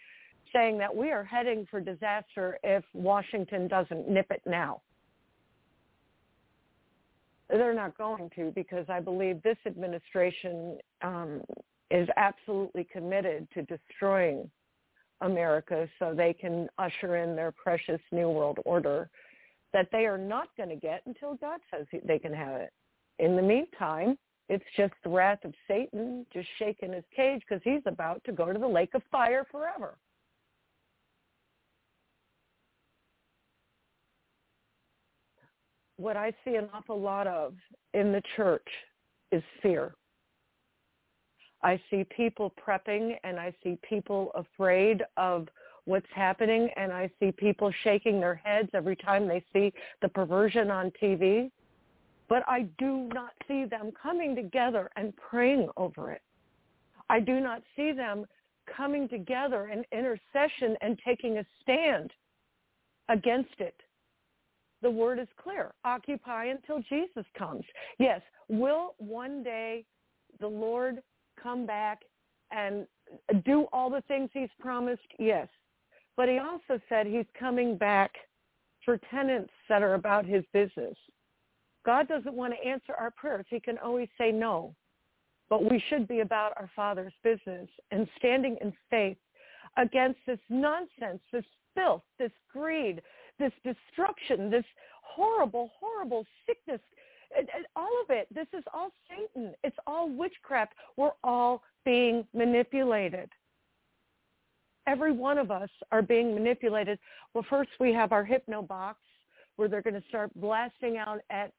saying that we are heading for disaster if Washington doesn't nip it now. They're not going to because I believe this administration um, is absolutely committed to destroying America so they can usher in their precious new world order that they are not going to get until God says they can have it. In the meantime, it's just the wrath of Satan just shaking his cage because he's about to go to the lake of fire forever. What I see an awful lot of in the church is fear. I see people prepping and I see people afraid of what's happening and I see people shaking their heads every time they see the perversion on TV. But I do not see them coming together and praying over it. I do not see them coming together in intercession and taking a stand against it the word is clear. Occupy until Jesus comes. Yes, will one day the Lord come back and do all the things he's promised? Yes. But he also said he's coming back for tenants that are about his business. God doesn't want to answer our prayers. He can always say no. But we should be about our Father's business and standing in faith against this nonsense, this filth, this greed, this destruction, this horrible, horrible sickness, and, and all of it. This is all Satan. It's all witchcraft. We're all being manipulated. Every one of us are being manipulated. Well, first we have our hypno box where they're going to start blasting out at,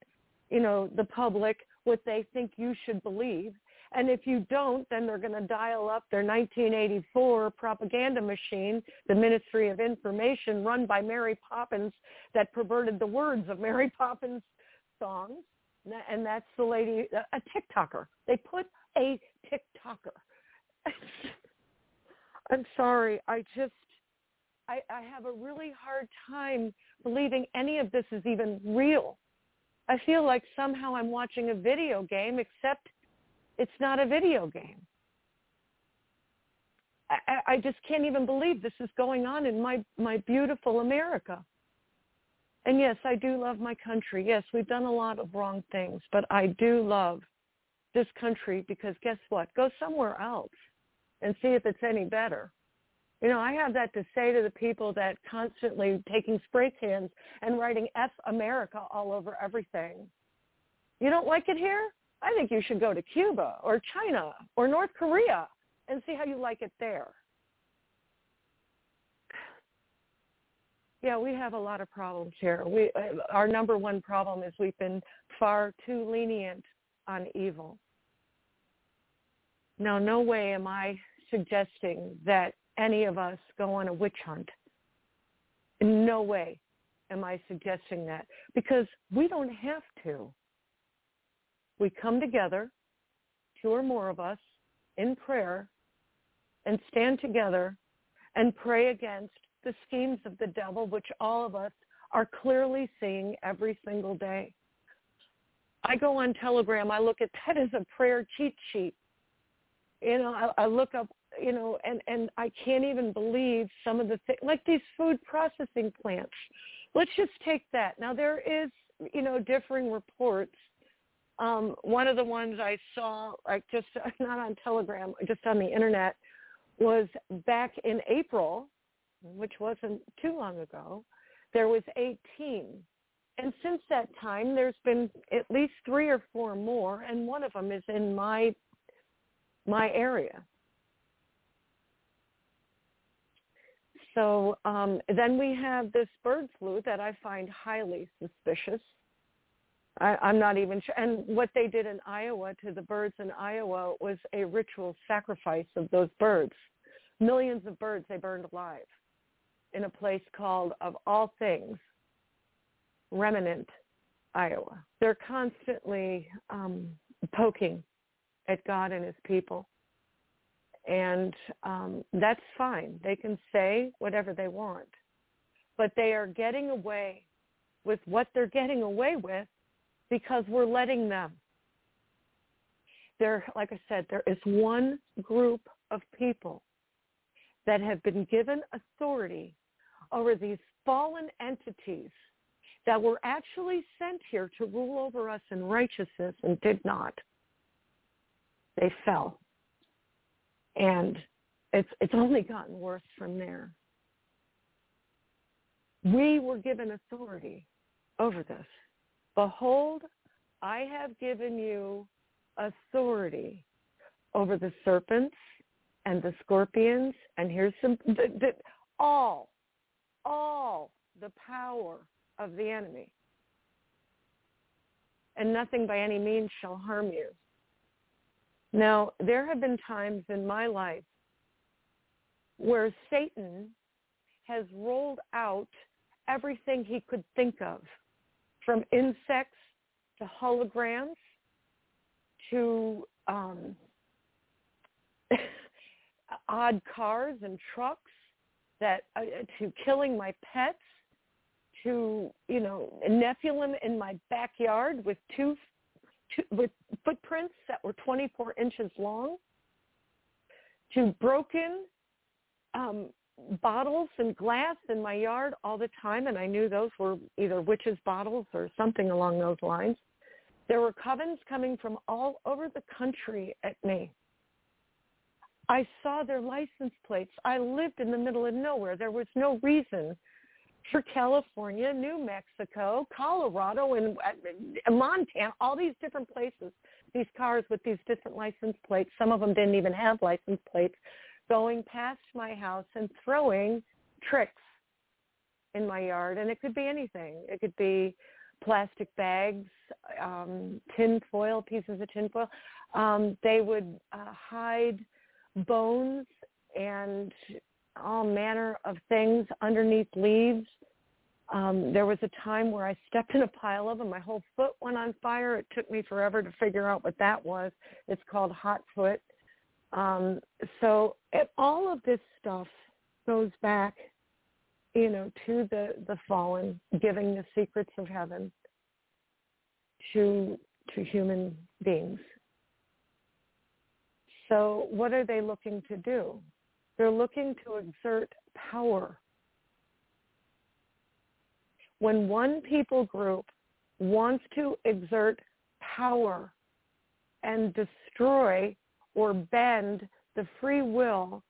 you know, the public what they think you should believe. And if you don't, then they're going to dial up their 1984 propaganda machine, the Ministry of Information, run by Mary Poppins, that perverted the words of Mary Poppins' songs. And that's the lady, a TikToker. They put a TikToker. [LAUGHS] I'm sorry. I just, I, I have a really hard time believing any of this is even real. I feel like somehow I'm watching a video game, except it's not a video game. I, I just can't even believe this is going on in my, my beautiful America. And yes, I do love my country. Yes, we've done a lot of wrong things, but I do love this country because guess what? Go somewhere else and see if it's any better. You know, I have that to say to the people that constantly taking spray cans and writing F America all over everything. You don't like it here? I think you should go to Cuba or China or North Korea and see how you like it there. Yeah, we have a lot of problems here. We uh, our number one problem is we've been far too lenient on evil. Now, no way am I suggesting that any of us go on a witch hunt. In no way am I suggesting that because we don't have to. We come together, two or more of us, in prayer and stand together and pray against the schemes of the devil, which all of us are clearly seeing every single day. I go on Telegram. I look at [LAUGHS] that as a prayer cheat sheet. You know, I, I look up, you know, and and I can't even believe some of the things, like these food processing plants. Let's just take that. Now there is, you know, differing reports. Um, one of the ones I saw, like just [LAUGHS] not on Telegram, just on the internet, was back in April, which wasn't too long ago. There was 18 and since that time, there's been at least three or four more, and one of them is in my my area. So um, then we have this bird flu that I find highly suspicious. I, I'm not even sure. And what they did in Iowa to the birds in Iowa was a ritual sacrifice of those birds. Millions of birds they burned alive in a place called, of all things, Remnant, Iowa. They're constantly um, poking at God and his people. And um, that's fine. They can say whatever they want. But they are getting away with what they're getting away with because we're letting them. There, like I said, there is one group of people that have been given authority over these fallen entities that were actually sent here to rule over us in righteousness and did not. They fell. And it's it's only gotten worse from there. We were given authority over this. Behold, I have given you authority over the serpents and the scorpions, and here's some the, the, all, all the power of the enemy. And nothing by any means shall harm you. Now, there have been times in my life where Satan has rolled out everything he could think of, from insects to holograms to um, [LAUGHS] odd cars and trucks that uh, to killing my pets to you know Nephilim in my backyard with two, two with footprints that were 24 inches long, to broken um, bottles and glass in my yard all the time, and I knew those were either witches' bottles or something along those lines. There were covens coming from all over the country at me. I saw their license plates. I lived in the middle of nowhere. There was no reason for California, New Mexico, Colorado, and uh, Montana, all these different places, these cars with these different license plates, some of them didn't even have license plates, going past my house and throwing tricks in my yard. And it could be anything. It could be plastic bags, um, tin foil, pieces of tin foil. Um, they would uh, hide bones and all manner of things underneath leaves. Um, there was a time where I stepped in a pile of them. My whole foot went on fire. It took me forever to figure out what that was. It's called hot foot. Um, so it, all of this stuff goes back, you know, to the, the fallen, giving the secrets of heaven to to human beings. So what are they looking to do? They're looking to exert power. When one people group wants to exert power and destroy or bend the free will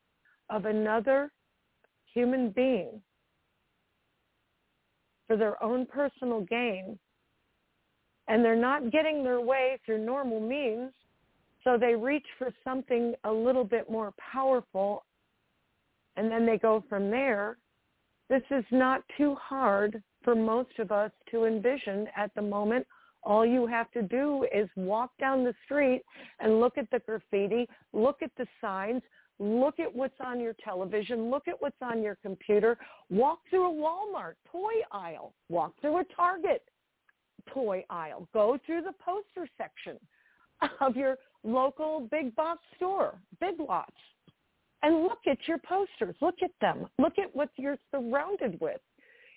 of another human being for their own personal gain, and they're not getting their way through normal means, so they reach for something a little bit more powerful, and then they go from there. This is not too hard for most of us to envision at the moment. All you have to do is walk down the street and look at the graffiti, look at the signs, look at what's on your television, look at what's on your computer, walk through a Walmart toy aisle, walk through a Target toy aisle, go through the poster section of your local big box store, Big Lots, and look at your posters. Look at them. Look at what you're surrounded with.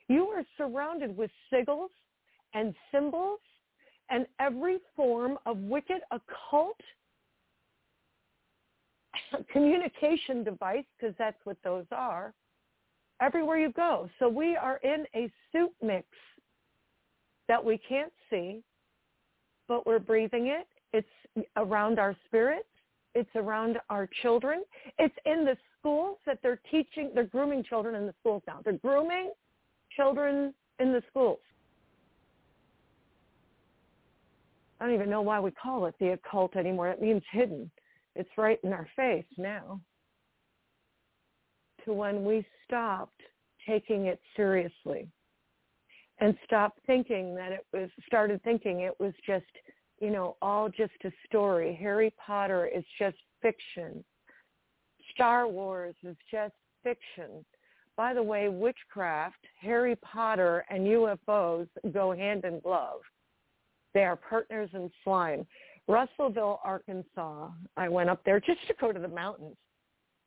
You are surrounded with sigils and symbols and every form of wicked occult [LAUGHS] communication device, because that's what those are, everywhere you go. So we are in a soup mix that we can't see, but we're breathing it. It's around our spirits. It's around our children. It's in the schools that they're teaching. They're grooming children in the schools now. They're grooming children in the schools. I don't even know why we call it the occult anymore. It means hidden. It's right in our face now. To when we stopped taking it seriously and stopped thinking that it was, started thinking it was just, you know, all just a story. Harry Potter is just fiction. Star Wars is just fiction. By the way, witchcraft, Harry Potter, and UFOs go hand in glove. They are partners in slime. Russellville, Arkansas, I went up there just to go to the mountains.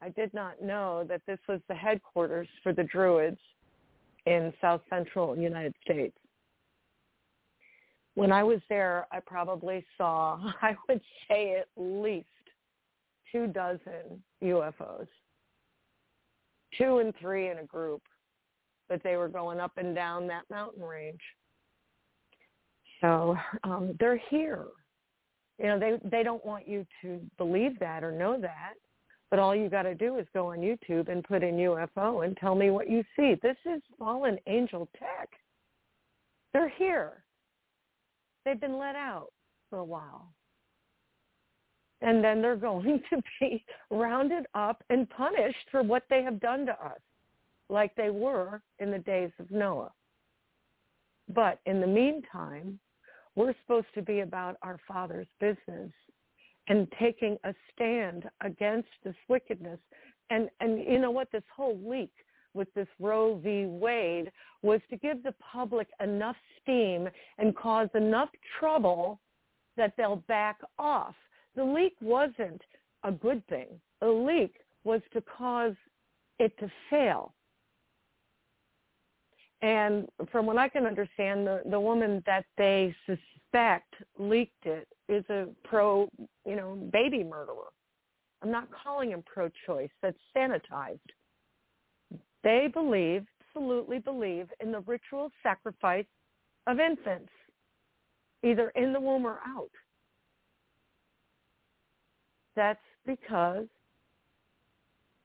I did not know that this was the headquarters for the Druids in south central United States. When I was there, I probably saw, [LAUGHS] I would say at least two dozen UFOs, two and three in a group, but they were going up and down that mountain range. So um, they're here. You know, they they don't want you to believe that or know that, but all you got to do is go on YouTube and put in UFO and tell me what you see. This is fallen angel tech. They're here. They've been let out for a while. And then they're going [LAUGHS] to be rounded up and punished for what they have done to us, like they were in the days of Noah. But in the meantime, we're supposed to be about our Father's business and taking a stand against this wickedness. And, and you know what? This whole leak with this Roe v. Wade was to give the public enough steam and cause enough trouble that they'll back off. The leak wasn't a good thing. The leak was to cause it to fail. And from what I can understand, the, the woman that they suspect leaked it is a pro, you know, baby murderer. I'm not calling him pro-choice. That's sanitized. They believe, absolutely believe, in the ritual sacrifice of infants, either in the womb or out. That's because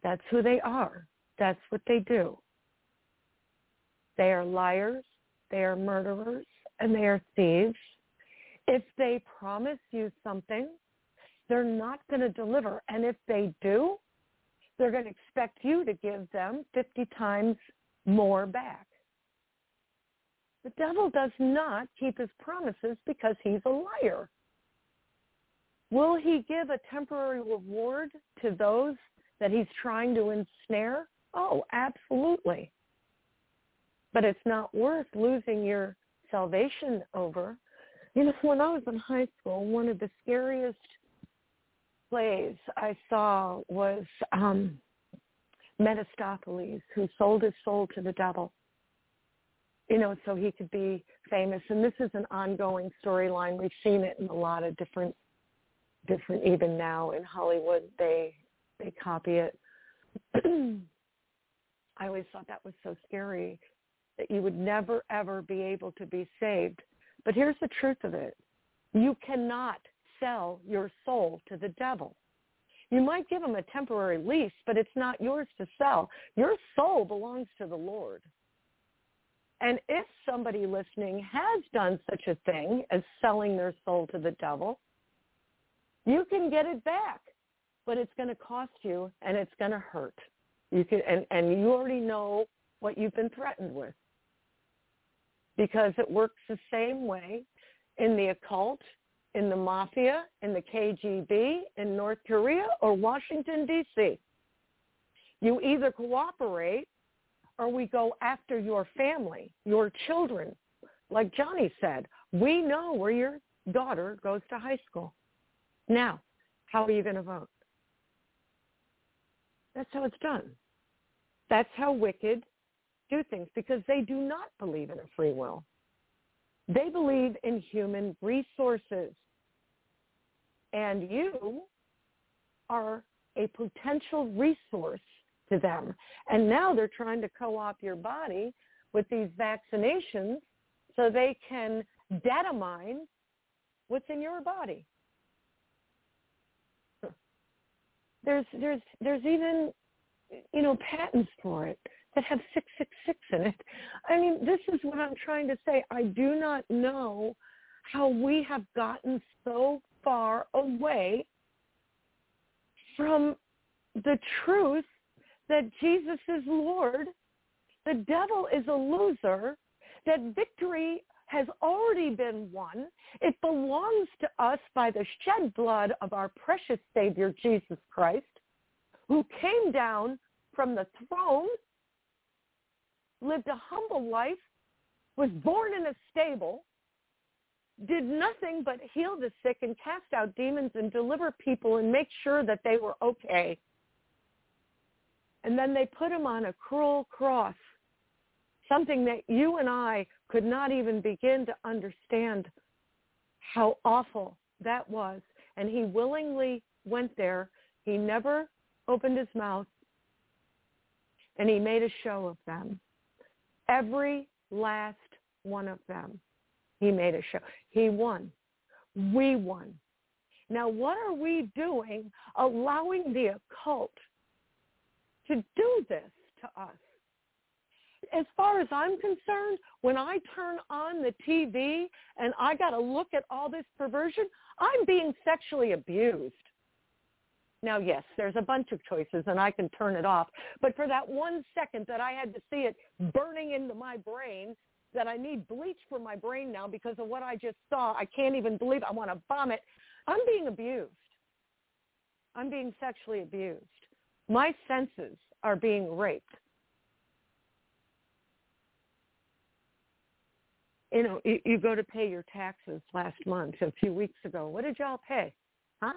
that's who they are. That's what they do. They are liars, they are murderers, and they are thieves. If they promise you something, they're not going to deliver. And if they do, they're going to expect you to give them 50 times more back. The devil does not keep his promises because he's a liar. Will he give a temporary reward to those that he's trying to ensnare? Oh, absolutely but it's not worth losing your salvation over. You know, when I was in high school, one of the scariest plays I saw was um, Mephistopheles, who sold his soul to the devil, you know, so he could be famous. And this is an ongoing storyline. We've seen it in a lot of different, different, even now in Hollywood, they they copy it. [CLEARS THROAT] I always thought that was so scary that you would never, ever be able to be saved. But here's the truth of it. You cannot sell your soul to the devil. You might give him a temporary lease, but it's not yours to sell. Your soul belongs to the Lord. And if somebody listening has done such a thing as selling their soul to the devil, you can get it back, but it's going to cost you and it's going to hurt. You can, and, and you already know what you've been threatened with because it works the same way in the occult, in the mafia, in the KGB, in North Korea, or Washington, D.C. You either cooperate or we go after your family, your children. Like Johnny said, we know where your daughter goes to high school. Now, how are you going to vote? That's how it's done. That's how wicked do things because they do not believe in a free will. They believe in human resources. And you are a potential resource to them. And now they're trying to co-opt your body with these vaccinations so they can data mine what's in your body. There's there's there's even you know patents for it that have 666 in it. I mean, this is what I'm trying to say. I do not know how we have gotten so far away from the truth that Jesus is Lord, the devil is a loser, that victory has already been won. It belongs to us by the shed blood of our precious Savior, Jesus Christ, who came down from the throne, lived a humble life, was born in a stable, did nothing but heal the sick and cast out demons and deliver people and make sure that they were okay. And then they put him on a cruel cross, something that you and I could not even begin to understand how awful that was. And he willingly went there. He never opened his mouth. And he made a show of them. Every last one of them. He made a show. He won. We won. Now, what are we doing allowing the occult to do this to us. As far as I'm concerned, when I turn on the TV and I got to look at all this perversion, I'm being sexually abused. Now, yes, there's a bunch of choices and I can turn it off. But for that one second that I had to see it burning into my brain, that I need bleach for my brain now because of what I just saw, I can't even believe I want to vomit. I'm being abused. I'm being sexually abused. My senses are being raped. You know, you, go to pay your taxes last month, a few weeks ago. What did y'all pay? Huh?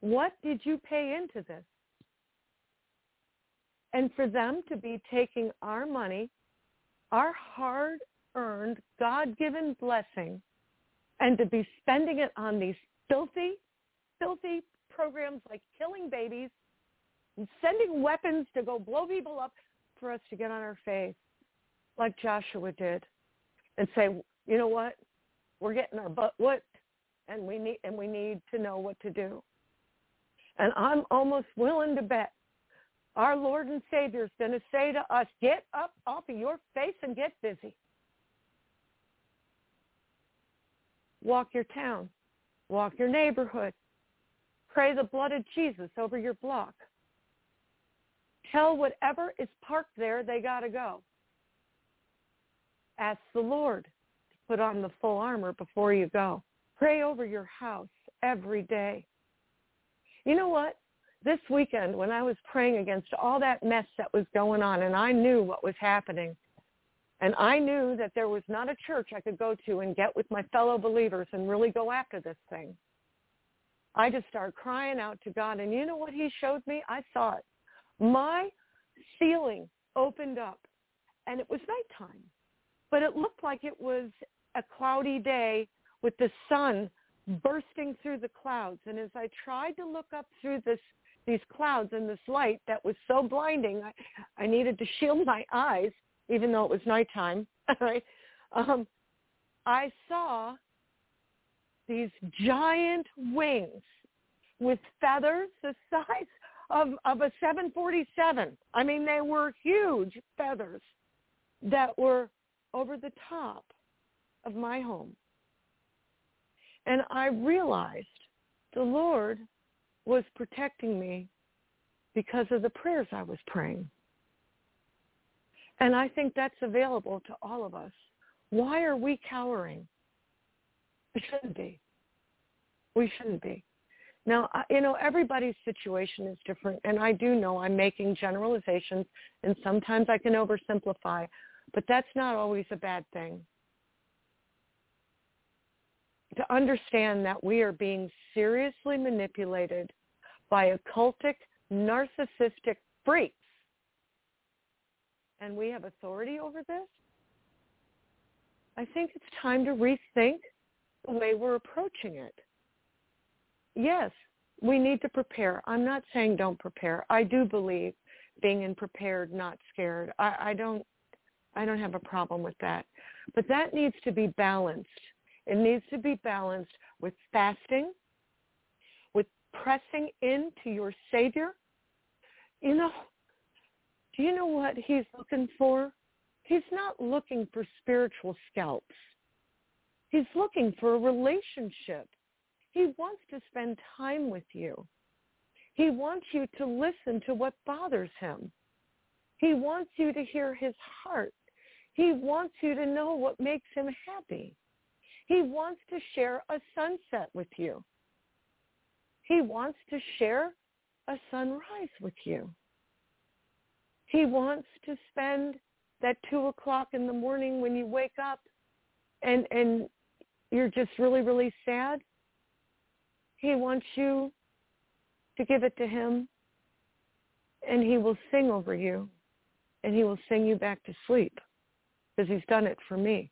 What did you pay into this? And for them to be taking our money, our hard-earned, God-given blessing, and to be spending it on these filthy, filthy programs like killing babies, and sending weapons to go blow people up for us to get on our face like Joshua did and say, you know what? We're getting our butt whipped and we need and we need to know what to do. And I'm almost willing to bet our Lord and Savior is going to say to us, get up off of your face and get busy. Walk your town. Walk your neighborhood. Pray the blood of Jesus over your block. Tell whatever is parked there they got to go. Ask the Lord to put on the full armor before you go. Pray over your house every day. You know what? This weekend when I was praying against all that mess that was going on and I knew what was happening and I knew that there was not a church I could go to and get with my fellow believers and really go after this thing. I just started crying out to God and you know what he showed me? I saw it my ceiling opened up and it was nighttime, but it looked like it was a cloudy day with the sun bursting through the clouds. And as I tried to look up through this these clouds and this light that was so blinding, I, I needed to shield my eyes, even though it was nighttime. [LAUGHS] Right? Um, I saw these giant wings with feathers the [LAUGHS] size of, of a 747. I mean, they were huge feathers that were over the top of my home. And I realized the Lord was protecting me because of the prayers I was praying. And I think that's available to all of us. Why are we cowering? We shouldn't be. We shouldn't be. Now, you know, everybody's situation is different, and I do know I'm making generalizations, and sometimes I can oversimplify, but that's not always a bad thing. To understand that we are being seriously manipulated by occultic, narcissistic freaks, and we have authority over this, I think it's time to rethink the way we're approaching it yes, we need to prepare. I'm not saying don't prepare. I do believe being in prepared, not scared. I, I don't I don't have a problem with that. But that needs to be balanced. It needs to be balanced with fasting, with pressing into your Savior. You know, do you know what he's looking for? He's not looking for spiritual scalps. He's looking for a relationship. He wants to spend time with you. He wants you to listen to what bothers him. He wants you to hear his heart. He wants you to know what makes him happy. He wants to share a sunset with you. He wants to share a sunrise with you. He wants to spend that two o'clock in the morning when you wake up and and you're just really really sad he wants you to give it to him and he will sing over you and he will sing you back to sleep because he's done it for me.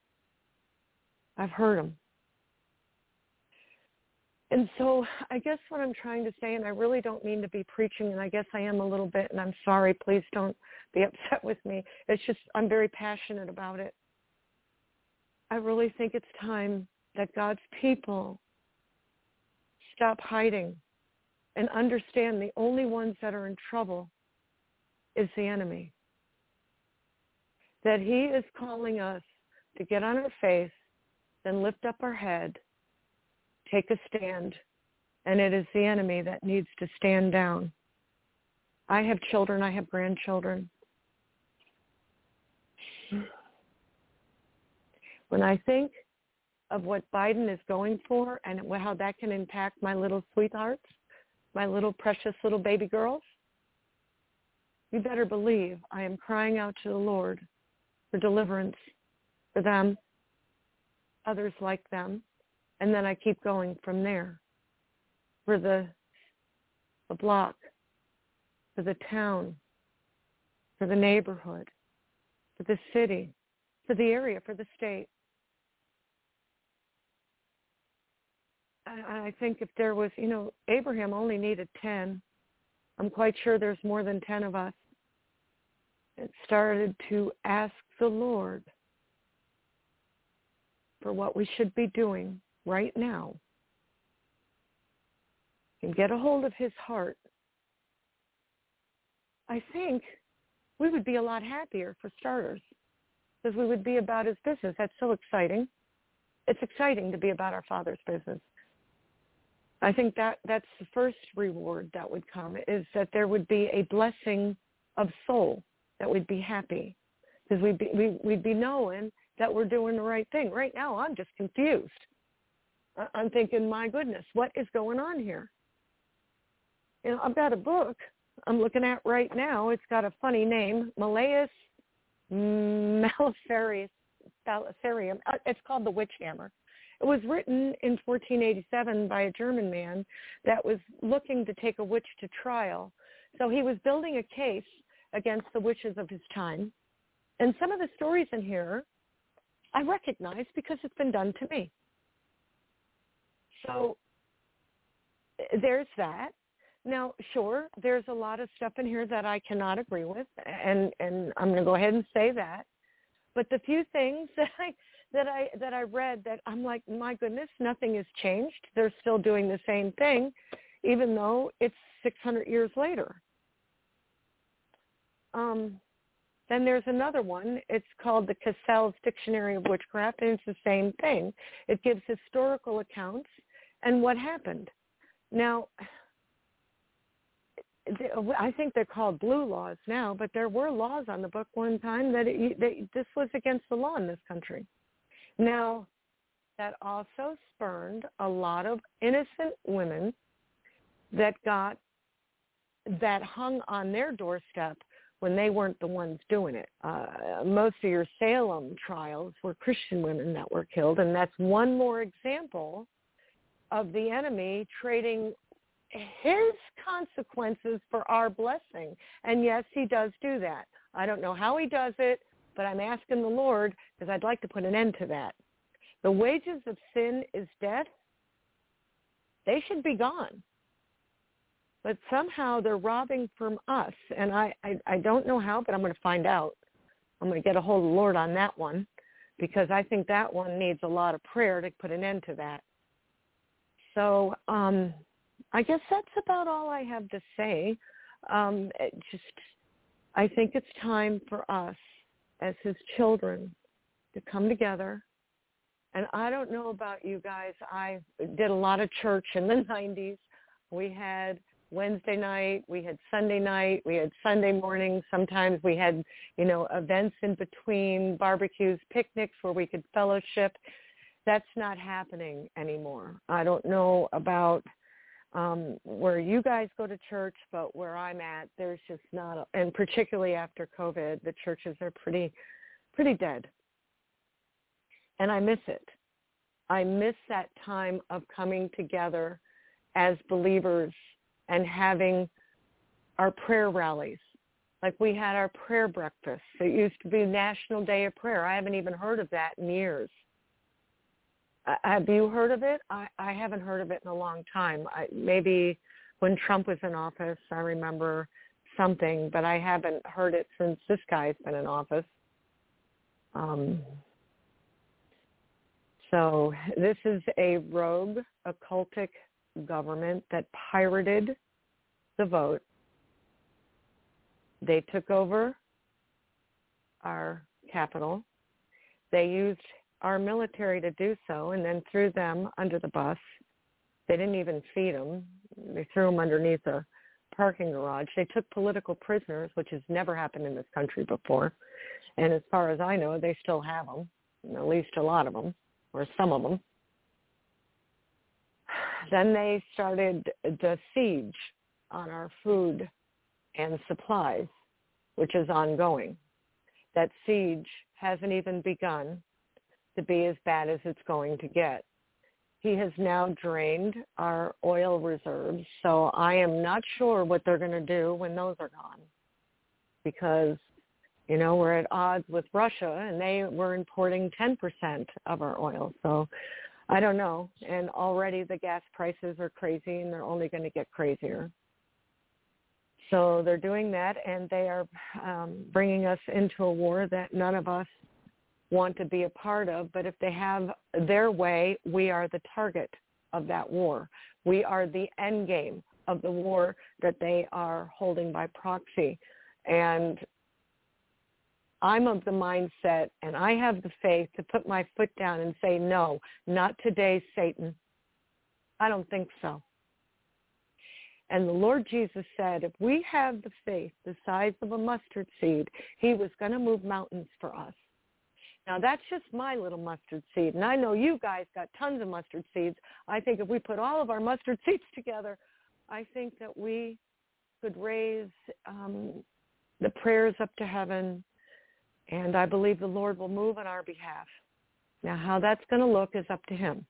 I've heard them. And so I guess what I'm trying to say, and I really don't mean to be preaching, and I guess I am a little bit, and I'm sorry, please don't be [LAUGHS] upset with me. It's just I'm very passionate about it. I really think it's time that God's people stop hiding and understand the only ones that are in trouble is the enemy. That he is calling us to get on our face, then lift up our head, take a stand, and it is the enemy that needs to stand down. I have children, I have grandchildren. When I think of what Biden is going for and how that can impact my little sweethearts, my little precious little baby girls, you better believe I am crying out to the Lord for deliverance for them, others like them, and then I keep going from there for the, the block, for the town, for the neighborhood, for the city, for the area, for the state. I think if there was, you know, Abraham only needed 10. I'm quite sure there's more than 10 of us. It started to ask the Lord for what we should be doing right now and get a hold of his heart. I think we would be a lot happier for starters because we would be about his business. That's so exciting. It's exciting to be about our Father's business. I think that that's the first reward that would come is that there would be a blessing of soul that we'd be happy because we'd be we, we'd be knowing that we're doing the right thing. Right now, I'm just confused. I'm thinking, my goodness, what is going on here? You know, I've got a book I'm looking at right now. It's got a funny name, Malleus Maleficarium. Uh, it's called The Witch Hammer. It was written in 1487 by a German man that was looking to take a witch to trial. So he was building a case against the witches of his time. And some of the stories in here I recognize because it's been done to me. So there's that. Now, sure, there's a lot of stuff in here that I cannot agree with, and and I'm going to go ahead and say that. But the few things [LAUGHS] that I that I that I read that I'm like, my goodness, nothing has changed. They're still doing the same thing, even though it's 600 years later. Um, then there's another one. It's called the Cassell's Dictionary of Witchcraft, and it's the same thing. It gives historical accounts and what happened. Now, I think they're called blue laws now, but there were laws on the book one time that, it, that this was against the law in this country. Now, that also spurned a lot of innocent women that got that hung on their doorstep when they weren't the ones doing it. Uh, most of your Salem trials were Christian women that were killed, and that's one more example of the enemy trading his consequences for our blessing. And yes, he does do that. I don't know how he does it, but I'm asking the Lord because I'd like to put an end to that. The wages of sin is death. They should be gone. But somehow they're robbing from us. And I, I, I don't know how, but I'm going to find out. I'm going to get a hold of the Lord on that one because I think that one needs a lot of prayer to put an end to that. So um, I guess that's about all I have to say. Um, just, I think it's time for us as his children to come together. And I don't know about you guys. I did a lot of church in the [LAUGHS] 90s. We had Wednesday night, we had Sunday night, we had Sunday morning. Sometimes we had, you know, events in between, barbecues, picnics where we could fellowship. That's not happening anymore. I don't know about um, where you guys go to church, but where I'm at, there's just not, a, and particularly after COVID, the churches are pretty, pretty dead. And I miss it. I miss that time of coming together as believers and having our prayer rallies. Like we had our prayer breakfast. It used to be National Day of Prayer. I haven't even heard of that in years. Have you heard of it? I, I haven't heard of it in a long time. I, maybe when Trump was in office, I remember something, but I haven't heard it since this guy's been in office. Um, so this is a rogue occultic government that pirated the vote. They took over our capital. They used our military to do so and then threw them under the bus. They didn't even feed them. They threw them underneath a parking garage. They took political prisoners, which has never happened in this country before. And as far as I know, they still have them, at least a lot of them, or some of them. Then they started the siege on our food and supplies, which is ongoing. That siege hasn't even begun to be as bad as it's going to get. He has now drained our oil reserves, so I am not sure what they're going to do when those are gone because, you know, we're at odds with Russia and they were importing 10% of our oil. So I don't know. And already the gas prices are crazy and they're only going to get crazier. So they're doing that and they are um, bringing us into a war that none of us want to be a part of. But if they have their way, we are the target of that war. We are the end game of the war that they are holding by proxy. And I'm of the mindset and I have the faith to put my foot down and say, no, not today, Satan. I don't think so. And the Lord Jesus said, if we have the faith the size of a mustard seed, he was going to move mountains for us. Now that's just my little mustard seed. And I know you guys got tons of mustard seeds. I think if we put all of our mustard [LAUGHS] seeds together, I think that we could raise um, the prayers up to heaven. And I believe the Lord will move on our behalf. Now how that's going to look is up to him.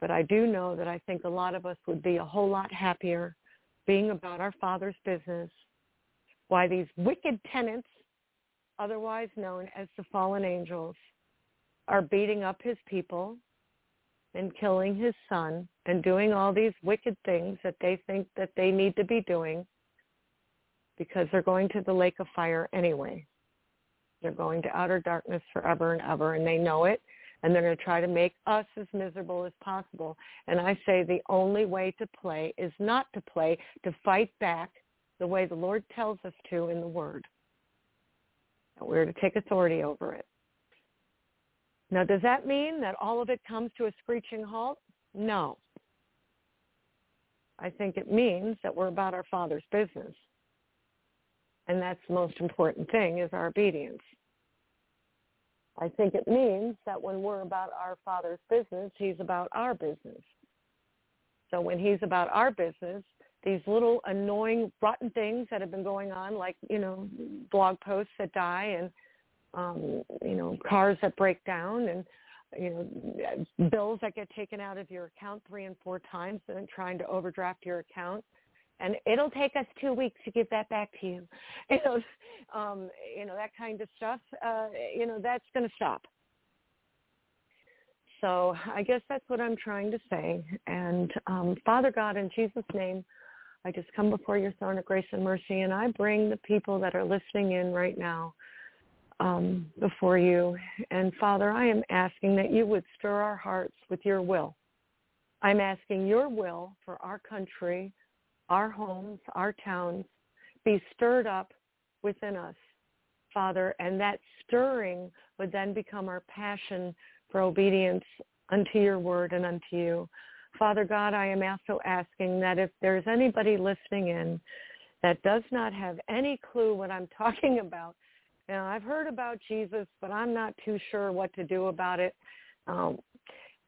But I do know that I think a lot of us would be a whole lot happier being about our Father's business. Why these wicked tenants otherwise known as the fallen angels, are beating up his people and killing his son and doing all these wicked things that they think that they need to be doing because they're going to the lake of fire anyway. They're going to outer darkness forever and ever, and they know it, and they're going to try to make us as miserable as possible. And I say the only way to play is not to play, to fight back the way the Lord tells us to in the Word We're to take authority over it. Now, does that mean that all of it comes to a screeching halt? No. I think it means that we're about our Father's business. And that's the most important thing is our obedience. I think it means that when we're about our Father's business, he's about our business. So when he's about our business, these little annoying, rotten things that have been going on, like, you know, blog posts that die and, um, you know, cars that break down and, you know, bills that get taken out of your account three and four times and trying to overdraft your account and it'll take us two weeks to give that back to you. [LAUGHS] You know, um, you know that kind of stuff. Uh, you know, that's going to stop. So I guess that's what I'm trying to say. And um, Father God, in Jesus' name, I just come before your throne of grace and mercy, and I bring the people that are listening in right now um, before you. And Father, I am asking that you would stir our hearts with your will. I'm asking your will for our country, our homes, our towns, be stirred up within us, Father, and that stirring would then become our passion for obedience unto your word and unto you. Father God, I am also asking that if there's anybody listening in that does not have any clue what I'm [LAUGHS] talking about, now I've heard about Jesus, but I'm not too sure what to do about it. Um,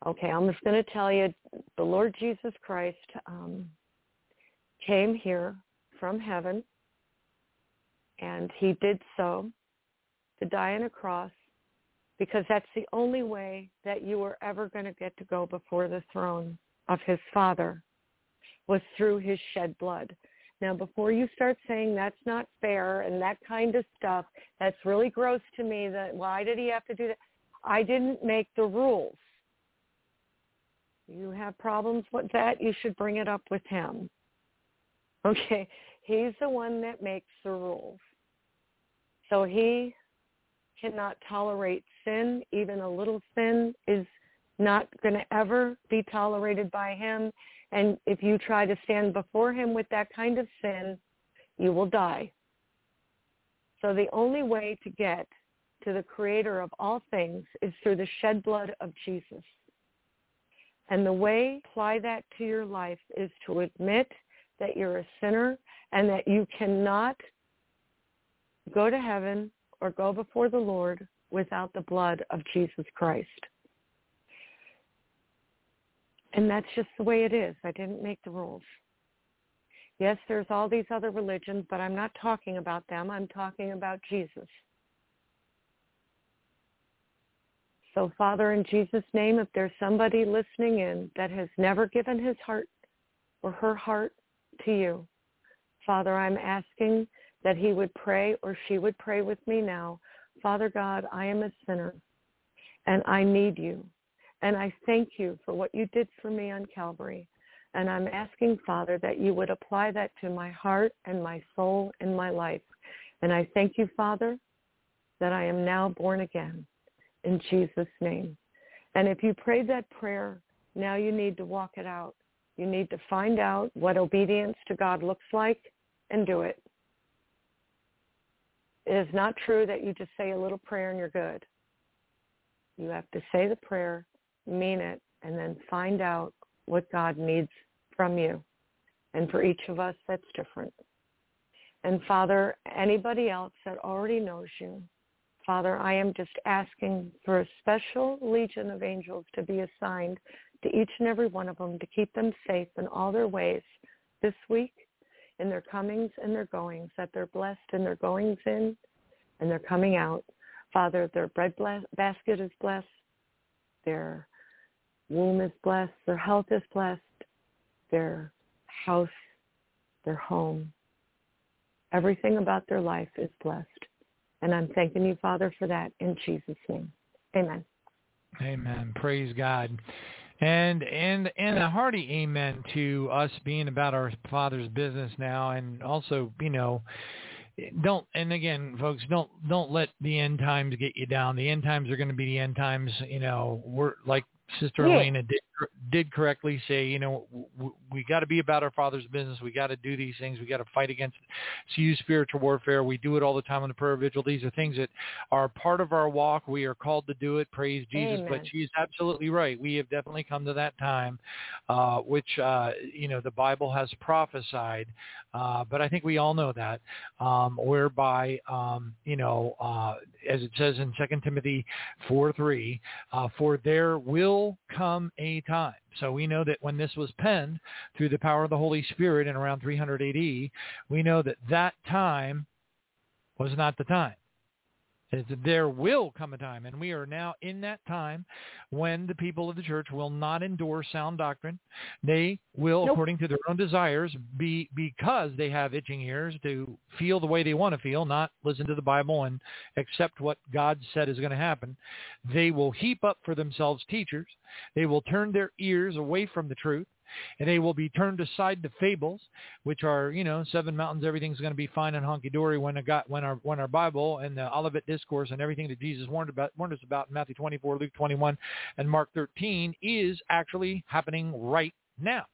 okay, I'm just going to tell you, the Lord Jesus Christ um, came here from heaven, and he did so to die on a cross because that's the only way that you were ever going to get to go before the throne of his Father was through his shed blood. Now, before you start saying that's not fair and that kind of stuff, that's really gross to me. That why did he have to do that? I didn't make the rules. You have problems with that, you should bring it up with him. [LAUGHS] Okay, he's the one that makes the rules. So he cannot tolerate sin. Even a little sin is not going to ever be tolerated by him. And if you try to stand before him with that kind of sin, you will die. So the only way to get to the creator of all things is through the shed blood of Jesus. And the way to apply that to your life is to admit that you're a sinner and that you cannot go to heaven or go before the Lord without the blood of Jesus Christ. And that's just the way it is. I didn't make the rules. Yes, there's all these other religions, but I'm not talking about them. I'm talking about Jesus. So, Father, in Jesus' name, if there's somebody listening in that has never given his heart or her heart to you. Father, I'm asking that he would pray or she would pray with me now. Father God, I am a sinner and I need you. And I thank you for what you did for me on Calvary. And I'm asking, Father, that you would apply that to my heart and my soul and my life. And I thank you, Father, that I am now born again in Jesus' name. And if you prayed that prayer, now you need to walk it out. You need to find out what obedience to God looks like and do it. It is not true that you just say a little prayer and you're good. You have to say the prayer, mean it, and then find out what God needs from you. And for each of us, that's different. And Father, anybody else that already knows you, Father, I am just asking for a special legion of angels to be assigned to each and every one of them to keep them safe in all their ways this week, in their comings and their goings, that they're blessed in their goings in and their coming out. Father, their bread basket is blessed, their womb is blessed, their health is blessed, their house, their home, everything about their life is blessed. And I'm thanking you, Father, for that in Jesus' name. Amen. Amen. Praise God. And and and a hearty amen to us being about our Father's business now, and also you know, don't and again, folks, don't don't let the end times get you down. The end times are going to be the end times. You know, we're like Sister Yeah. Eleyna did did correctly say, you know, w- we got to be about our Father's business. We got to do these things. We got to fight against use spiritual warfare. We do it all the time in the prayer vigil. These are things that are part of our walk. We are called to do it. Praise Jesus. Amen. But she's absolutely right. We have definitely come to that time, uh, which uh, you know the Bible has prophesied. Uh, but I think we all know that, um, whereby um, you know, uh, as it says in Second Timothy four three, uh, for there will come a time. So we know that when this was penned through the power of the Holy Spirit in around 300 AD, we know that that time was not the time. It's, there will come a time, and we are now in that time when the people of the church will not endure sound doctrine. They will, Nope. according to their own desires, be because they have itching ears to feel the way they want to feel, not listen to the Bible and accept what God said is going to happen. They will heap up for themselves teachers. They will turn their ears away from the truth and they will be turned aside to fables, which are, you know, seven mountains, everything's going to be fine and hunky dory when got when our when our Bible and the Olivet discourse and everything that Jesus warned about warned us about in Matthew 24, Luke 21, and Mark 13 is actually happening right now.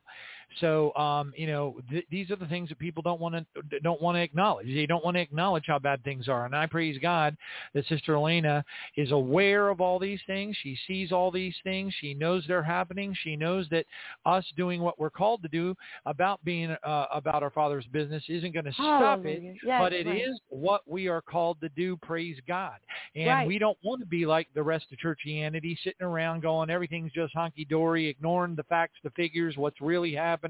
So, um, you know, th- these are the things that people don't want to don't want to acknowledge. They don't want to acknowledge how bad things are. And I praise God that Sister Eleyna is aware of all these things. She sees all these things. She knows they're happening. She knows that us doing what we're called to do about being uh, about our Father's business isn't going to stop it, Yes, but it is right. what we are called to do. Praise God. And Right. we don't want to be like the rest of churchianity, sitting around going everything's just hunky dory, ignoring the facts, the figures, what's really happening.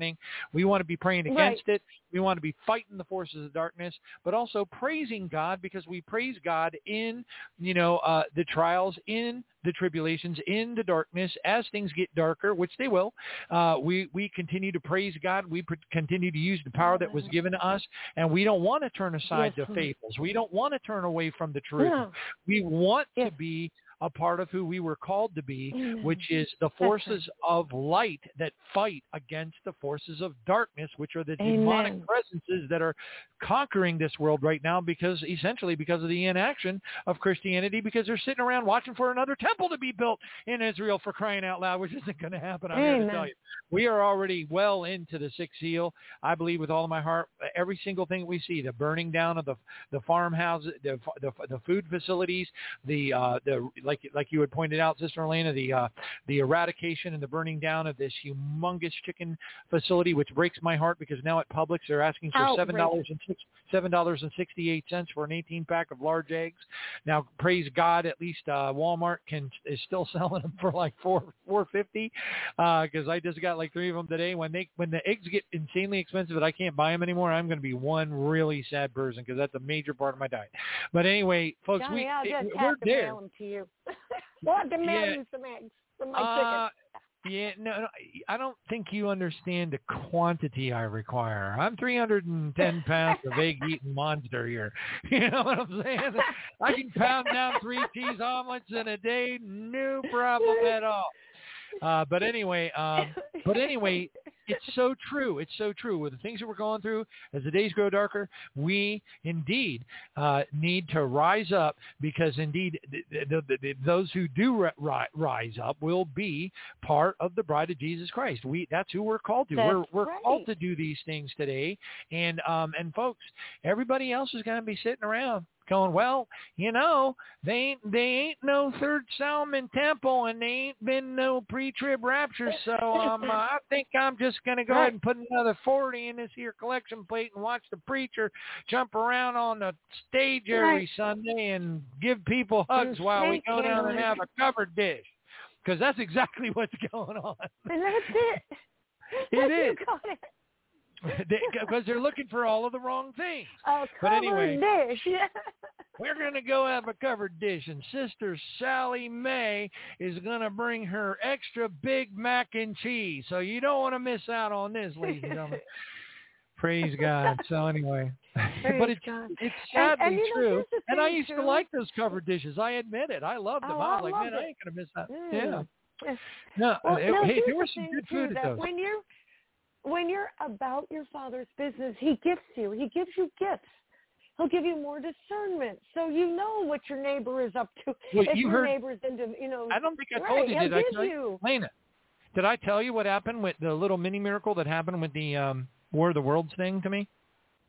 We want to be praying Right. against it. We want to be fighting the forces of darkness, but also praising God because we praise God in, you know, uh, the trials, in the tribulations, in the darkness, as things get darker, which they will. Uh, we we continue to praise God. We pr- continue to use the power that was given to us, and we don't want to turn aside Yes, to fables. We don't want to turn away from the truth. We want Yes. to be a part of who we were called to be, Amen. which is the forces of light that fight against the forces of darkness, which are the Amen. demonic presences that are conquering this world right now because essentially because of the inaction of Christianity because they're sitting around watching for another temple to be built in Israel for crying out loud, which isn't going to happen. I'm here to tell you. We are already well into the sixth seal. I believe with all of my heart, every single thing we see, the burning down of the the farmhouses, the the, the food facilities, the uh, the like like you had pointed out, Sister Eleyna, the uh, the eradication and the burning down of this humongous chicken facility, which breaks my heart because now at Publix they're asking for seven dollars and six seven dollars and sixty eight cents for an eighteen pack of large eggs. Now, praise God, at least uh, Walmart can is still [LAUGHS] selling them for like four four fifty because I just got like three of them today. When they when the eggs get insanely expensive and I can't buy them anymore, I'm going to be one really sad person because that's a major part of my diet. But anyway, folks, Johnny, we I'll just it- have we're to there. Mail them to you. we'll have to mail Yeah. you some eggs from my Uh, yeah, no, no, I don't think you understand the quantity I require. I'm 310 [LAUGHS] pounds of egg-eating monster here. [LAUGHS] You know what I'm saying? I can pound down three cheese omelets in a day, no problem at all. Uh, but anyway, um, but anyway, it's so true. It's so true. With the things that we're going through, as the days grow darker, we indeed uh, need to rise up because indeed th- th- th- th- those who do ri- ri- rise up will be part of the bride of Jesus Christ. We that's who we're called to. we're we're right. called to do these things today. And um and folks, everybody else is going to be sitting around going, well, you know, they ain't they ain't no third Solomon temple and they ain't been no pre-trib rapture, so um [LAUGHS] I think I'm just going to go ahead and put another 40 in this here collection plate and watch the preacher jump around on the stage every Sunday and give people hugs And while we go down and have a covered dish. Because that's exactly [LAUGHS] what's going on. and that's it. It is. [LAUGHS] it. Because they're looking for all of the wrong things. A But anyway. dish. [LAUGHS] We're going to go have a covered dish, and Sister Sally Mae is going to bring her extra big mac and cheese. So you don't want to miss out on this, ladies and gentlemen. [LAUGHS] Praise God. So anyway, but it's God. it's sadly and you know, true. and I used to like those covered dishes. I admit it. I loved them. Oh, I was I like, man, loved I ain't going to miss that. Mm. Yeah. No, Well, uh, now, hey, there was some good too, food at those. When you're when you're about your father's business, he gifts you. He gives you gifts. He'll give you more discernment, so you know what your neighbor is up to. Well, if you your heard- neighbor's into, you know, I don't think I right, told you. he'll Did I tell you? you. Lena, did I tell you what happened with the little mini miracle that happened with the um, War of the Worlds thing to me?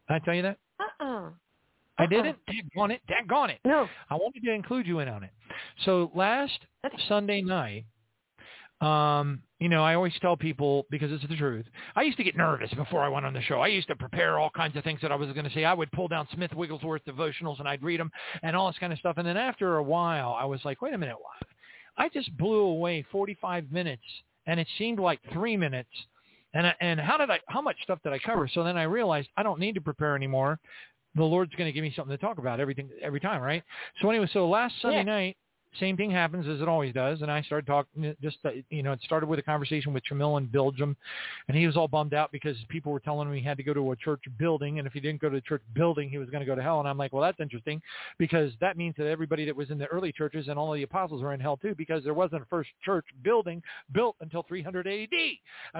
Did I tell you that? Uh-uh. I Uh-uh. didn't. Daggone it. Daggone it. No. I wanted to include you in on it. So last Sunday night, um, you know, I always tell people because it's the truth. I used to get nervous before I went on the show. I used to prepare all kinds of things that I was going to say. I would pull down Smith Wigglesworth devotionals and I'd read them and all this kind of stuff. And then after a while, I was like, wait a minute, what? I just blew away 45 minutes, and it seemed like three minutes. And I, and how did I? How much stuff did I cover? So then I realized I don't need to prepare anymore the Lord's going to give me something to talk about everything every time, right? So anyway, so last Sunday Yeah. night, same thing happens as it always does, and I started talking. Just uh, you know, it started with a conversation with Chamil in Belgium, and he was all bummed out because people were telling him he had to go to a church building, and if he didn't go to the church building, he was going to go to hell. And I'm like, well, that's interesting because that means that everybody that was in the early churches and all the apostles were in hell too, because there wasn't a first church building built until 300 AD.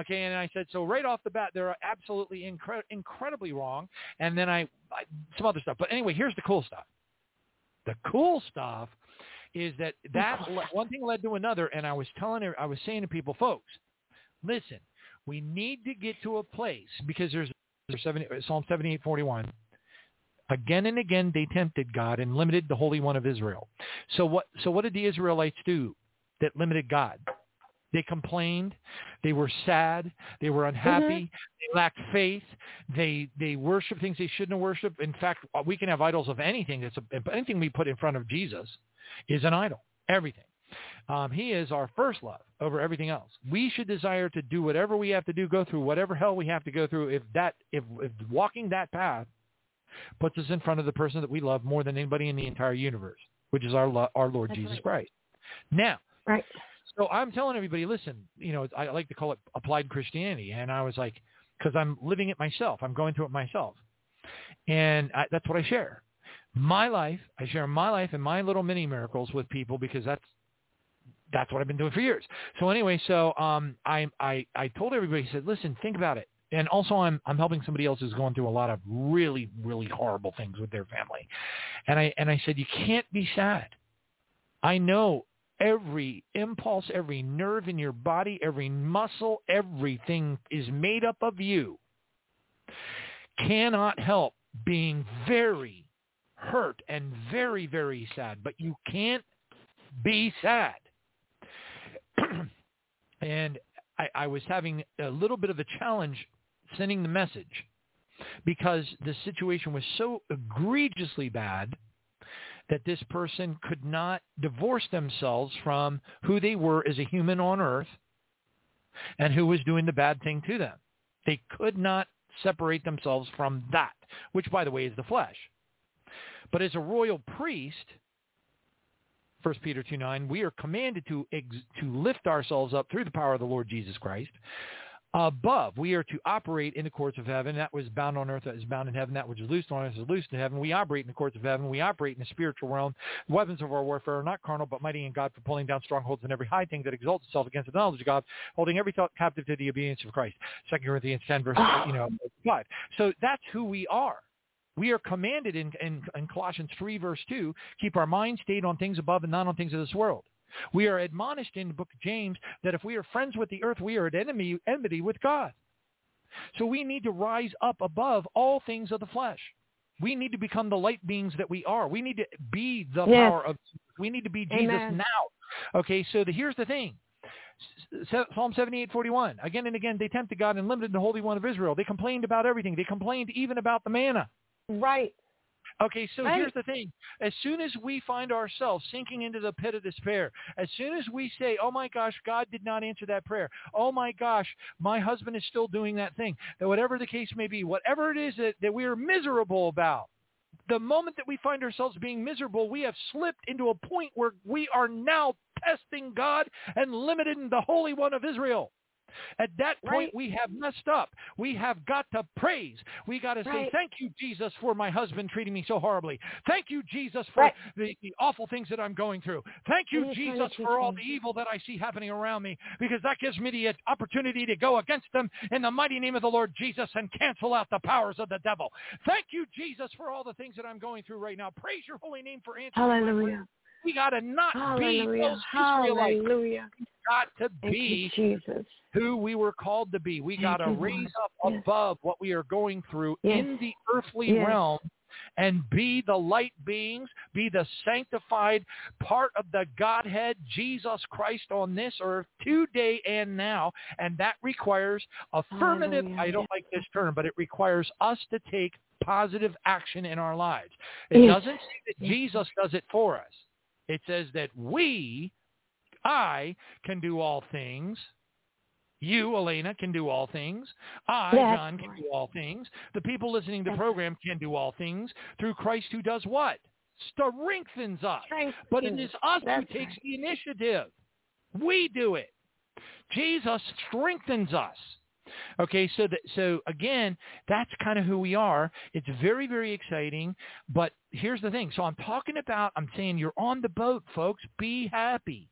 Okay, and I said so right off the bat, they're absolutely incre- incredibly wrong. And then I, I some other stuff, but anyway, here's the cool stuff. The cool stuff is that [LAUGHS] that one thing led to another, and I was telling her, I was saying to people, folks, listen, we need to get to a place because there's, there's 70, Psalm 78:41. Again and again they tempted God and limited the Holy One of Israel. So what? So what did the Israelites do that limited God? They complained. They were sad. They were unhappy. Mm-hmm. They lacked faith. They they worship things they shouldn't worship. In fact, we can have idols of anything. That's a, anything we put in front of Jesus is an idol. Everything. Um, he is our first love over everything else. We should desire to do whatever we have to do, go through whatever hell we have to go through. If that, if, if walking that path puts us in front of the person that we love more than anybody in the entire universe, which is our lo- our Lord That's Jesus right. Christ. Now, Right. so I'm telling everybody, listen, you know, I like to call it applied Christianity, and I was like, because I'm living it myself, I'm going through it myself, and I, that's what I share. My life, I share my life and my little mini miracles with people because that's that's what I've been doing for years. So anyway, so um, I I I told everybody, said, listen, think about it. And also, I'm I'm helping somebody else who's going through a lot of really really horrible things with their family, and I and I said, you can't be sad. I know every impulse, every nerve in your body, every muscle, everything is made up of you. Cannot help being very hurt and very, very sad, but you can't be sad. [CLEARS THROAT] and I, I was having a little bit of a challenge sending the message because the situation was so egregiously bad that this person could not divorce themselves from who they were as a human on earth and who was doing the bad thing to them. They could not separate themselves from that, which, by the way, is the flesh. But as a royal priest, 1 Peter 2 9, we are commanded to, ex- to lift ourselves up through the power of the Lord Jesus Christ above. We are to operate in the courts of heaven. That was bound on earth that is bound in heaven. That which is loosed on earth is loosed in heaven. We operate in the courts of heaven. We operate in the spiritual realm. The weapons of our warfare are not carnal, but mighty in God for pulling down strongholds and every high thing that exalts itself against the knowledge of God, holding every thought captive to the obedience of Christ. 2 Corinthians 10, verse ah. you know, 5. So that's who we are. We are commanded in, in, in Colossians 3, verse 2, keep our minds stayed on things above and not on things of this world. We are admonished in the book of James that if we are friends with the earth, we are at enemy, enmity with God. So we need to rise up above all things of the flesh. We need to become the light beings that we are. We need to be the Yes. power of we need to be Jesus Amen. now. Okay, so the, here's the thing. Psalm 78:41. Again and again they tempted God and limited the Holy One of Israel. They complained about everything. They complained even about the manna. Right. Okay, so Right. here's the thing. As soon as we find ourselves sinking into the pit of despair, as soon as we say, oh my gosh, God did not answer that prayer. Oh my gosh, my husband is still doing that thing. That whatever the case may be, whatever it is that, that we are miserable about, the moment that we find ourselves being miserable, we have slipped into a point where we are now testing God and limiting the Holy One of Israel. At that point, Right. we have messed up. We have got to praise. We got to say, thank you, Jesus, for my husband treating me so horribly. Thank you, Jesus, for Right. the, the awful things that I'm going through. Thank you, What are you trying to Jesus, for all the evil that I see happening around me, because that gives me the opportunity to go against them in the mighty name of the Lord Jesus and cancel out the powers of the devil. Thank you, Jesus, for all the things that I'm going through right now. Praise your holy name for answering. Hallelujah. We got to not be Hallelujah. those Israelites. Hallelujah. We got to be Jesus. who we were called to be. We got to raise up Yes. above what we are going through Yes. in the earthly Yes. realm and be the light beings, be the sanctified part of the Godhead, Jesus Christ on this earth today and now. And that requires affirmative, Hallelujah. I don't like this term, but it requires us to take positive action in our lives. It Yes. doesn't say that Yes. Jesus does it for us. It says that we, I, can do all things. You, Eleyna, can do all things. I, Yes, John, can do all things. The people listening to the program can do all things through Christ who does what? Strengthens us. Strength But it is- us who takes right. the initiative. We do it. Jesus strengthens us. Okay, so that, so again, that's kind of who we are. It's very very exciting, but here's the thing. So I'm talking about I'm saying you're on the boat, folks. Be happy.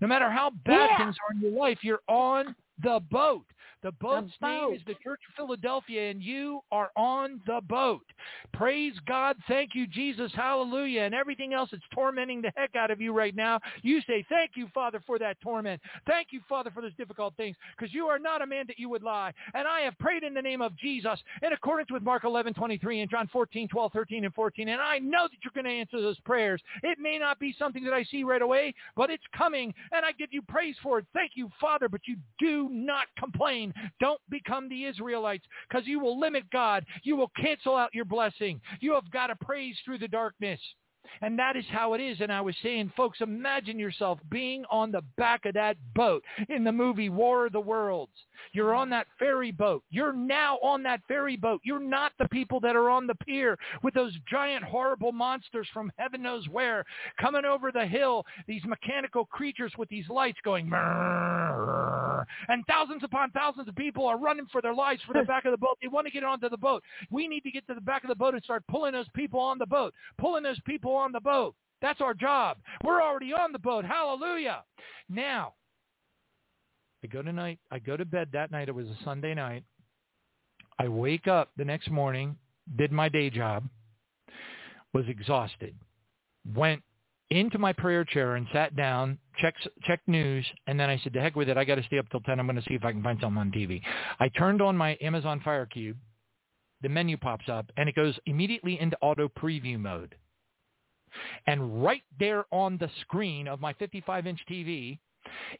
No matter how bad Yeah. things are in your life, you're on the boat. The boat's name boat. is the Church of Philadelphia, and you are on the boat. Praise God. Thank you, Jesus. Hallelujah. And everything else that's tormenting the heck out of you right now, you say, thank you, Father, for that torment. Thank you, Father, for those difficult things, because you are not a man that you would lie. And I have prayed in the name of Jesus in accordance with Mark 11, 23 and John 14, 12, 13, and 14. And I know that you're going to answer those prayers. It may not be something that I see right away, but it's coming, and I give you praise for it. Thank you, Father, but you do not complain. Don't become the Israelites, because you will limit God. You will cancel out your blessing. You have got to praise through the darkness. And that is how it is. And I was saying, folks, imagine yourself being on the back of that boat in the movie War of the Worlds. You're on that ferry boat. You're now on that ferry boat. You're not the people that are on the pier with those giant, horrible monsters from heaven knows where coming over the hill, these mechanical creatures with these lights going, and thousands upon thousands of people are running for their lives for the back of the boat. They want to get onto the boat. We need to get to the back of the boat and start pulling those people on the boat, pulling those people on the boat. That's our job. We're already on the boat. Hallelujah. Now, I go to night. I go to bed that night. It was a Sunday night. I wake up the next morning, did my day job, was exhausted, went into my prayer chair and sat down, checked checked news, and then I said, "To heck with it! I got to stay up till ten. I'm going to see if I can find something on TV." I turned on my Amazon Fire Cube. The menu pops up, and it goes immediately into auto preview mode. And right there on the screen of my 55-inch TV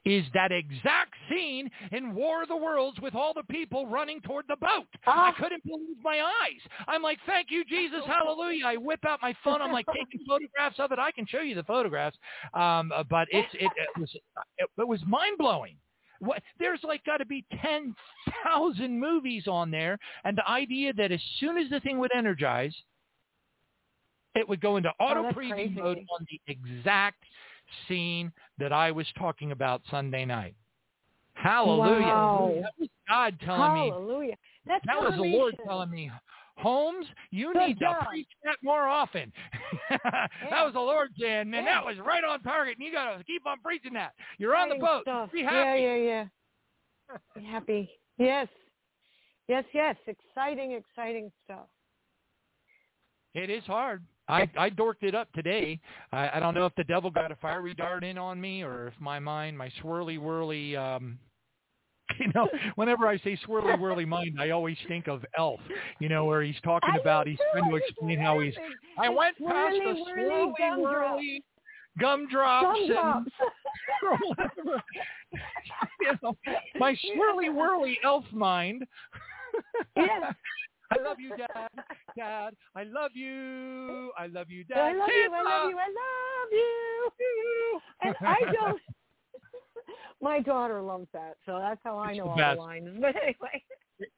is that exact scene in War of the Worlds with all the people running toward the boat. I Ah. couldn't believe my eyes. I'm like, thank you, Jesus, [LAUGHS] hallelujah. I whip out my phone. I'm like taking photographs of it. I can show you the photographs, um, uh, but it's it, it was it, it was mind blowing. What, there's like got to be 10,000 movies on there, and the idea that as soon as the thing would energize, it would go into auto Oh, preview crazy. mode on the exact scene that I was talking about Sunday night. Hallelujah. Wow. That was God telling me. Hallelujah. That's That was the Lord telling me, Holmes, you Good need job. to preach that more often. [LAUGHS] that was the Lord saying, man, Yeah. that was right on target, and you got to keep on preaching that. You're on the boat. Stuff. Be Yeah, happy. yeah, yeah. Be happy. Yes. Yes, yes. Exciting, exciting stuff. It is hard. I I dorked it up today. I, I don't know if the devil got a fiery dart in on me or if my mind, my swirly whirly, um, [LAUGHS] you know, whenever I say swirly whirly mind, I always think of Elf. You know, where he's talking I about, he's trying to explain how he's. I went past the swirly, whirly gumdrops. gumdrops [LAUGHS] and [LAUGHS] you know, my swirly whirly elf mind. Yes. I love you, Dad. Dad, I love you. I love you, Dad. I love you. I love you. I love you. And I don't. My daughter loves that, so that's how I It's know the all best. the lines. [LAUGHS] But anyway,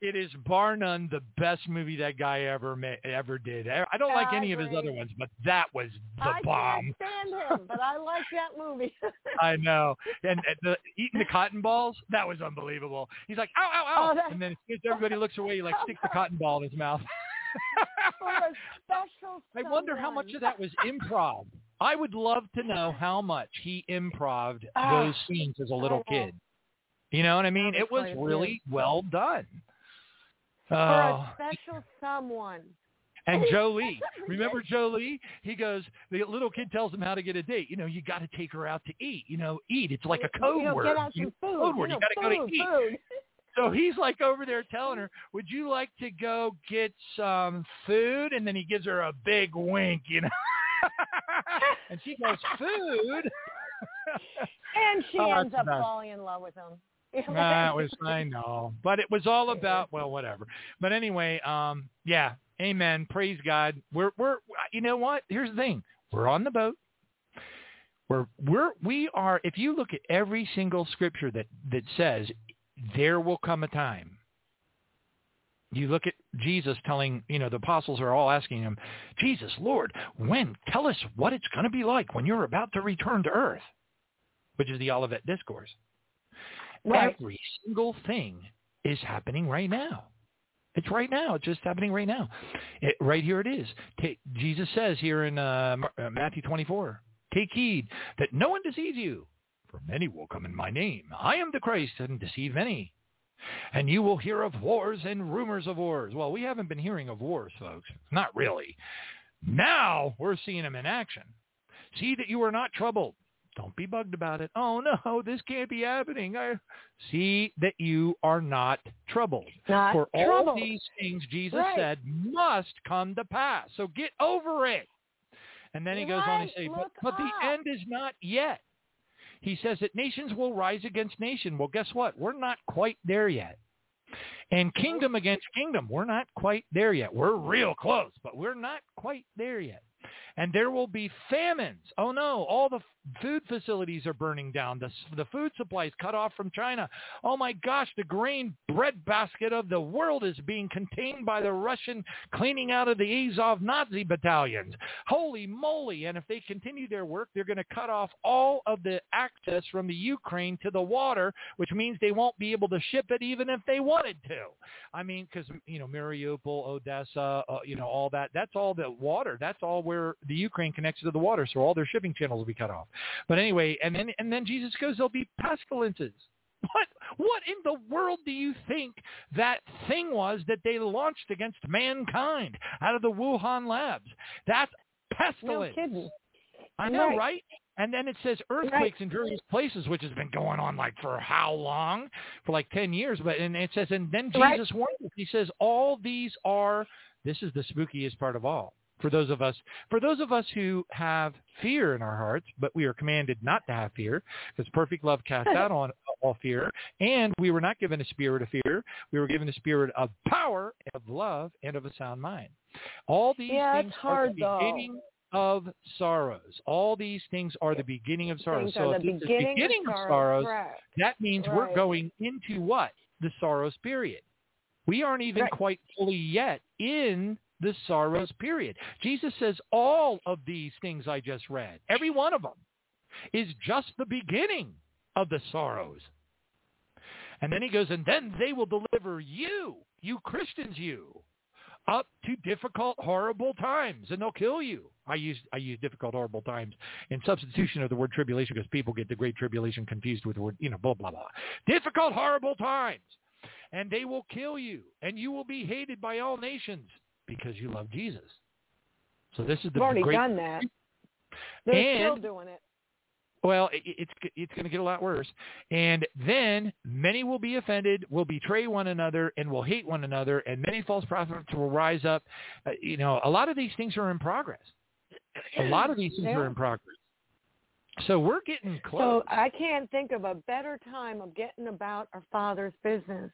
it is bar none the best movie that guy ever ma- ever did. I I don't like I any of his other ones, but that was the I bomb. can't stand him, but I like that movie. [LAUGHS] I know. And, and the eating the cotton balls, that was unbelievable. He's like, ow, ow, ow. Oh, and then as soon as everybody looks away, he like sticks the cotton ball in his mouth. [LAUGHS] For a special I wonder how much of that was improv. I would love to know how much he improved Ah, those scenes as a little kid. You know what I mean? It was really well done. For Oh, a special someone. and Jolie, [LAUGHS] remember Jolie? He goes, the little kid tells him how to get a date. You know, you got to take her out to eat. You know, eat. It's like a code you know, word. Get out You- some food. code word. You, You got to go to eat. Food. [LAUGHS] So he's like over there telling her, "Would you like to go get some food?" And then he gives her a big wink, you know. [LAUGHS] and she goes, "Food." [LAUGHS] And she Oh, ends up best. falling in love with him. [LAUGHS] That was [LAUGHS] I know, but it was all about well, whatever. But anyway, um, yeah, amen. Praise God. We're we're you know what? Here's the thing. We're on the boat. We're we're we are. If you look at every single scripture that that says there will come a time. You look at Jesus telling, you know, the apostles are all asking him, Jesus, Lord, when? Tell us what it's going to be like when you're about to return to earth, which is the Olivet Discourse. Right. Every single thing is happening right now. It's right now. It's just happening right now. It, right here it is. Ta Jesus says here in uh, uh, Matthew 24, take heed that no one deceives you, for many will come in my name. I am the Christ and deceive many. And you will hear of wars and rumors of wars. Well, we haven't been hearing of wars, folks. Not really. Now we're seeing them in action. See that you are not troubled. Don't be bugged about it. Oh no, this can't be happening. I see that you are not troubled. Not For all troubled. these things Jesus Right. said must come to pass. So get over it. And then he goes on to Right, say, but, but the end is not yet. He says that nations will rise against nation. Well, guess what? We're not quite there yet. And kingdom against kingdom, we're not quite there yet. We're real close, but we're not quite there yet. And there will be famines. Oh no, all the food facilities are burning down. The, the food supply is cut off from China. Oh my gosh, the grain breadbasket of the world is being contained by the Russian cleaning out of the Azov Nazi battalions. Holy moly. And if they continue their work, they're going to cut off all of the access from the Ukraine to the water, which means they won't be able to ship it even if they wanted to. I mean, because, you know, Mariupol, Odessa, uh, you know, all that, that's all the water. That's all where the Ukraine connects to the water. So all their shipping channels will be cut off. But anyway, and then, and then Jesus goes, there'll be pestilences. [LAUGHS] What what in the world do you think that thing was that they launched against mankind out of the Wuhan labs? That's No pestilence. kidding. I know, Right. right? And then it says earthquakes in various places, which has been going on like for how long? For like ten years. But and it says, and then Right. Jesus warns us. He says, all these are. This is the spookiest part of all. For those of us, for those of us who have fear in our hearts, but we are commanded not to have fear, because perfect love casts out [LAUGHS] on all fear, and we were not given a spirit of fear. We were given a spirit of power, of love, and of a sound mind. All these Yeah, things it's are hard, the though. beginning of sorrows. All these things are the beginning of sorrows. Things So if the this is beginning, of sorrows. sorrows, that means we're going into what? The sorrows period. We aren't even Right. quite fully yet in the sorrows period. Jesus says all of these things I just read, every one of them, is just the beginning of the sorrows. And then he goes, and then they will deliver you, you Christians, you, up to difficult, horrible times, and they'll kill you. I use I use difficult, horrible times in substitution of the word tribulation because people get the great tribulation confused with the word, you know, blah blah blah. Difficult, horrible times, and they will kill you, and you will be hated by all nations because you love Jesus. So this is the We've already great. done that. They're And- still doing it. Well, it, it's it's going to get a lot worse, and then many will be offended, will betray one another, and will hate one another, and many false prophets will rise up. Uh, you know, a lot of these things are in progress. A lot of these things are in progress. So we're getting close. So. I can't think of a better time of getting about our Father's business.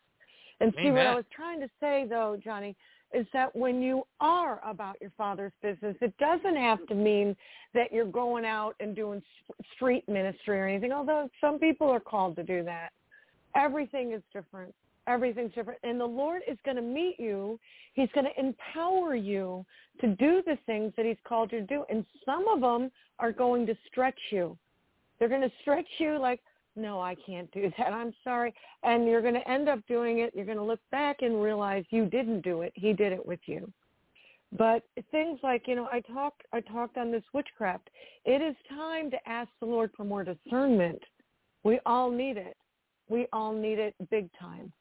And see what I was trying to say though, Johnny, is that when you are about your Father's business, it doesn't have to mean that you're going out and doing street ministry or anything. Although some people are called to do that. Everything is different. Everything's different. And the Lord is going to meet you. He's going to empower you to do the things that he's called you to do. And some of them are going to stretch you. They're going to stretch you like, no, I can't do [LAUGHS] that. I'm sorry. And you're going to end up doing it. You're going to look back and realize you didn't do it. He did it with you. But things like, you know, I talked I talked on this witchcraft. It is time to ask the Lord for more discernment. We all need it. We all need it big time.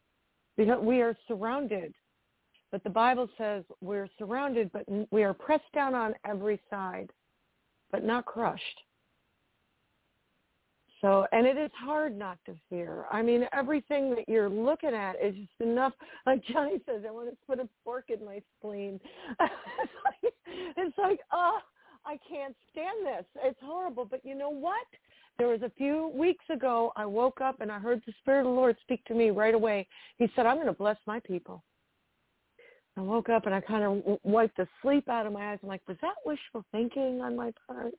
Because we are surrounded. But the Bible says we're surrounded, but we are pressed down on every side, but not crushed. So, and it is hard not to fear. I mean, everything that you're looking at is just enough. [LAUGHS] Like Johnny says, I want to put a fork in my spleen. [LAUGHS] it's like, oh, I can't stand this. It's horrible. But you know what? There was a few weeks ago, I woke up and I heard the Spirit of the Lord speak to me right away. He said, I'm going to bless my people. I woke up and I kind of wiped the sleep out of my eyes. I'm like, was that wishful thinking on my part?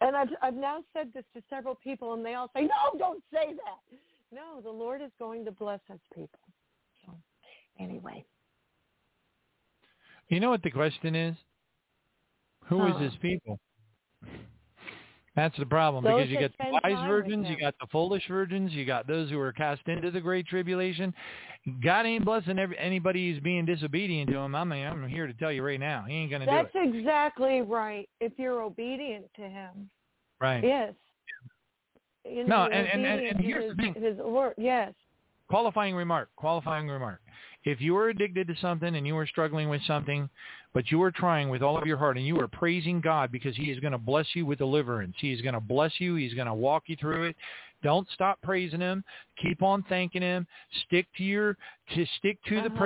And I've, I've now said this to several people, and they all say, no, don't say that. No, the Lord is going to bless us people. So anyway. You know what the question is? Who is Huh. his people? That's the problem Those because you get the wise virgins, you got the foolish virgins, you got those who are cast into the great tribulation. God ain't blessing every, anybody who's being disobedient to him. I mean, I'm here to tell you right now, he ain't going to do it. That's exactly right. If you're obedient to him. Right. Yes. You No, know, and- and- and- and to here's the thing. His word. Yes. Qualifying remark. Qualifying remark. If you are addicted to something and you are struggling with something, but you are trying with all of your heart and you are praising God because he is going to bless you with deliverance. He is going to bless you. He's going to walk you through it. Don't stop praising him. Keep on thanking him. Stick to your to stick to the uh-huh.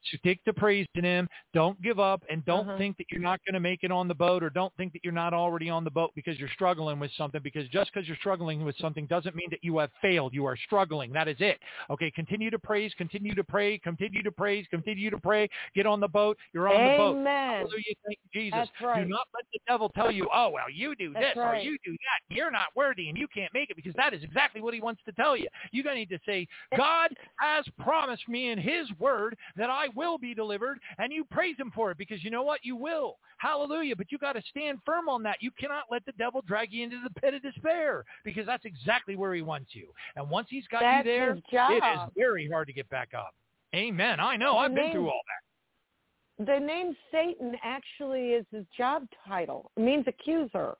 Uh-huh. prayers. Stick to praising him. Don't give up and don't Uh-huh. think that you're not going to make it on the boat or don't think that you're not already on the boat because you're struggling with something because just because you're struggling with something doesn't mean that you have failed. You are struggling. That is it. Okay, continue to praise, continue to pray, continue to praise, continue to pray. Get on the boat. You're on the boat. Amen. Hallelujah. Thank you, Jesus. Right. Do not let the devil tell you, oh, well, you do That's this or you do that. You're not worthy and you can't make it because that is exactly what he wants to tell you. You're going to need to say, God has promised me in his word that I will be delivered and you praise him for it because you know what? You will. Hallelujah. But you got to stand firm on that. You cannot let the devil drag you into the pit of despair because that's exactly where he wants you. And once he's got That's you there, it is very hard to get back up. Amen. I know. I've been through all that. The name Satan actually is his job title. It means accuser.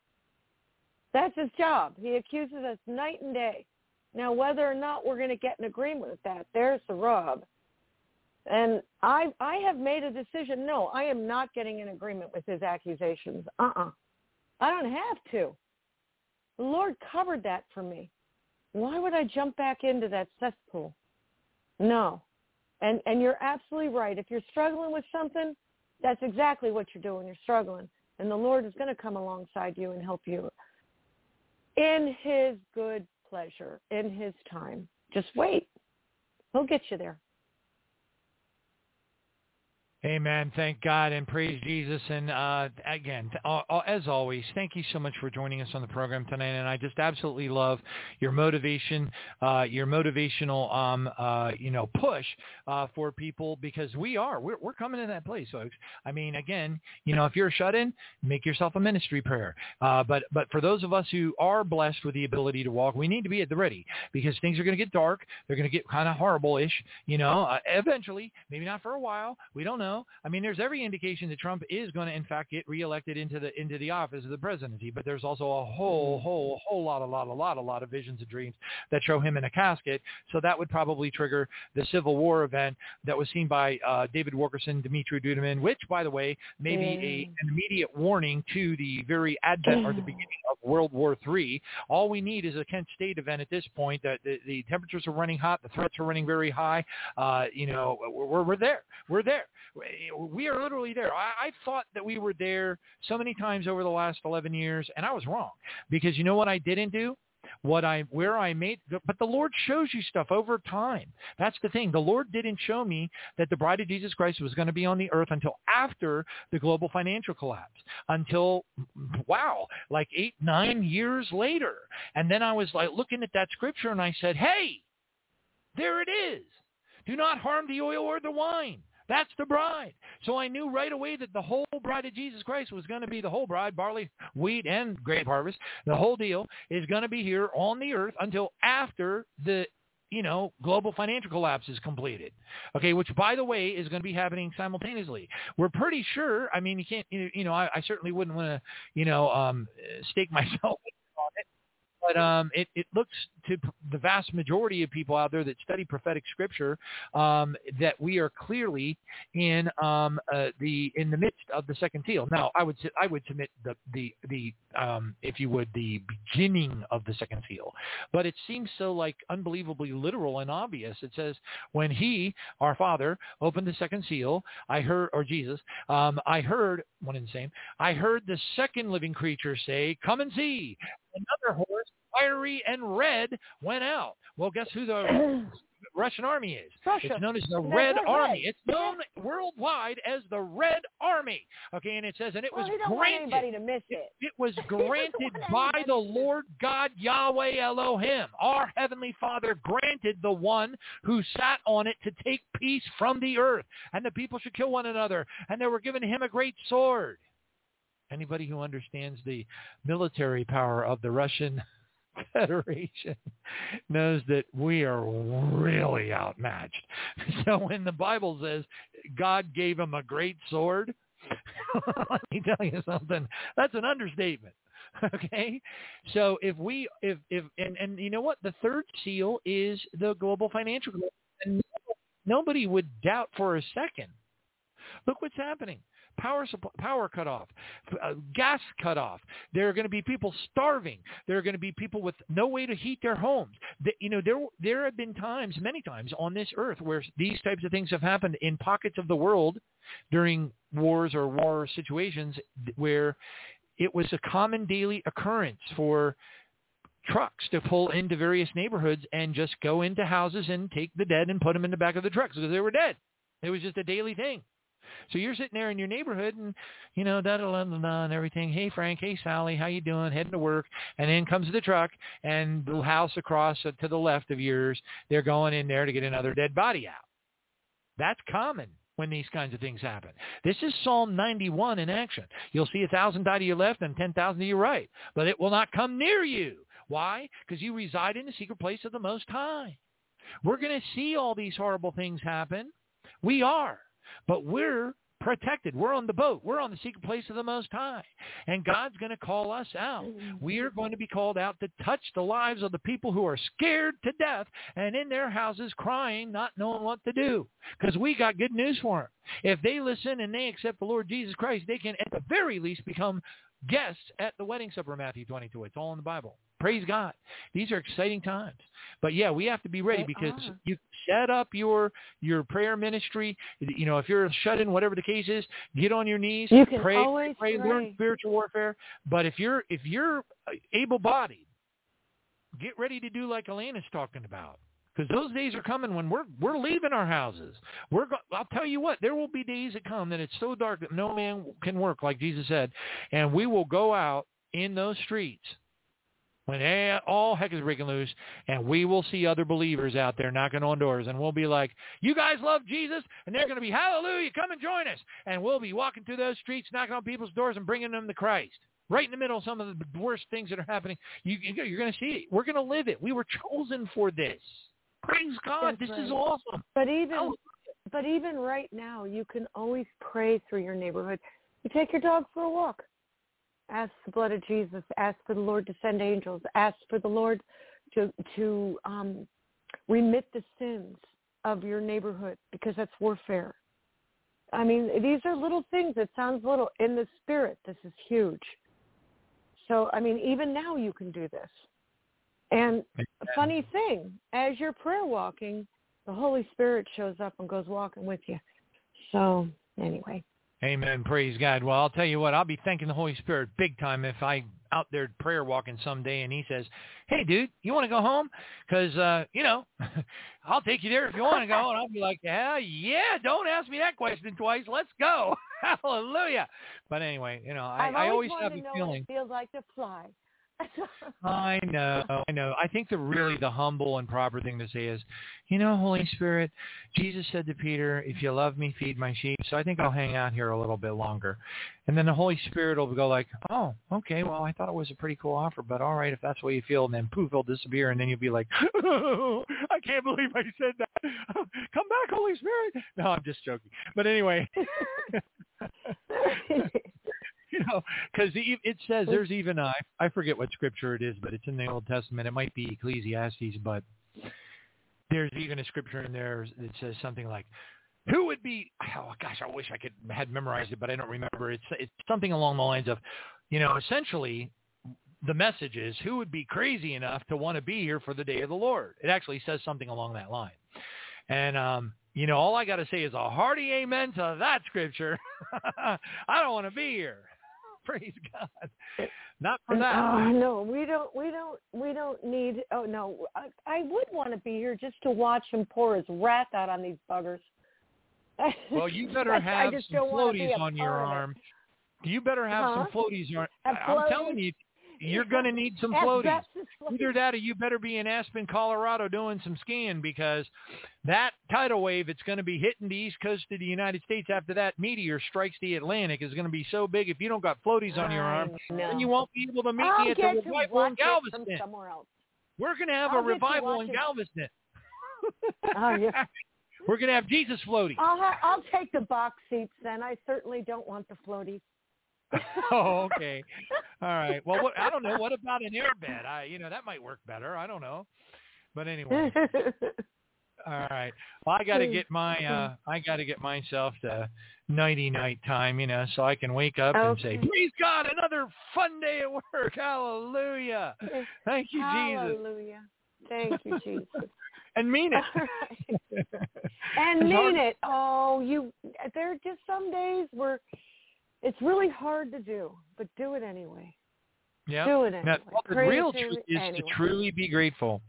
That's his job. He accuses us night and day. Now, whether or not we're going to get an agreement with that, there's the rub. And I, I have made a decision. No, I am not getting in agreement with his accusations. Uh-uh. I don't have to. The Lord covered that for me. Why would I jump back into that cesspool? No. And and you're absolutely right. If you're struggling with something, that's exactly what you're doing. You're struggling. And the Lord is going to come alongside you and help you in his good pleasure, in his time. Just wait. He'll get you there. Amen. Thank God and praise Jesus. And uh, again, as always, thank you so much for joining us on the program tonight. And I just absolutely love your motivation, uh, your motivational, um, uh, you know, push uh, for people because we are we're, we're coming to that place, folks. I mean, again, you know, if you're shut in, make yourself a ministry prayer. Uh, but but for those of us who are blessed with the ability to walk, we need to be at the ready because things are going to get dark. They're going to get kind of horrible-ish. You know, uh, eventually, maybe not for a while. We don't know. I mean, there's every indication that Trump is going to, in fact, get reelected into the into the office of the presidency. But there's also a whole, whole, whole lot, a lot, a lot, a lot of visions and dreams that show him in a casket. So that would probably trigger the Civil War event that was seen by uh, David Wilkerson, Dmitry Duduman, which, by the way, may be a, an immediate warning to the very advent or the beginning of World War III. All we need is a Kent State event at this point. That the, the temperatures are running hot, the threats are running very high. Uh, you know, we're, we're there. We're there. We are literally there. I, I thought that we were there so many times over the last 11 years, and I was wrong because you know what I didn't do? what I where I made but the Lord shows you stuff over time. That's the thing. The Lord didn't show me that the bride of Jesus Christ was going to be on the earth until after the global financial collapse. Until wow, like 8 9 years later. And then I was like looking at that scripture and I said, "Hey, there it is." Do not harm the oil or the wine. That's the bride. So I knew right away that the whole bride of Jesus Christ was going to be the whole bride, barley, wheat, and grape harvest. The whole deal is going to be here on the earth until after the you know, global financial collapse is completed. Okay, which by the way is going to be happening simultaneously. We're pretty sure. I mean, you can't. You know, I, I certainly wouldn't want to, you know, um, stake [LAUGHS] myself but um, it, it looks to the vast majority of people out there that study prophetic scripture um, that we are clearly in um, uh, the in the midst of the second seal. Now, I would I would submit the the the um, if you would the beginning of the second seal, but it seems so like unbelievably literal and obvious. It says when he, our Father, opened the second seal, I heard, or Jesus, um, I heard one and the same. I heard the second living creature say, "Come and see." Another horse fiery and red went out. Well, guess who the [CLEARS THROAT] Russian army is? Russia. It's known as the That's Red. Army. It's known worldwide as the Red Army. Okay, and it says, and it well, was granted. anybody to miss it. It was [LAUGHS] granted by the Lord God Yahweh Elohim. Our Heavenly Father granted the one who sat on it to take peace from the earth. And the people should kill one another. And they were given him a great sword. Anybody who understands the military power of the Russian [LAUGHS] Federation knows that we are really outmatched. [LAUGHS] So when the Bible says God gave him a great sword, [LAUGHS] let me tell you something. That's an understatement. Okay, so if we if if and and you know what the third seal is the global financial nobody would doubt for a second. Look what's happening power supply, power cut off, uh, gas cut off. There are going to be people starving. There are going to be people with no way to heat their homes. The, you know, there there have been times, many times on this earth where these types of things have happened in pockets of the world during wars or war situations where it was a common daily occurrence for trucks to pull into various neighborhoods and just go into houses and take the dead and put them in the back of the trucks because they were dead. It was just a daily thing. So you're sitting there in your neighborhood and, you know, da da da da da and everything. Hey, Frank. Hey, Sally. How you doing? Heading to work. And then comes the truck and the house across to the left of yours, they're going in there to get another dead body out. That's common when these kinds of things happen. This is Psalm 91 in action. You'll see a thousand die to your left and 10,000 to your right, but it will not come near you. Why? Because you reside in the secret place of the Most High. We're going to see all these horrible things happen. We are. But we're protected. We're on the boat. We're on the secret place of the Most High. And God's going to call us out. Mm-hmm. We are going to be called out to touch the lives of the people who are scared to death and in their houses crying, not knowing what to do. Because we got good news for them. If they listen and they accept the Lord Jesus Christ, they can at the very least become guests at the wedding supper, Matthew 22. It's all in the Bible. Praise God. These are exciting times. But yeah, we have to be ready They because are. you set up your your prayer ministry. You know, if you're shut in, whatever the case is, get on your knees, You can pray, always pray, learn spiritual warfare. But if you're if you're able-bodied, get ready to do like Eleyna's talking about. Because those days are coming when we're we're leaving our houses. We're go- I'll tell you what, there will be days that come that it's so dark that no man can work, like Jesus said, and we will go out in those streets when eh, all heck is breaking loose, and we will see other believers out there knocking on doors, and we'll be like, "You guys love Jesus," and they're going to be, "Hallelujah! Come and join us!" And we'll be walking through those streets, knocking on people's doors, and bringing them to Christ. Right in the middle of some of the worst things that are happening, you, you- you're going to see it. We're going to live it. We were chosen for this. Praise God! That's this is awesome. But even Hallelujah. but even right now, you can always pray through your neighborhood. You take your dog for a walk. Ask the blood of Jesus. Ask for the Lord to send angels. Ask for the Lord to to um, remit the sins of your neighborhood because that's warfare. I mean, these are little things. It sounds little. In the spirit, this is huge. So, I mean, even now you can do this. And a funny thing, as you're prayer walking, the Holy Spirit shows up and goes walking with you. So anyway, Amen. Praise God. Well, I'll tell you what, I'll be thanking the Holy Spirit big time if I out there prayer walking someday and he says, hey, dude, you want to go home? Because, uh, you know, [LAUGHS] I'll take you there if you want to go. And I'll be like, yeah, yeah, don't ask me that question twice. Let's go. [LAUGHS] Hallelujah. But anyway, you know, I, I've I always always have to a know feeling. what it feels like to fly. [LAUGHS] I know, I know. I think the really the humble and proper thing to say is, you know, Holy Spirit, Jesus said to Peter, "If you love me, feed my sheep." So I think I'll hang out here a little bit longer, and then the Holy Spirit will go like, "Oh, okay. Well, I thought it was a pretty cool offer, but all right, if that's what you feel." And then poof, he'll disappear, and then you'll be like, oh, [LAUGHS] "I can't believe I said that. [LAUGHS] Come back, Holy Spirit." No, I'm just joking. But anyway. [LAUGHS] you know, because it says there's even a, I forget what scripture it is, but it's in the Old Testament. It might be Ecclesiastes, but there's even a scripture in there that says something like, "Who would be?" Oh gosh, I wish I could had memorized it, but I don't remember. It's it's something along the lines of, you know, essentially. The message is who would be crazy enough to want to be here for the day of the Lord. It actually says something along that line. And um, you know, all I got to say is a hearty amen to that scripture. [LAUGHS] I don't want to be here. [LAUGHS] Praise God. Eh, Not for eh, that. Oh no, we don't. We don't. We don't need. Oh no, I, I would want to be here just to watch him pour his wrath out on these buggers. Well, you [LAUGHS] better have some floaties on your arm. You better have huh? some floaties on. I'm telling you, you're going to need some floaties. Either that or you better be in Aspen, Colorado doing some skiing because that tidal wave it's going to be hitting the east coast of the United States after that meteor strikes the Atlantic is going to be so big if you don't got floaties on your arm, then you won't be able to meet I'll me at the revival in Galveston. somewhere else. We're going to have I'll a revival in it. Galveston. [LAUGHS] Oh yeah. [LAUGHS] We're going to have Jesus floaties. I'll ha- I'll take the box seats then. I certainly don't want the floaties. [LAUGHS] oh, okay. All right. Well, what, I don't know. What about an airbed? I, you know, that might work better. I don't know. But anyway. All right. Well, I got to get my [LAUGHS] uh I got to get myself to nighty night time, you know, so I can wake up and say, Okay. "Praise God, another fun day at work. [LAUGHS] Hallelujah." Thank you, Jesus. Hallelujah. Thank you, Jesus. And mean it. Right. And mean it. Oh, you. There are just some days where it's really hard to do, but do it anyway. Yeah. Do it anyway. the real truth is anyway. to truly be grateful.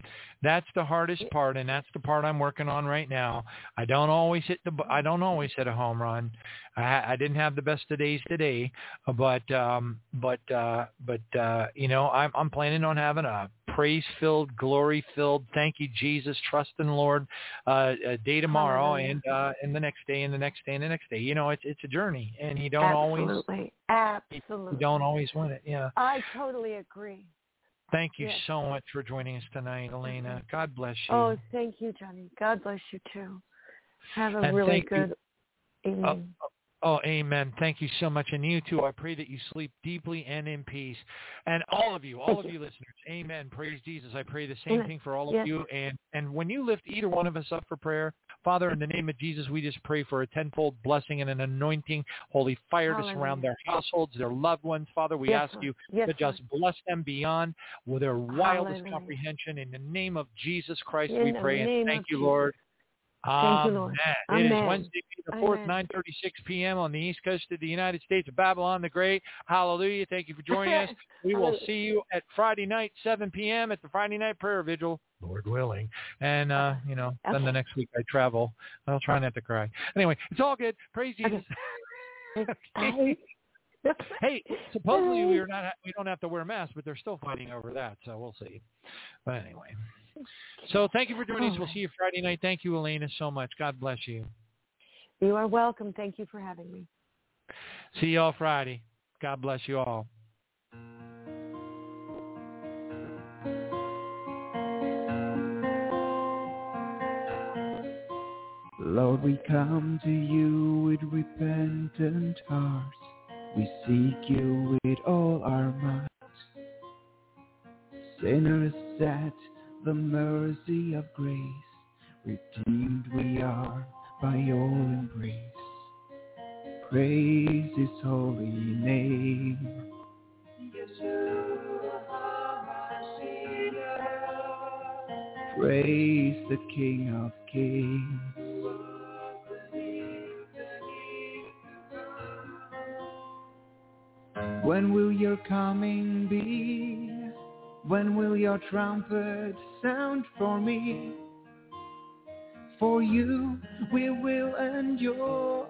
That's the hardest part, and that's the part I'm working on right now. I don't always hit the. I don't always hit a home run. I, I didn't have the best of days today, but um, but uh, but uh, you know, I'm I'm planning on having a praise-filled, glory-filled, thank you Jesus, trust in the Lord, uh, a day tomorrow, Hallelujah. and uh, and the next day, and the next day, and the next day. You know, it's it's a journey, and you don't always Absolutely. you Absolutely. don't always win it. Yeah. I totally agree. Thank you Yes. so much for joining us tonight, Eleyna. God bless you. Oh, thank you, Johnny. God bless you too. Have a And really thank you. good evening. Oh, amen. Thank you so much. And you too. I pray that you sleep deeply and in peace. And all of you, all of you listeners, amen. Praise Jesus. I pray the same Amen. thing for all of Yes. you. And and when you lift either one of us up for prayer, Father, in the name of Jesus, we just pray for a tenfold blessing and an anointing, holy fire to surround their households, their loved ones. Father, we Yes, ask Lord. you Yes, to just bless them beyond with their wildest Hallelujah. comprehension. In the name of Jesus Christ, In we pray and thank you, Jesus. Lord. Thank you, Lord. Amen. It is Amen. Wednesday, the 4th, 9.36 p.m. on the East Coast of the United States of Babylon the Great. Hallelujah. Thank you for [LAUGHS] joining us. We will see you at Friday night, 7 p.m. at the Friday night prayer vigil, Lord willing. And, uh, you know, then the next week I travel. I'll try not to cry. Anyway, it's all good. Praise Jesus. [LAUGHS] Hey, supposedly we [LAUGHS] are not we don't have to wear masks, but they're still fighting over that, so we'll see. But anyway. So thank you for joining us. We'll oh. see you Friday night. Thank you, Eleyna, so much. God bless you. You are welcome. Thank you for having me. See you all Friday. God bless you all. Lord, we come to you with repentant hearts. We seek you with all our might. Sinners at the mercy of grace, redeemed we are by your embrace. Praise his holy name. Praise the King of Kings. When will your coming be? When will your trumpet sound for me? For you we will endure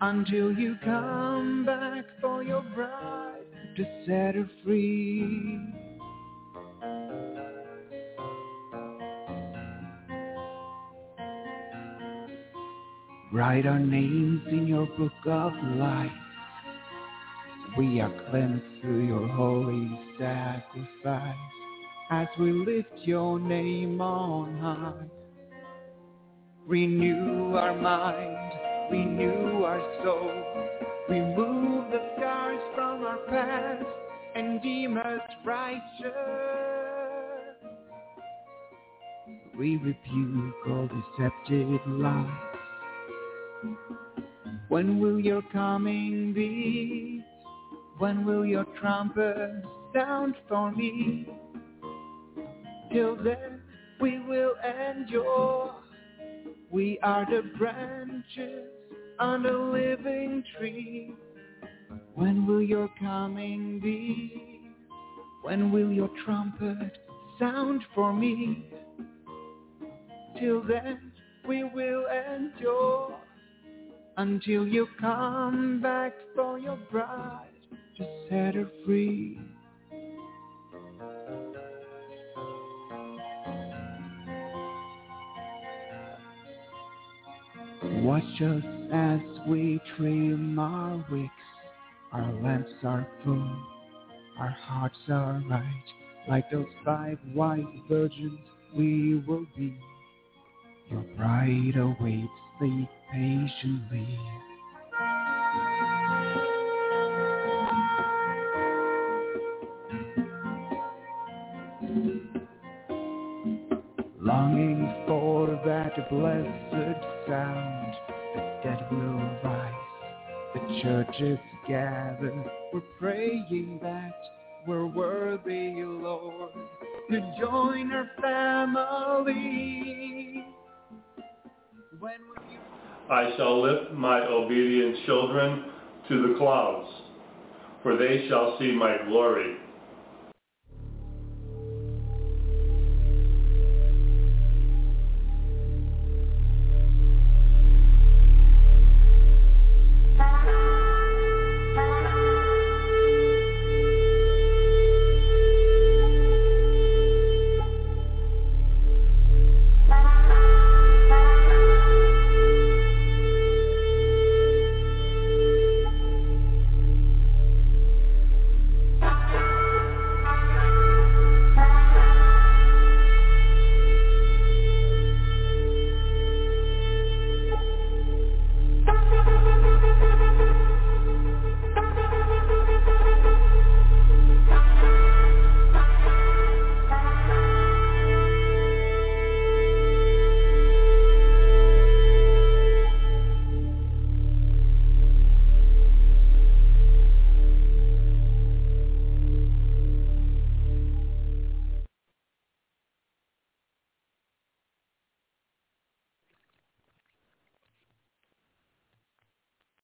until you come back for your bride to set her free. Write our names in your book of life. We are cleansed through your holy sacrifice as we lift your name on high. Renew our mind, renew our soul, remove the scars from our past and deem us righteous. We rebuke all deceptive lies. When will your coming be? When will your trumpet sound for me? Till then we will endure. We are the branches on the living tree. When will your coming be? When will your trumpet sound for me? Till then we will endure until you come back for your bride to set her free. Watch us as we trim our wicks. Our lamps are full, our hearts are right. Like those five wise virgins, we will be. Your bride awaits, sleep patiently. Longing for that blessed sound, the dead will rise, the churches gather, we're praying that we're worthy, Lord, to join our family. When will you I shall lift my obedient children to the clouds, for they shall see my glory.